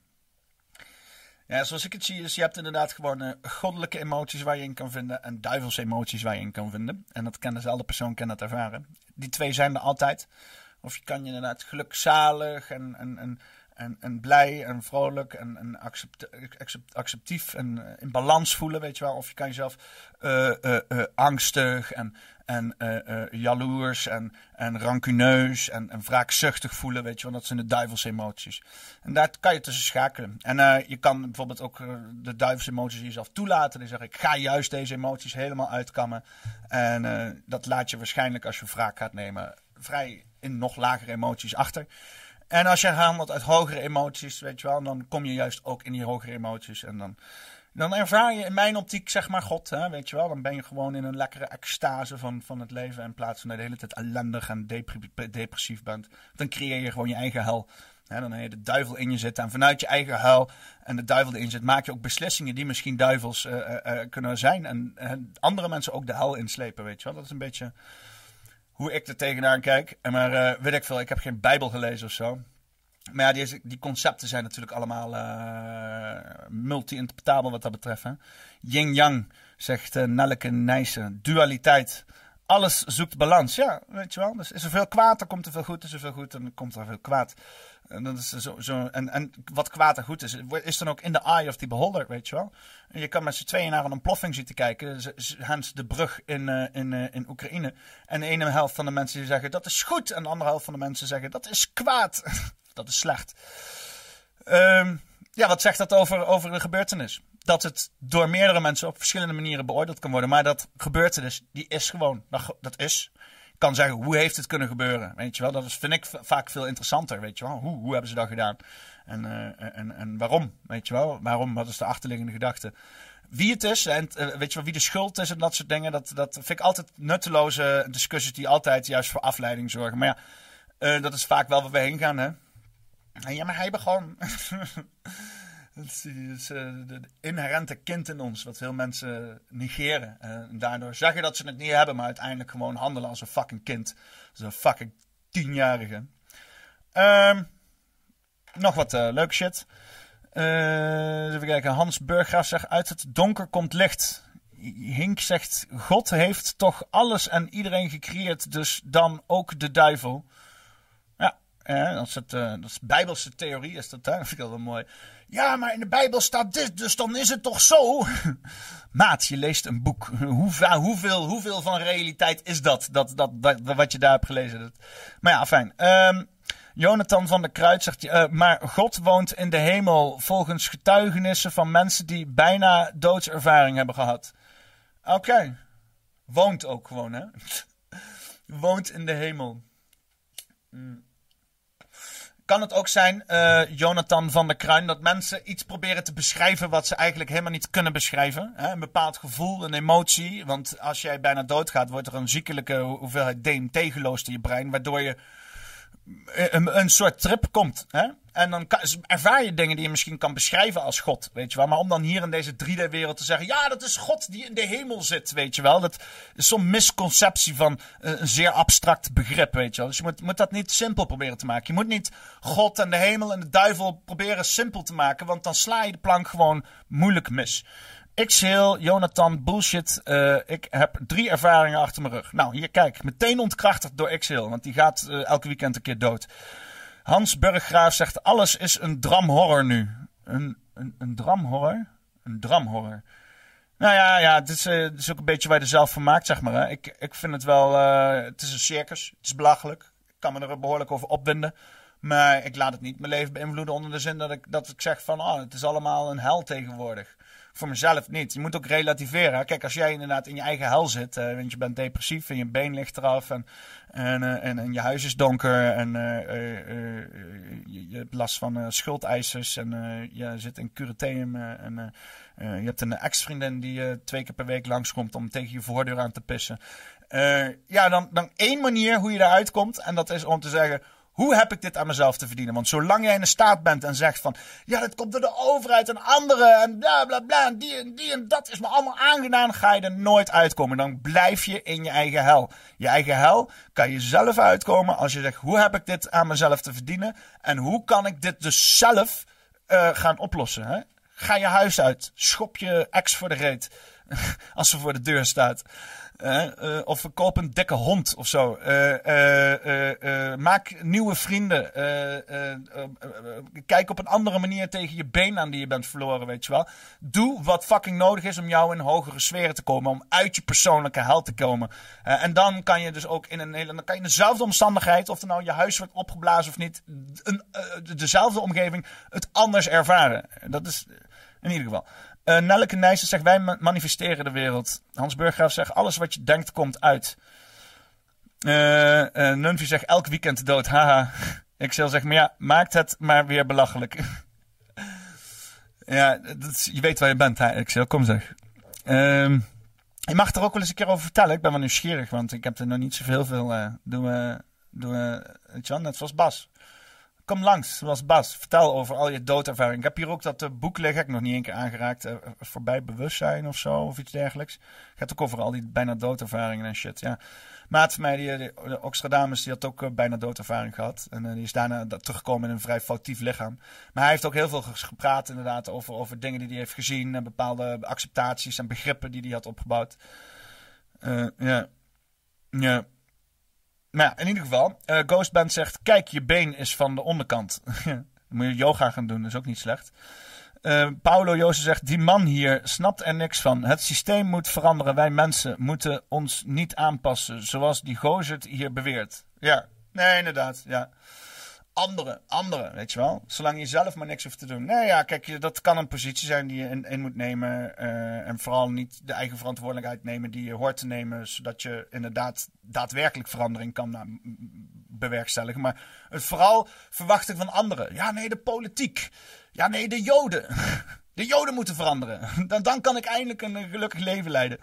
Ja, zoals ik het zie, is je hebt inderdaad gewoon eh, goddelijke emoties waar je in kan vinden en duivelse emoties waar je in kan vinden. En dat kan dezelfde persoon kan dat ervaren. Die twee zijn er altijd. Of je kan je inderdaad gelukzalig en, en, en, en, blij en vrolijk en, accept, accept- acceptief en eh, in balans voelen, weet je wel. Of je kan jezelf eh, angstig en, en eh, jaloers en, en rancuneus en, en wraakzuchtig voelen, weet je wel. Dat zijn de duivelse emoties. En daar kan je tussen schakelen. En eh, je kan bijvoorbeeld ook de duivelse emoties jezelf toelaten. Die zeggen, ik ga juist deze emoties helemaal uitkammen. En dat laat je waarschijnlijk als je wraak gaat nemen vrij in nog lagere emoties achter. En als je handelt uit hogere emoties, weet je wel, dan kom je juist ook in die hogere emoties. En dan, dan ervaar je in mijn optiek, zeg maar, God, hè, weet je wel. Dan ben je gewoon in een lekkere extase van, van het leven. In plaats van dat je de hele tijd ellendig en depressief bent. Dan creëer je gewoon je eigen hel. Dan heb je de duivel in je zitten. En vanuit je eigen hel en de duivel erin zit, maak je ook beslissingen die misschien duivels eh, eh, eh, kunnen zijn. En, andere mensen ook de hel inslepen, weet je wel. Dat is een beetje hoe ik er tegenaan kijk. En Maar weet ik veel, ik heb geen Bijbel gelezen of zo. Maar ja, die, die concepten zijn natuurlijk allemaal eh, multi-interpretabel wat dat betreft. Yin-yang, zegt eh, Nelleke Nijssen. Dualiteit. Alles zoekt balans. Ja, weet je wel. Dus is er veel kwaad, dan komt er veel goed. Is er veel goed, dan komt er veel kwaad. En, dat is zo, zo, en, en wat kwaad en goed is, is dan ook in the eye of the beholder, weet je wel. En je kan met z'n tweeën naar een ontploffing zitten kijken. Hens de brug in, eh, in, in Oekraïne. En de ene helft van de mensen die zeggen dat is goed. En de andere helft van de mensen zeggen dat is kwaad. dat is slecht. Ehm, ja, wat zegt dat over, over de gebeurtenis? Dat het door meerdere mensen op verschillende manieren beoordeeld kan worden. Maar dat gebeurtenis, die is gewoon. Dat, is. Ik kan zeggen, hoe heeft het kunnen gebeuren? Weet je wel, dat is, vind ik vaak veel interessanter. Weet je wel, hoe, hoe hebben ze dat gedaan? En, eh, en, en waarom? Weet je wel, waarom? Wat is de achterliggende gedachte? Wie het is en eh, weet je wel, wie de schuld is en dat soort dingen. Dat, dat vind ik altijd nutteloze discussies die altijd juist voor afleiding zorgen. Maar ja, eh, dat is vaak wel waar we heen gaan, hè? Ja, maar hij begon. Dat is, is, eh, inherente kind in ons, wat veel mensen negeren. Eh, en daardoor zeggen dat ze het niet hebben, maar uiteindelijk gewoon handelen als een fucking kind. Als een fucking tienjarige. Ehm, nog wat eh leuk shit. Even kijken. Hans Burggraaf zegt: Uit het donker komt licht. Hink zegt: God heeft toch alles en iedereen gecreëerd, dus dan ook de duivel. Ja, dat, is het, eh, dat is bijbelse theorie, is dat, hè? dat vind ik wel mooi. Ja, maar in de Bijbel staat dit, dus dan is het toch zo? Maat, je leest een boek. Hoe, hoeveel, hoeveel van realiteit is dat, dat, dat, dat, wat je daar hebt gelezen? Dat, maar ja, fijn. Ehm, Jonathan van der Kruid zegt, eh, maar God woont in de hemel volgens getuigenissen van mensen die bijna doodservaring hebben gehad. Oké. Woont ook gewoon, hè? woont in de hemel. Mm. Kan het ook zijn, eh, Jonathan van der Kruin, dat mensen iets proberen te beschrijven wat ze eigenlijk helemaal niet kunnen beschrijven? Hè? Een bepaald gevoel, een emotie. Want als jij bijna doodgaat, wordt er een ziekelijke ho- hoeveelheid DMT geloosd in je brein, waardoor je een, soort trip komt. Hè? En dan ervaar je dingen die je misschien kan beschrijven als God, weet je wel. Maar om dan hier in deze 3D-wereld te zeggen, ja, dat is God die in de hemel zit, weet je wel. Dat is zo'n misconceptie van eh, een zeer abstract begrip, weet je wel. Dus je moet, moet dat niet simpel proberen te maken. Je moet niet God en de hemel en de duivel proberen simpel te maken, want dan sla je de plank gewoon moeilijk mis. X-Heel, Jonathan, bullshit. eh, ik heb drie ervaringen achter mijn rug. Nou, hier kijk, meteen ontkrachtigd door X-Heel, want die gaat eh, elke weekend een keer dood. Hans Burggraaf zegt: Alles is een dramhorror nu. Een, een, een dramhorror? Een dramhorror. Nou ja, ja het, is, eh, is ook een beetje waar je er zelf van maakt, zeg maar. Hè. Ik, ik vind het wel. het is een circus. Het is belachelijk. Ik kan me er behoorlijk over opwinden. Maar ik laat het niet mijn leven beïnvloeden onder de zin dat ik, dat ik zeg van. Oh, het is allemaal een hel tegenwoordig. Voor mezelf niet. Je moet ook relativeren. Kijk, als jij inderdaad in je eigen hel zit, eh, want je bent depressief en je been ligt eraf en, en, eh, en, en je huis is donker en eh, je, je hebt last van schuldeisers en je zit in curateum en je hebt een ex-vriendin die twee keer per week langskomt om tegen je voordeur aan te pissen. Ja, dan, dan één manier hoe je eruit komt en dat is om te zeggen... Hoe heb ik dit aan mezelf te verdienen? Want zolang jij in de staat bent en zegt van... Ja, dat komt door de overheid en anderen en bla bla bla. En die en die en dat is me allemaal aangedaan. Ga je er nooit uitkomen. Dan blijf je in je eigen hel. Je eigen hel kan je zelf uitkomen als je zegt... Hoe heb ik dit aan mezelf te verdienen? En hoe kan ik dit dus zelf eh, gaan oplossen? Hè? Ga je huis uit. Schop je ex voor de reet. Als ze voor de deur staat. Eh, of koop een dikke hond of zo. Eh, eh, maak nieuwe vrienden. Kijk op een andere manier tegen je been aan die je bent verloren, weet je wel. Doe wat fucking nodig is om jou in hogere sferen te komen. Om uit je persoonlijke hel te komen. En dan kan je dus ook in een hele. Dan kan je dezelfde omstandigheid, of er nou je huis wordt opgeblazen of niet. Een, dezelfde omgeving het anders ervaren. Dat is in ieder geval. Uh, Nelleke Nijssen zegt, wij ma- manifesteren de wereld. Hans Burggraaf zegt, alles wat je denkt komt uit. Eh uh, Nunvi zegt, elk weekend dood, haha. Ik zal zeggen, maar ja, maakt het maar weer belachelijk. ja, je weet waar je bent, hè, kom zeg. Ehm, je mag er ook wel eens een keer over vertellen. Ik ben wel nieuwsgierig, want ik heb er nog niet zoveel veel. eh doen we, doen we, net zoals Bas. Kom langs, zoals Bas. Vertel over al je doodervaring. Ik heb hier ook dat eh, boek liggen. Ik heb nog niet één keer aangeraakt. eh, voorbij bewustzijn of zo, of iets dergelijks. Het gaat ook over al die bijna doodervaringen en shit. Ja. Maat van mij, die, die, de Oxtradamus, die had ook eh, bijna doodervaring gehad. En eh, die is daarna da- teruggekomen in een vrij foutief lichaam. Maar hij heeft ook heel veel gepraat inderdaad over, over dingen die hij heeft gezien. En bepaalde acceptaties en begrippen die hij had opgebouwd. Eh, Ja. Ja. Maar ja, in ieder geval, eh Ghostband zegt: Kijk, je been is van de onderkant. Moet je yoga gaan doen, dat is ook niet slecht. Eh, Paulo Joosten zegt: Die man hier snapt er niks van. Het systeem moet veranderen. Wij mensen moeten ons niet aanpassen, zoals die gozer het hier beweert. Ja, nee, inderdaad. Ja. Anderen, anderen, weet je wel. Zolang je zelf maar niks hoeft te doen. Nee, ja, kijk, dat kan een positie zijn die je in, in moet nemen. eh, en vooral niet de eigen verantwoordelijkheid nemen die je hoort te nemen. Zodat je inderdaad daadwerkelijk verandering kan nou, bewerkstelligen. Maar het vooral verwachten van anderen. Ja, nee, de politiek. Ja, nee, de Joden. De Joden moeten veranderen. Dan, dan kan ik eindelijk een gelukkig leven leiden.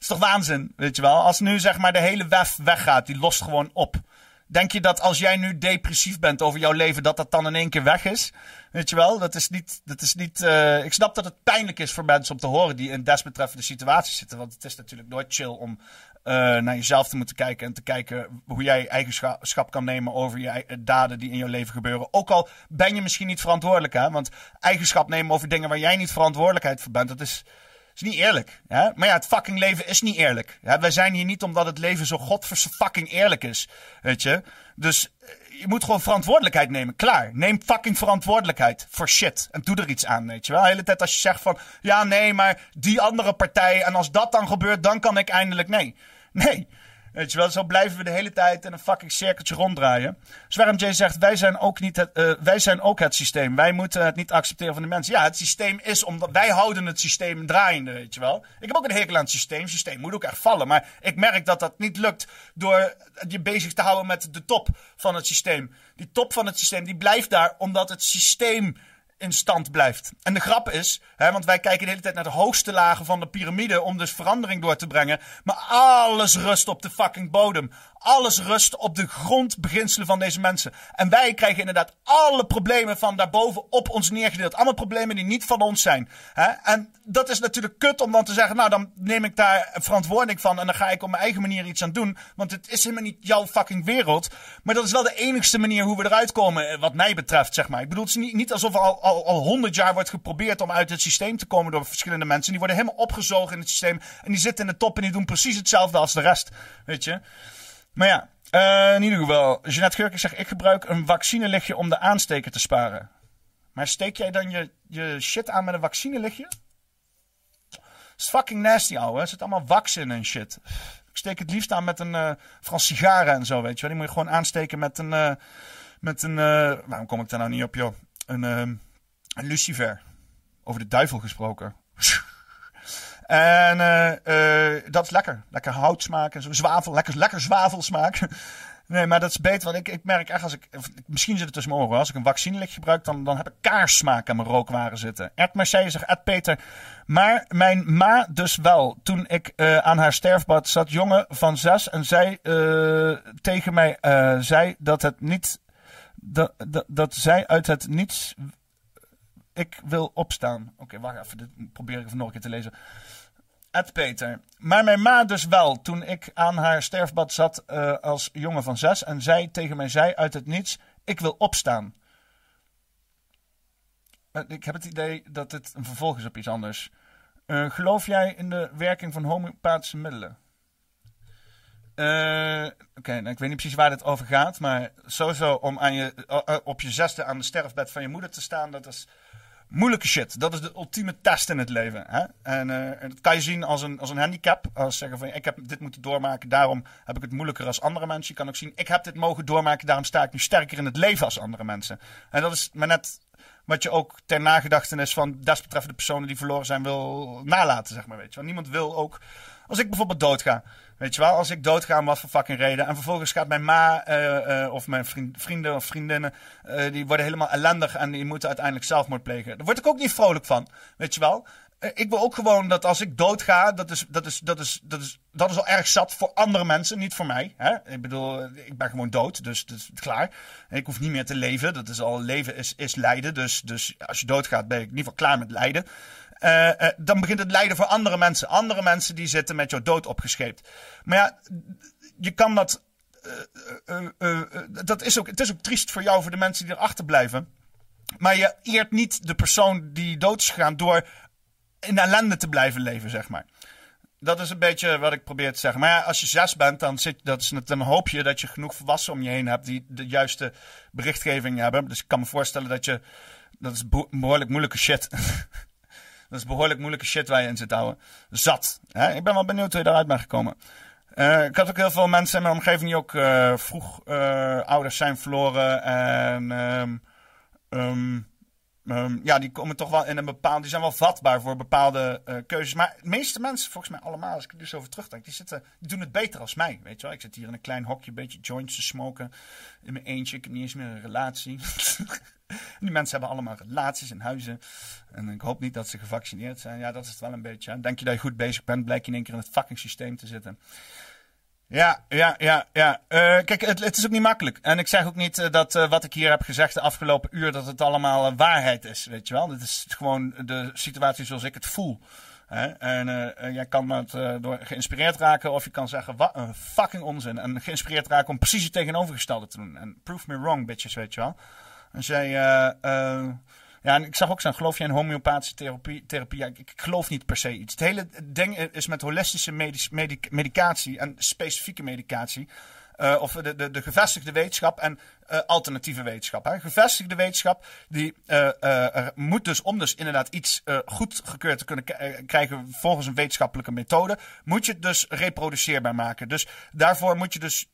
is toch waanzin, weet je wel. Als nu zeg maar de hele WEF weggaat, die lost gewoon op. Denk je dat als jij nu depressief bent over jouw leven, dat dat dan in één keer weg is? Weet je wel, dat is niet. Dat is niet eh, ik snap dat het pijnlijk is voor mensen om te horen die in desbetreffende situaties zitten. Want het is natuurlijk nooit chill om eh, naar jezelf te moeten kijken en te kijken hoe jij eigenschap kan nemen over je daden die in jouw leven gebeuren. Ook al ben je misschien niet verantwoordelijk, hè? Want eigenschap nemen over dingen waar jij niet verantwoordelijkheid voor bent, dat is is niet eerlijk. Hè? Maar ja, het fucking leven is niet eerlijk. Hè? Wij zijn hier niet omdat het leven zo godvers fucking eerlijk is. Weet je? Dus eh, je moet gewoon verantwoordelijkheid nemen. Klaar. Neem fucking verantwoordelijkheid voor shit. En doe er iets aan, weet je wel. De hele tijd als je zegt van... Ja, nee, maar die andere partij... En als dat dan gebeurt, dan kan ik eindelijk... Nee. Nee. Weet je wel, zo blijven we de hele tijd in een fucking cirkeltje ronddraaien. Zwerm J zegt, wij zijn, ook niet het, eh, wij zijn ook het systeem. Wij moeten het niet accepteren van de mensen. Ja, het systeem is omdat wij houden het systeem draaiende, weet je wel. Ik heb ook een hekel aan het systeem. Het systeem moet ook echt vallen. Maar ik merk dat dat niet lukt door je bezig te houden met de top van het systeem. Die top van het systeem, die blijft daar omdat het systeem in stand blijft. En de grap is, hè, want wij kijken de hele tijd naar de hoogste lagen van de piramide om dus verandering door te brengen. Maar alles rust op de fucking bodem. Alles rust op de grondbeginselen van deze mensen. En wij krijgen inderdaad alle problemen van daarboven op ons neergedeeld. Allemaal problemen die niet van ons zijn. Hè? En dat is natuurlijk kut om dan te zeggen, nou dan neem ik daar verantwoording van en dan ga ik op mijn eigen manier iets aan doen. Want het is helemaal niet jouw fucking wereld. Maar dat is wel de enigste manier hoe we eruit komen, eh, wat mij betreft, zeg maar. Ik bedoel, het niet, niet alsof er al, al, 100 jaar wordt geprobeerd om uit het systeem te komen door verschillende mensen. Die worden helemaal opgezogen in het systeem. En die zitten in de top en die doen precies hetzelfde als de rest. Weet je? Maar ja, eh, in ieder geval. Jeanette Geurken zegt: Ik gebruik een vaccinelichtje om de aansteker te sparen. Maar steek jij dan je, je shit aan met een vaccinelichtje? Dat is fucking nasty, ouwe. Er zit allemaal wax in en shit. Ik steek het liefst aan met een eh van sigaren en zo, weet je wel. Die moet je gewoon aansteken met een. eh, met een eh, waarom kom ik daar nou niet op, joh? Een, eh, een lucifer. Over de duivel gesproken. En eh, eh, dat is lekker. Lekker houtsmaak en zo. Zwavel, lekker, lekker zwavelsmaak. Nee, maar dat is beter. Want ik, ik merk echt als ik. Misschien zit het tussen mijn. Als ik een vaccinelicht gebruik, dan, dan heb ik kaarsmaak aan mijn rookwaren zitten. Ed Mercedes zegt Ed Peter. Maar mijn ma dus wel. Toen ik eh, aan haar sterfbad zat, jongen van zes. En zij tegen mij zei dat het niet. Dat, dat, dat zij uit het niets. Ik wil opstaan. Oké, wacht even. Dit probeer ik even nog een keer te lezen. Ed Peter. Maar mijn ma dus wel, toen ik aan haar sterfbad zat eh, als jongen van zes en zij tegen mij zei uit het niets: Ik wil opstaan. Eh, Ik heb het idee dat dit een vervolg is op iets anders. Eh, geloof jij in de werking van homeopathische middelen? Oké, nou, ik weet niet precies waar dit over gaat, maar sowieso om aan je, op je zesde aan de sterfbed van je moeder te staan, dat is moeilijke shit. Dat is de ultieme test in het leven. Hè? En, eh, en dat kan je zien als een, als een handicap. Als zeggen van ik heb dit moeten doormaken, daarom heb ik het moeilijker als andere mensen. Je kan ook zien, ik heb dit mogen doormaken, daarom sta ik nu sterker in het leven als andere mensen. En dat is maar net wat je ook ter nagedachtenis van desbetreffende personen die verloren zijn wil nalaten, zeg maar. Weet je. Want niemand wil ook, als ik bijvoorbeeld doodga, weet je wel, als ik doodga om wat voor fucking reden, en vervolgens gaat mijn ma eh, eh, of mijn vriend- vrienden of vriendinnen, eh, die worden helemaal ellendig en die moeten uiteindelijk zelfmoord plegen. Daar word ik ook niet vrolijk van, weet je wel. Ik wil ook gewoon dat als ik doodga, dat is, dat, is, dat, is, dat, is, dat is al erg zat voor andere mensen, niet voor mij. Hè? Ik bedoel, ik ben gewoon dood, dus dat is klaar. Ik hoef niet meer te leven, dat is al, leven is, is lijden. Dus, dus als je doodgaat, ben ik in ieder geval klaar met lijden. Eh, eh, dan begint het lijden voor andere mensen. Andere mensen die zitten met jouw dood opgescheept. Maar ja, je kan dat. eh, dat is ook, het is ook triest voor jou, voor de mensen die erachter blijven. Maar je eert niet de persoon die dood is gegaan door in ellende te blijven leven, zeg maar. Dat is een beetje wat ik probeer te zeggen. Maar ja, als je zes bent, dan, zit, dat is, dan hoop je dat je genoeg volwassenen om je heen hebt die de juiste berichtgeving hebben. Dus ik kan me voorstellen dat je. Dat is beho- behoorlijk moeilijke shit. dat is behoorlijk moeilijke shit waar je in zit houden. Zat. Hè? Ik ben wel benieuwd hoe je eruit bent gekomen. Eh, ik had ook heel veel mensen in mijn omgeving die ook eh, vroeg eh, ouders zijn verloren. En ehm, ehm, ehm, ja, die komen toch wel in een bepaald. Die zijn wel vatbaar voor bepaalde keuzes. Maar de meeste mensen, volgens mij allemaal, als ik er dus over terugdenk, die, zitten, die doen het beter als mij. Weet je wel? Ik zit hier in een klein hokje, een beetje joints te smoken. In mijn eentje. Ik heb niet eens meer een relatie. die mensen hebben allemaal relaties en huizen. En ik hoop niet dat ze gevaccineerd zijn. Ja, dat is het wel een beetje. Denk je dat je goed bezig bent, blijkt je in één keer in het fucking systeem te zitten. Ja, ja, ja, ja. Eh, kijk, het, het is ook niet makkelijk. En ik zeg ook niet eh, dat eh, wat ik hier heb gezegd de afgelopen uur, dat het allemaal waarheid is, weet je wel. Dit is gewoon de situatie zoals ik het voel. Hè? En jij kan eh, door geïnspireerd raken of je kan zeggen, wat een fucking onzin. En geïnspireerd raken om precies het tegenovergestelde te doen. En prove me wrong, bitches, weet je wel. Als jij... eh, eh, ja, en ik zag ook zo'n, geloof je in homeopathische therapie? therapie? Ja, ik, geloof niet per se iets. Het hele ding is met holistische medicatie en specifieke medicatie. eh, of de, de, de gevestigde wetenschap en eh, alternatieve wetenschap. Hè. Gevestigde wetenschap die eh, eh, moet dus om dus inderdaad iets goedgekeurd te kunnen krijgen volgens een wetenschappelijke methode, moet je het dus reproduceerbaar maken. Dus daarvoor moet je dus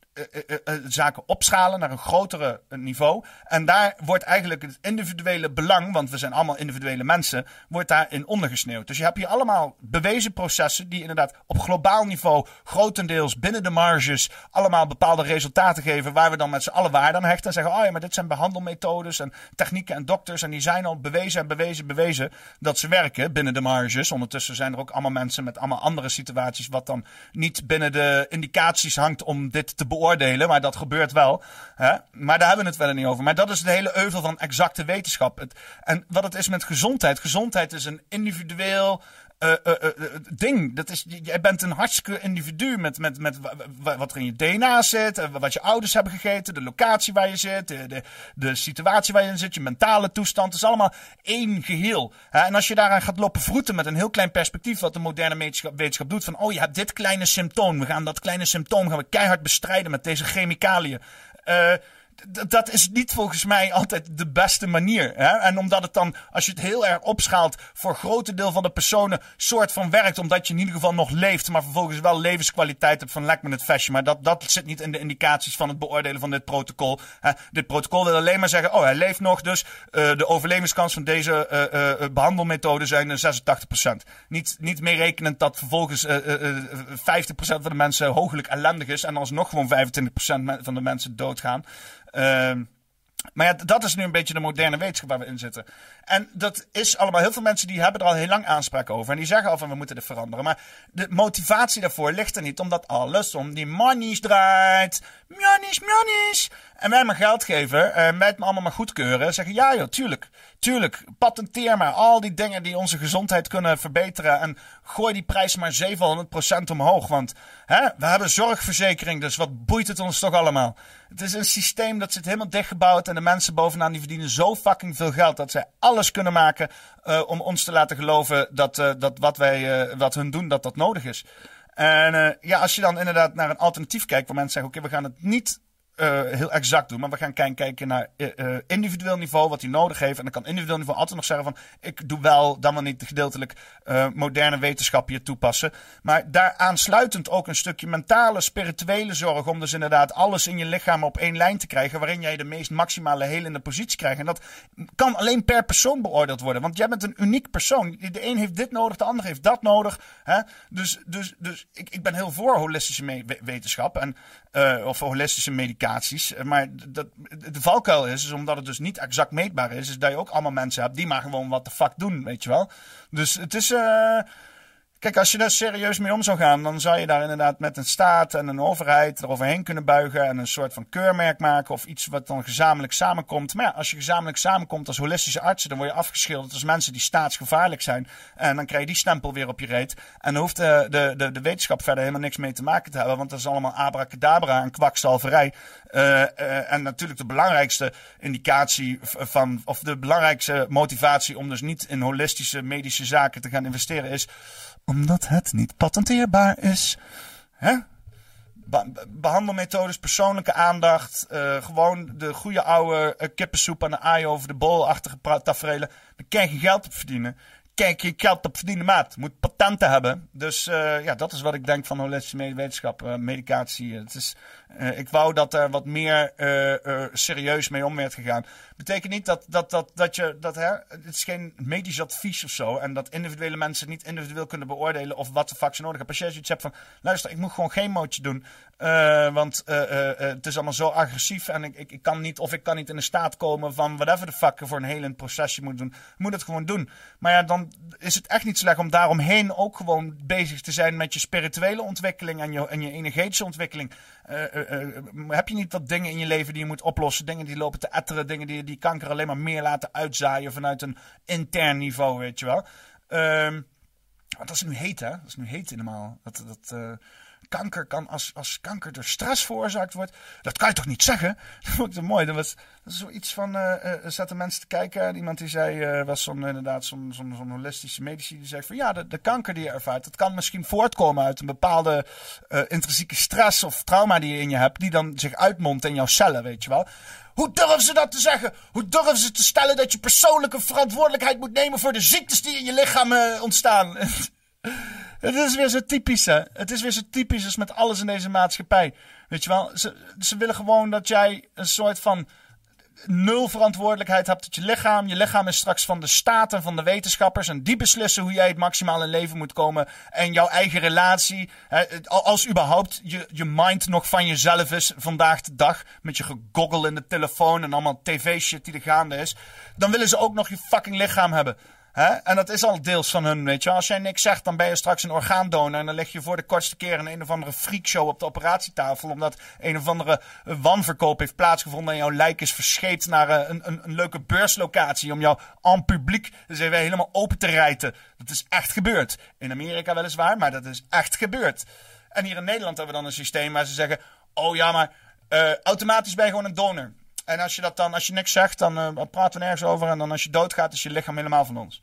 zaken opschalen naar een grotere niveau. En daar wordt eigenlijk het individuele belang, want we zijn allemaal individuele mensen, wordt daarin ondergesneeuwd. Dus je hebt hier allemaal bewezen processen die inderdaad op globaal niveau grotendeels binnen de marges allemaal bepaalde resultaten geven waar we dan met z'n allen waarde aan hechten. En zeggen, oh ja, maar dit zijn behandelmethodes en technieken en dokters en die zijn al bewezen en bewezen, bewezen dat ze werken binnen de marges. Ondertussen zijn er ook allemaal mensen met allemaal andere situaties wat dan niet binnen de indicaties hangt om dit te beoordelen, maar dat gebeurt wel. Hè? Maar daar hebben we het verder niet over. Maar dat is de hele euvel van exacte wetenschap. Het, en wat het is met gezondheid. Gezondheid is een individueel eh, eh, eh, eh, ding. Dat is, jij bent een hartstikke individu met, met, met wa- wa- wat er in je DNA zit, eh, wat je ouders hebben gegeten, de locatie waar je zit, de, de, situatie waar je in zit, je mentale toestand. Het is allemaal één geheel. En als je daaraan gaat lopen vroeten met een heel klein perspectief, wat de moderne wetenschap, wetenschap doet, van oh je hebt dit kleine symptoom, we gaan dat kleine symptoom gaan we keihard bestrijden met deze chemicaliën. Dat is niet volgens mij altijd de beste manier. Hè? En omdat het dan, als je het heel erg opschaalt, voor grote deel van de personen soort van werkt. Omdat je in ieder geval nog leeft, maar vervolgens wel levenskwaliteit hebt van lek met het vestje. Maar dat, dat zit niet in de indicaties van het beoordelen van dit protocol. Hè? Dit protocol wil alleen maar zeggen, oh hij leeft nog, dus eh, de overlevingskans van deze eh, eh, eh, behandelmethode zijn eh, 86%. Niet, niet meerekenend dat vervolgens eh, eh, eh, 50% van de mensen hooglijk ellendig is en alsnog gewoon 25% me- van de mensen doodgaan. Ehm, maar ja, dat is nu een beetje de moderne wetenschap waar we in zitten. En dat is allemaal, heel veel mensen die hebben er al heel lang aanspraak over. En die zeggen al van we moeten dit veranderen. Maar de motivatie daarvoor ligt er niet omdat alles om die monies draait. Monies, monies. En wij maar geld geven, en wij het maar allemaal maar goedkeuren. Zeggen ja joh, tuurlijk. Tuurlijk, patenteer maar al die dingen die onze gezondheid kunnen verbeteren. En gooi die prijs maar 700% omhoog. Want hè, we hebben zorgverzekering, dus wat boeit het ons toch allemaal? Het is een systeem dat zit helemaal dichtgebouwd. En de mensen bovenaan die verdienen zo fucking veel geld dat zij alles kunnen maken eh, om ons te laten geloven dat, eh, dat wat, wij, eh, wat hun doen, dat dat nodig is. En ja, als je dan inderdaad naar een alternatief kijkt, waar mensen zeggen: oké, we gaan het niet eh, heel exact doen, maar we gaan kijken, naar eh, eh, individueel niveau, wat hij nodig heeft. En dan kan individueel niveau altijd nog zeggen van, ik doe wel, dan wel niet gedeeltelijk moderne wetenschap hier toepassen. Maar daar aansluitend ook een stukje mentale, spirituele zorg, om dus inderdaad alles in je lichaam op één lijn te krijgen, waarin jij de meest maximale helende positie krijgt. En dat kan alleen per persoon beoordeeld worden, want jij bent een uniek persoon. De een heeft dit nodig, de ander heeft dat nodig. Hè? Dus, dus, dus ik, ik ben heel voor holistische wetenschap en, of holistische medicaties. Eh, Maar dat, de valkuil is, is, omdat het dus niet exact meetbaar is, is dat je ook allemaal mensen hebt die maar gewoon wat de fuck doen, weet je wel. Dus het is... eh, Kijk, als je daar serieus mee om zou gaan, dan zou je daar inderdaad met een staat en een overheid eroverheen kunnen buigen en een soort van keurmerk maken of iets wat dan gezamenlijk samenkomt. Maar ja, als je gezamenlijk samenkomt als holistische artsen, dan word je afgeschilderd als mensen die staatsgevaarlijk zijn. En dan krijg je die stempel weer op je reet. En dan hoeft de, de, de, de wetenschap verder helemaal niks mee te maken te hebben, want dat is allemaal abracadabra en kwakzalverij. Eh, eh, en natuurlijk de belangrijkste indicatie van, of de belangrijkste motivatie om dus niet in holistische medische zaken te gaan investeren is omdat het niet patenteerbaar is. Hè? Be- be- behandelmethodes, persoonlijke aandacht, eh, gewoon de goede oude eh, kippensoep aan de aai over de bol-achtige tafereelen. Daar kan je geld op verdienen. Kijk, je geld op verdienen maat. Moet patenten hebben. Dus eh, ja, dat is wat ik denk van holistische wetenschap, medicatie. Het is, eh, ik wou dat er wat meer eh, eh, serieus mee om werd gegaan. Betekent niet dat, dat, dat, dat je, dat, hè, het is geen medisch advies of zo. En dat individuele mensen niet individueel kunnen beoordelen of wat de ze nodig hebben. Als jij zoiets hebt van, luister, ik moet gewoon geen mootje doen. want het is allemaal zo agressief en ik, ik, ik kan niet, of ik kan niet in de staat komen van whatever de fuck voor een helend proces je moet doen. Je moet het gewoon doen. Maar ja, dan is het echt niet slecht om daaromheen ook gewoon bezig te zijn met je spirituele ontwikkeling en je, en je energetische ontwikkeling. Eh, eh, eh, heb je niet wat dingen in je leven die je moet oplossen? Dingen die lopen te etteren, dingen die, die kanker alleen maar meer laten uitzaaien vanuit een intern niveau, weet je wel. Want dat is nu heet, hè? Dat is nu heet helemaal. Dat, dat, kanker kan, als, als kanker door stress veroorzaakt wordt, dat kan je toch niet zeggen? Dat vond mooi. Dat was, zoiets van, er zaten mensen te kijken. En iemand die zei, eh, was zo'n, inderdaad zo'n, zo'n, holistische medici, die zei van, ja, de, de kanker die je ervaart, dat kan misschien voortkomen uit een bepaalde intrinsieke stress of trauma die je in je hebt, die dan zich uitmondt in jouw cellen, weet je wel. Hoe durven ze dat te zeggen? Hoe durven ze te stellen dat je persoonlijke verantwoordelijkheid moet nemen voor de ziektes die in je lichaam ontstaan? Het is weer zo typisch, hè? Het is weer zo typisch als met alles in deze maatschappij. Weet je wel? Ze, ze willen gewoon dat jij een soort van nul verantwoordelijkheid hebt tot je lichaam. Je lichaam is straks van de staat en van de wetenschappers. En die beslissen hoe jij het maximaal in leven moet komen. En jouw eigen relatie. Als überhaupt je, je mind nog van jezelf is vandaag de dag. Met je gegoggel in de telefoon en allemaal tv-shit die er gaande is. Dan willen ze ook nog je fucking lichaam hebben. En dat is al deels van hun, weet je. Als jij niks zegt, dan ben je straks een orgaandonor. En dan lig je voor de kortste keer in een of andere freakshow op de operatietafel. Omdat een of andere wanverkoop heeft plaatsgevonden. En jouw lijk is verscheept naar eh, een, een, een leuke beurslocatie. Om jou en publiek dus even helemaal open te rijten. Dat is echt gebeurd. In Amerika weliswaar, maar dat is echt gebeurd. En hier in Nederland hebben we dan een systeem waar ze zeggen: Oh ja, maar eh, automatisch ben je gewoon een donor. En als je dat dan, als je niks zegt, dan eh, praten we nergens over. En dan als je doodgaat, is je lichaam helemaal van ons.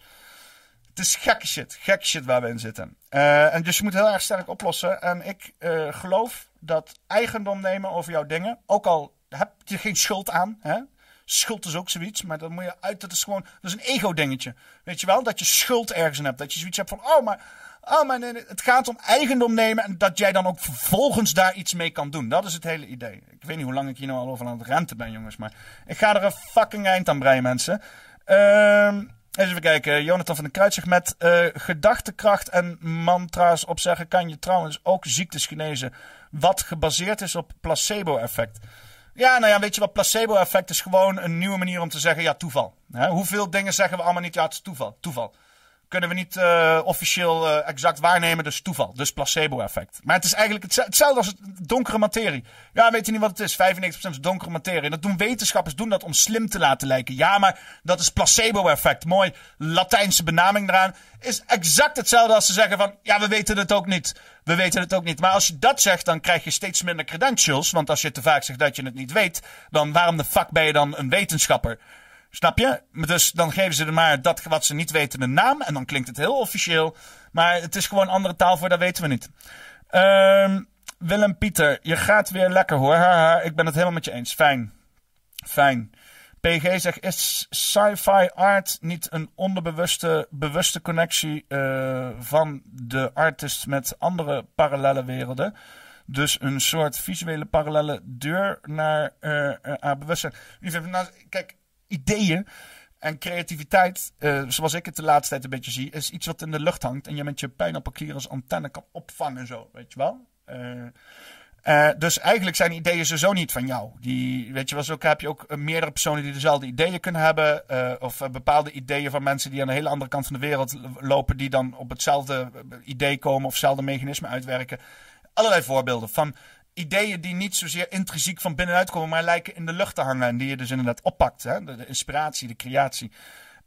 Het is gekke shit. Gekke shit waar we in zitten. Eh, en dus je moet heel erg sterk oplossen. En ik eh, geloof dat eigendom nemen over jouw dingen, ook al heb je geen schuld aan. Hè? Schuld is ook zoiets, maar dan moet je uit. Dat is gewoon. Dat is een ego-dingetje. Weet je wel? Dat je schuld ergens in hebt. Dat je zoiets hebt van. Oh, maar. Oh, maar het gaat om eigendom nemen en dat jij dan ook vervolgens daar iets mee kan doen. Dat is het hele idee. Ik weet niet hoe lang ik hier nou al over aan het renten ben, jongens. Maar ik ga er een fucking eind aan breien, mensen. Ehm even kijken. Jonathan van den Kruid zegt met eh, gedachtekracht en mantra's opzeggen kan je trouwens ook ziektes genezen. Wat gebaseerd is op placebo-effect. Ja, nou ja, weet je wat? Placebo-effect is gewoon een nieuwe manier om te zeggen, ja, toeval. Hoeveel dingen zeggen we allemaal niet, ja, het is toeval, toeval. Kunnen we niet eh, officieel eh, exact waarnemen, dus toeval. Dus placebo-effect. Maar het is eigenlijk hetze- hetzelfde als het donkere materie. Ja, weet je niet wat het is? 95% is donkere materie. En dat doen wetenschappers doen dat om slim te laten lijken. Ja, maar dat is placebo-effect. Mooi Latijnse benaming eraan. Is exact hetzelfde als ze zeggen van, ja, we weten het ook niet. We weten het ook niet. Maar als je dat zegt, dan krijg je steeds minder credentials. Want als je te vaak zegt dat je het niet weet, dan waarom de fuck ben je dan een wetenschapper? Snap je? Dus dan geven ze er maar dat wat ze niet weten een naam. En dan klinkt het heel officieel. Maar het is gewoon andere taal voor, dat weten we niet. Ehm, Willem Pieter, je gaat weer lekker hoor. Ik ben het helemaal met je eens. Fijn. Fijn. PG zegt, is sci-fi art niet een onderbewuste bewuste connectie eh, van de artist met andere parallele werelden? Dus een soort visuele parallele deur naar eh, haar bewustzijn. Nou, kijk, ideeën en creativiteit, eh, zoals ik het de laatste tijd een beetje zie, is iets wat in de lucht hangt en je met je pijnappelklier als antenne kan opvangen, zo, weet je wel? Eh, eh, dus eigenlijk zijn ideeën sowieso niet van jou. Die, weet je wel, zo heb je ook meerdere personen die dezelfde ideeën kunnen hebben. of bepaalde ideeën van mensen die aan een hele andere kant van de wereld lopen. Die dan op hetzelfde idee komen of hetzelfde mechanisme uitwerken. Allerlei voorbeelden van ideeën die niet zozeer intrinsiek van binnenuit komen. Maar lijken in de lucht te hangen. En die je dus inderdaad oppakt. Hè? De, inspiratie, de creatie.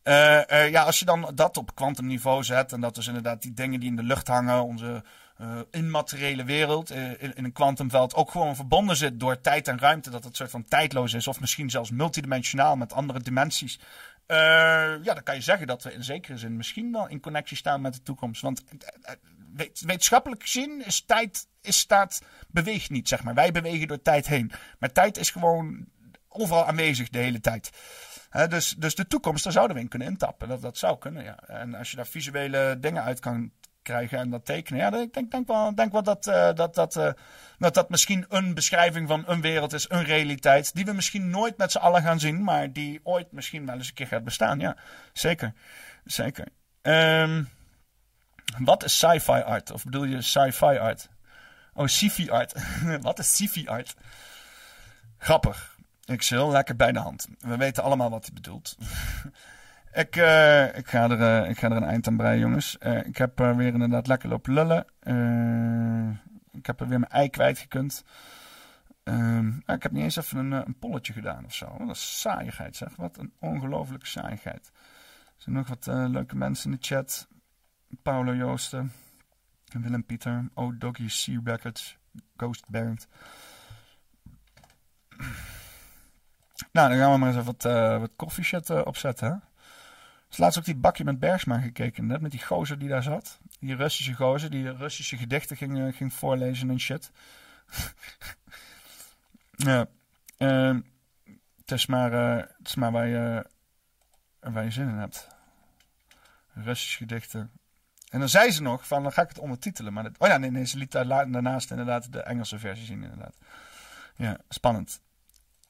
Eh, eh, ja, als je dan dat op kwantumniveau zet. En dat dus inderdaad die dingen die in de lucht hangen. Onze eh, immateriële wereld. in, in een kwantumveld ook gewoon verbonden zit door tijd en ruimte. Dat het soort van tijdloos is. Of misschien zelfs multidimensionaal met andere dimensies. Ja, dan kan je zeggen dat we in zekere zin misschien wel in connectie staan met de toekomst. Want wetenschappelijk gezien is tijd, is staat, beweegt niet, zeg maar. Wij bewegen door tijd heen. Maar tijd is gewoon overal aanwezig de hele tijd. Dus, dus de toekomst, daar zouden we in kunnen intappen. Dat, dat zou kunnen, ja. En als je daar visuele dingen uit kan krijgen en dat tekenen. Ja, ik denk, denk wel, denk wel dat, eh, dat, dat, eh, dat dat misschien een beschrijving van een wereld is, een realiteit. Die we misschien nooit met z'n allen gaan zien, maar die ooit misschien wel eens een keer gaat bestaan. Ja, zeker. Zeker. Ehm, wat is sci-fi art? Of bedoel je sci-fi art? Oh, sci-fi art. wat is sci-fi art? Grappig. Ik heel lekker bij de hand. We weten allemaal wat hij bedoelt. ik, eh, ik, ga er, eh, ik ga er een eind aan breien, jongens. Eh, ik heb weer inderdaad lekker lopen lullen. Ik heb er weer mijn ei kwijtgekund. Ehm ah, ik heb niet eens even een, een polletje gedaan of zo. Wat een saaiigheid zeg. Wat een ongelofelijke saaiigheid. Er zijn nog wat leuke mensen in de chat. Paulo Joosten. Willem Pieter. Oh, Doggy Sea Records. Ghost Bernd. Nou, dan gaan we maar eens even wat, eh wat eh, opzetten. Hè? Dus laatst ook die bakje met Bergsma gekeken. Net met die gozer die daar zat. Die Russische gozer die Russische gedichten ging, eh, ging voorlezen en shit. ja. ehm, het, is maar, het is waar je, waar je zin in hebt. Russische gedichten. En dan zei ze nog van, dan ga ik het ondertitelen. Maar oh ja, nee, nee, ze liet daar daarnaast inderdaad de Engelse versie zien inderdaad. Ja, spannend.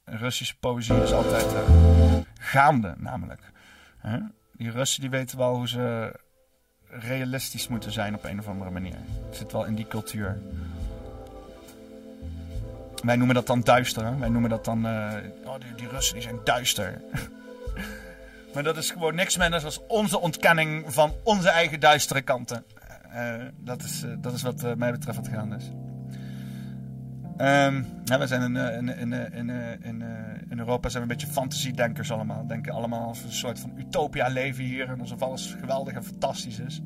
Russische poëzie is altijd eh, gaande, namelijk. Die Russen die weten wel hoe ze realistisch moeten zijn op een of andere manier. Het zit wel in die cultuur. Wij noemen dat dan duister. Hè? Wij noemen dat dan... eh, oh, die, die Russen die zijn duister. maar dat is gewoon niks minder dan onze ontkenning van onze eigen duistere kanten. Eh, dat, is, eh, dat is wat eh, mij betreft wat gaande is. Ehm, ja, we zijn in, eh, in, eh, eh, eh, Europa zijn we een beetje fantasiedenkers allemaal. Denken allemaal als een soort van utopia leven hier. En alsof alles geweldig en fantastisch is.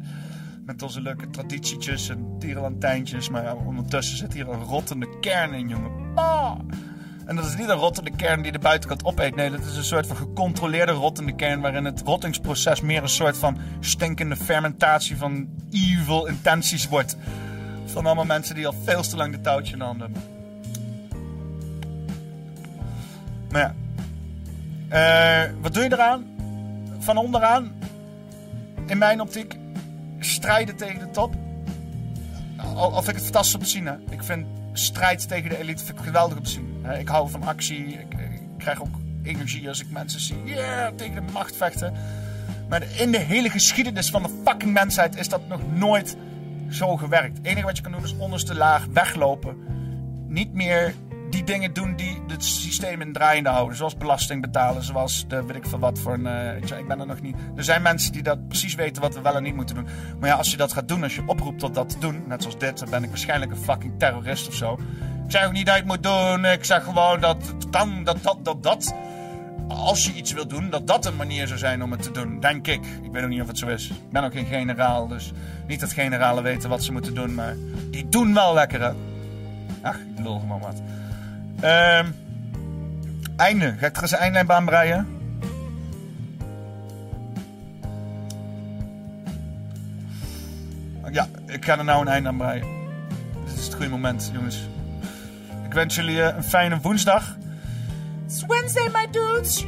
Met onze leuke traditietjes en tierenlantijntjes. Maar ondertussen zit hier een rottende kern in, jongen. Ah! En dat is niet een rottende kern die de buitenkant opeet. Nee, dat is een soort van gecontroleerde rottende kern. Waarin het rottingsproces meer een soort van stinkende fermentatie van evil intenties wordt. Van allemaal mensen die al veel te lang de touwtje in de handen hebben. Maar ja. Eh, wat doe je eraan? Van onderaan, in mijn optiek, strijden tegen de top. Al, vind ik het fantastisch om te zien. Hè. Ik vind strijd tegen de elite geweldig om te zien. Hè. Ik hou van actie. Ik, krijg ook energie als ik mensen zie yeah, tegen de macht vechten. Maar in de hele geschiedenis van de fucking mensheid is dat nog nooit zo gewerkt. Het enige wat je kan doen is onderste laag weglopen. Niet meer die dingen doen die het systeem in draaiende houden. Zoals belasting betalen, zoals de weet ik veel wat voor een... eh, je, ik ben er nog niet... Er zijn mensen die dat precies weten wat we wel en niet moeten doen. Maar ja, als je dat gaat doen, als je oproept tot dat te doen... Net zoals dit, dan ben ik waarschijnlijk een fucking terrorist of zo. Ik zeg ook niet dat je het moet doen. Ik zeg gewoon dat het kan, dat dat, dat, dat... Als je iets wil doen, dat dat een manier zou zijn om het te doen. Denk ik. Ik weet ook niet of het zo is. Ik ben ook geen generaal, dus niet dat generalen weten wat ze moeten doen. Maar die doen wel lekker. Ach, lul gewoon wat. Ehm einde. Ga ik er eens een eindlijnbaan breien? Ja, ik ga er nou een einde aan breien. Dit is het goede moment, jongens. Ik wens jullie eh, een fijne woensdag. It's Wednesday, my dudes.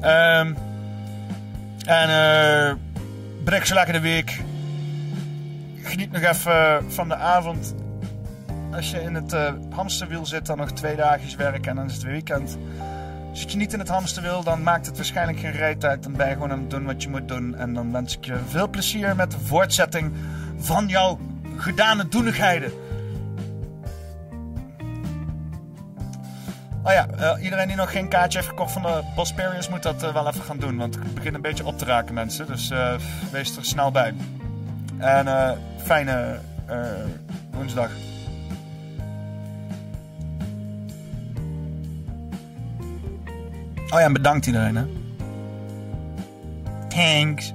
Ehm en eh breek zo lekker de week. Geniet nog even van de avond. Als je in het eh, hamsterwiel zit, dan nog twee dagjes werken en dan is het weer weekend. Zit je niet in het hamsterwiel, dan maakt het waarschijnlijk geen reet uit. Dan ben je gewoon aan het doen wat je moet doen. En dan wens ik je veel plezier met de voortzetting van jouw gedane doenigheden. Oh ja, eh, iedereen die nog geen kaartje heeft gekocht van de Bosperius moet dat eh, wel even gaan doen. Want ik begin een beetje op te raken, mensen. Dus eh, wees er snel bij. En fijne woensdag. Oh ja, en bedankt iedereen, hè. Thanks.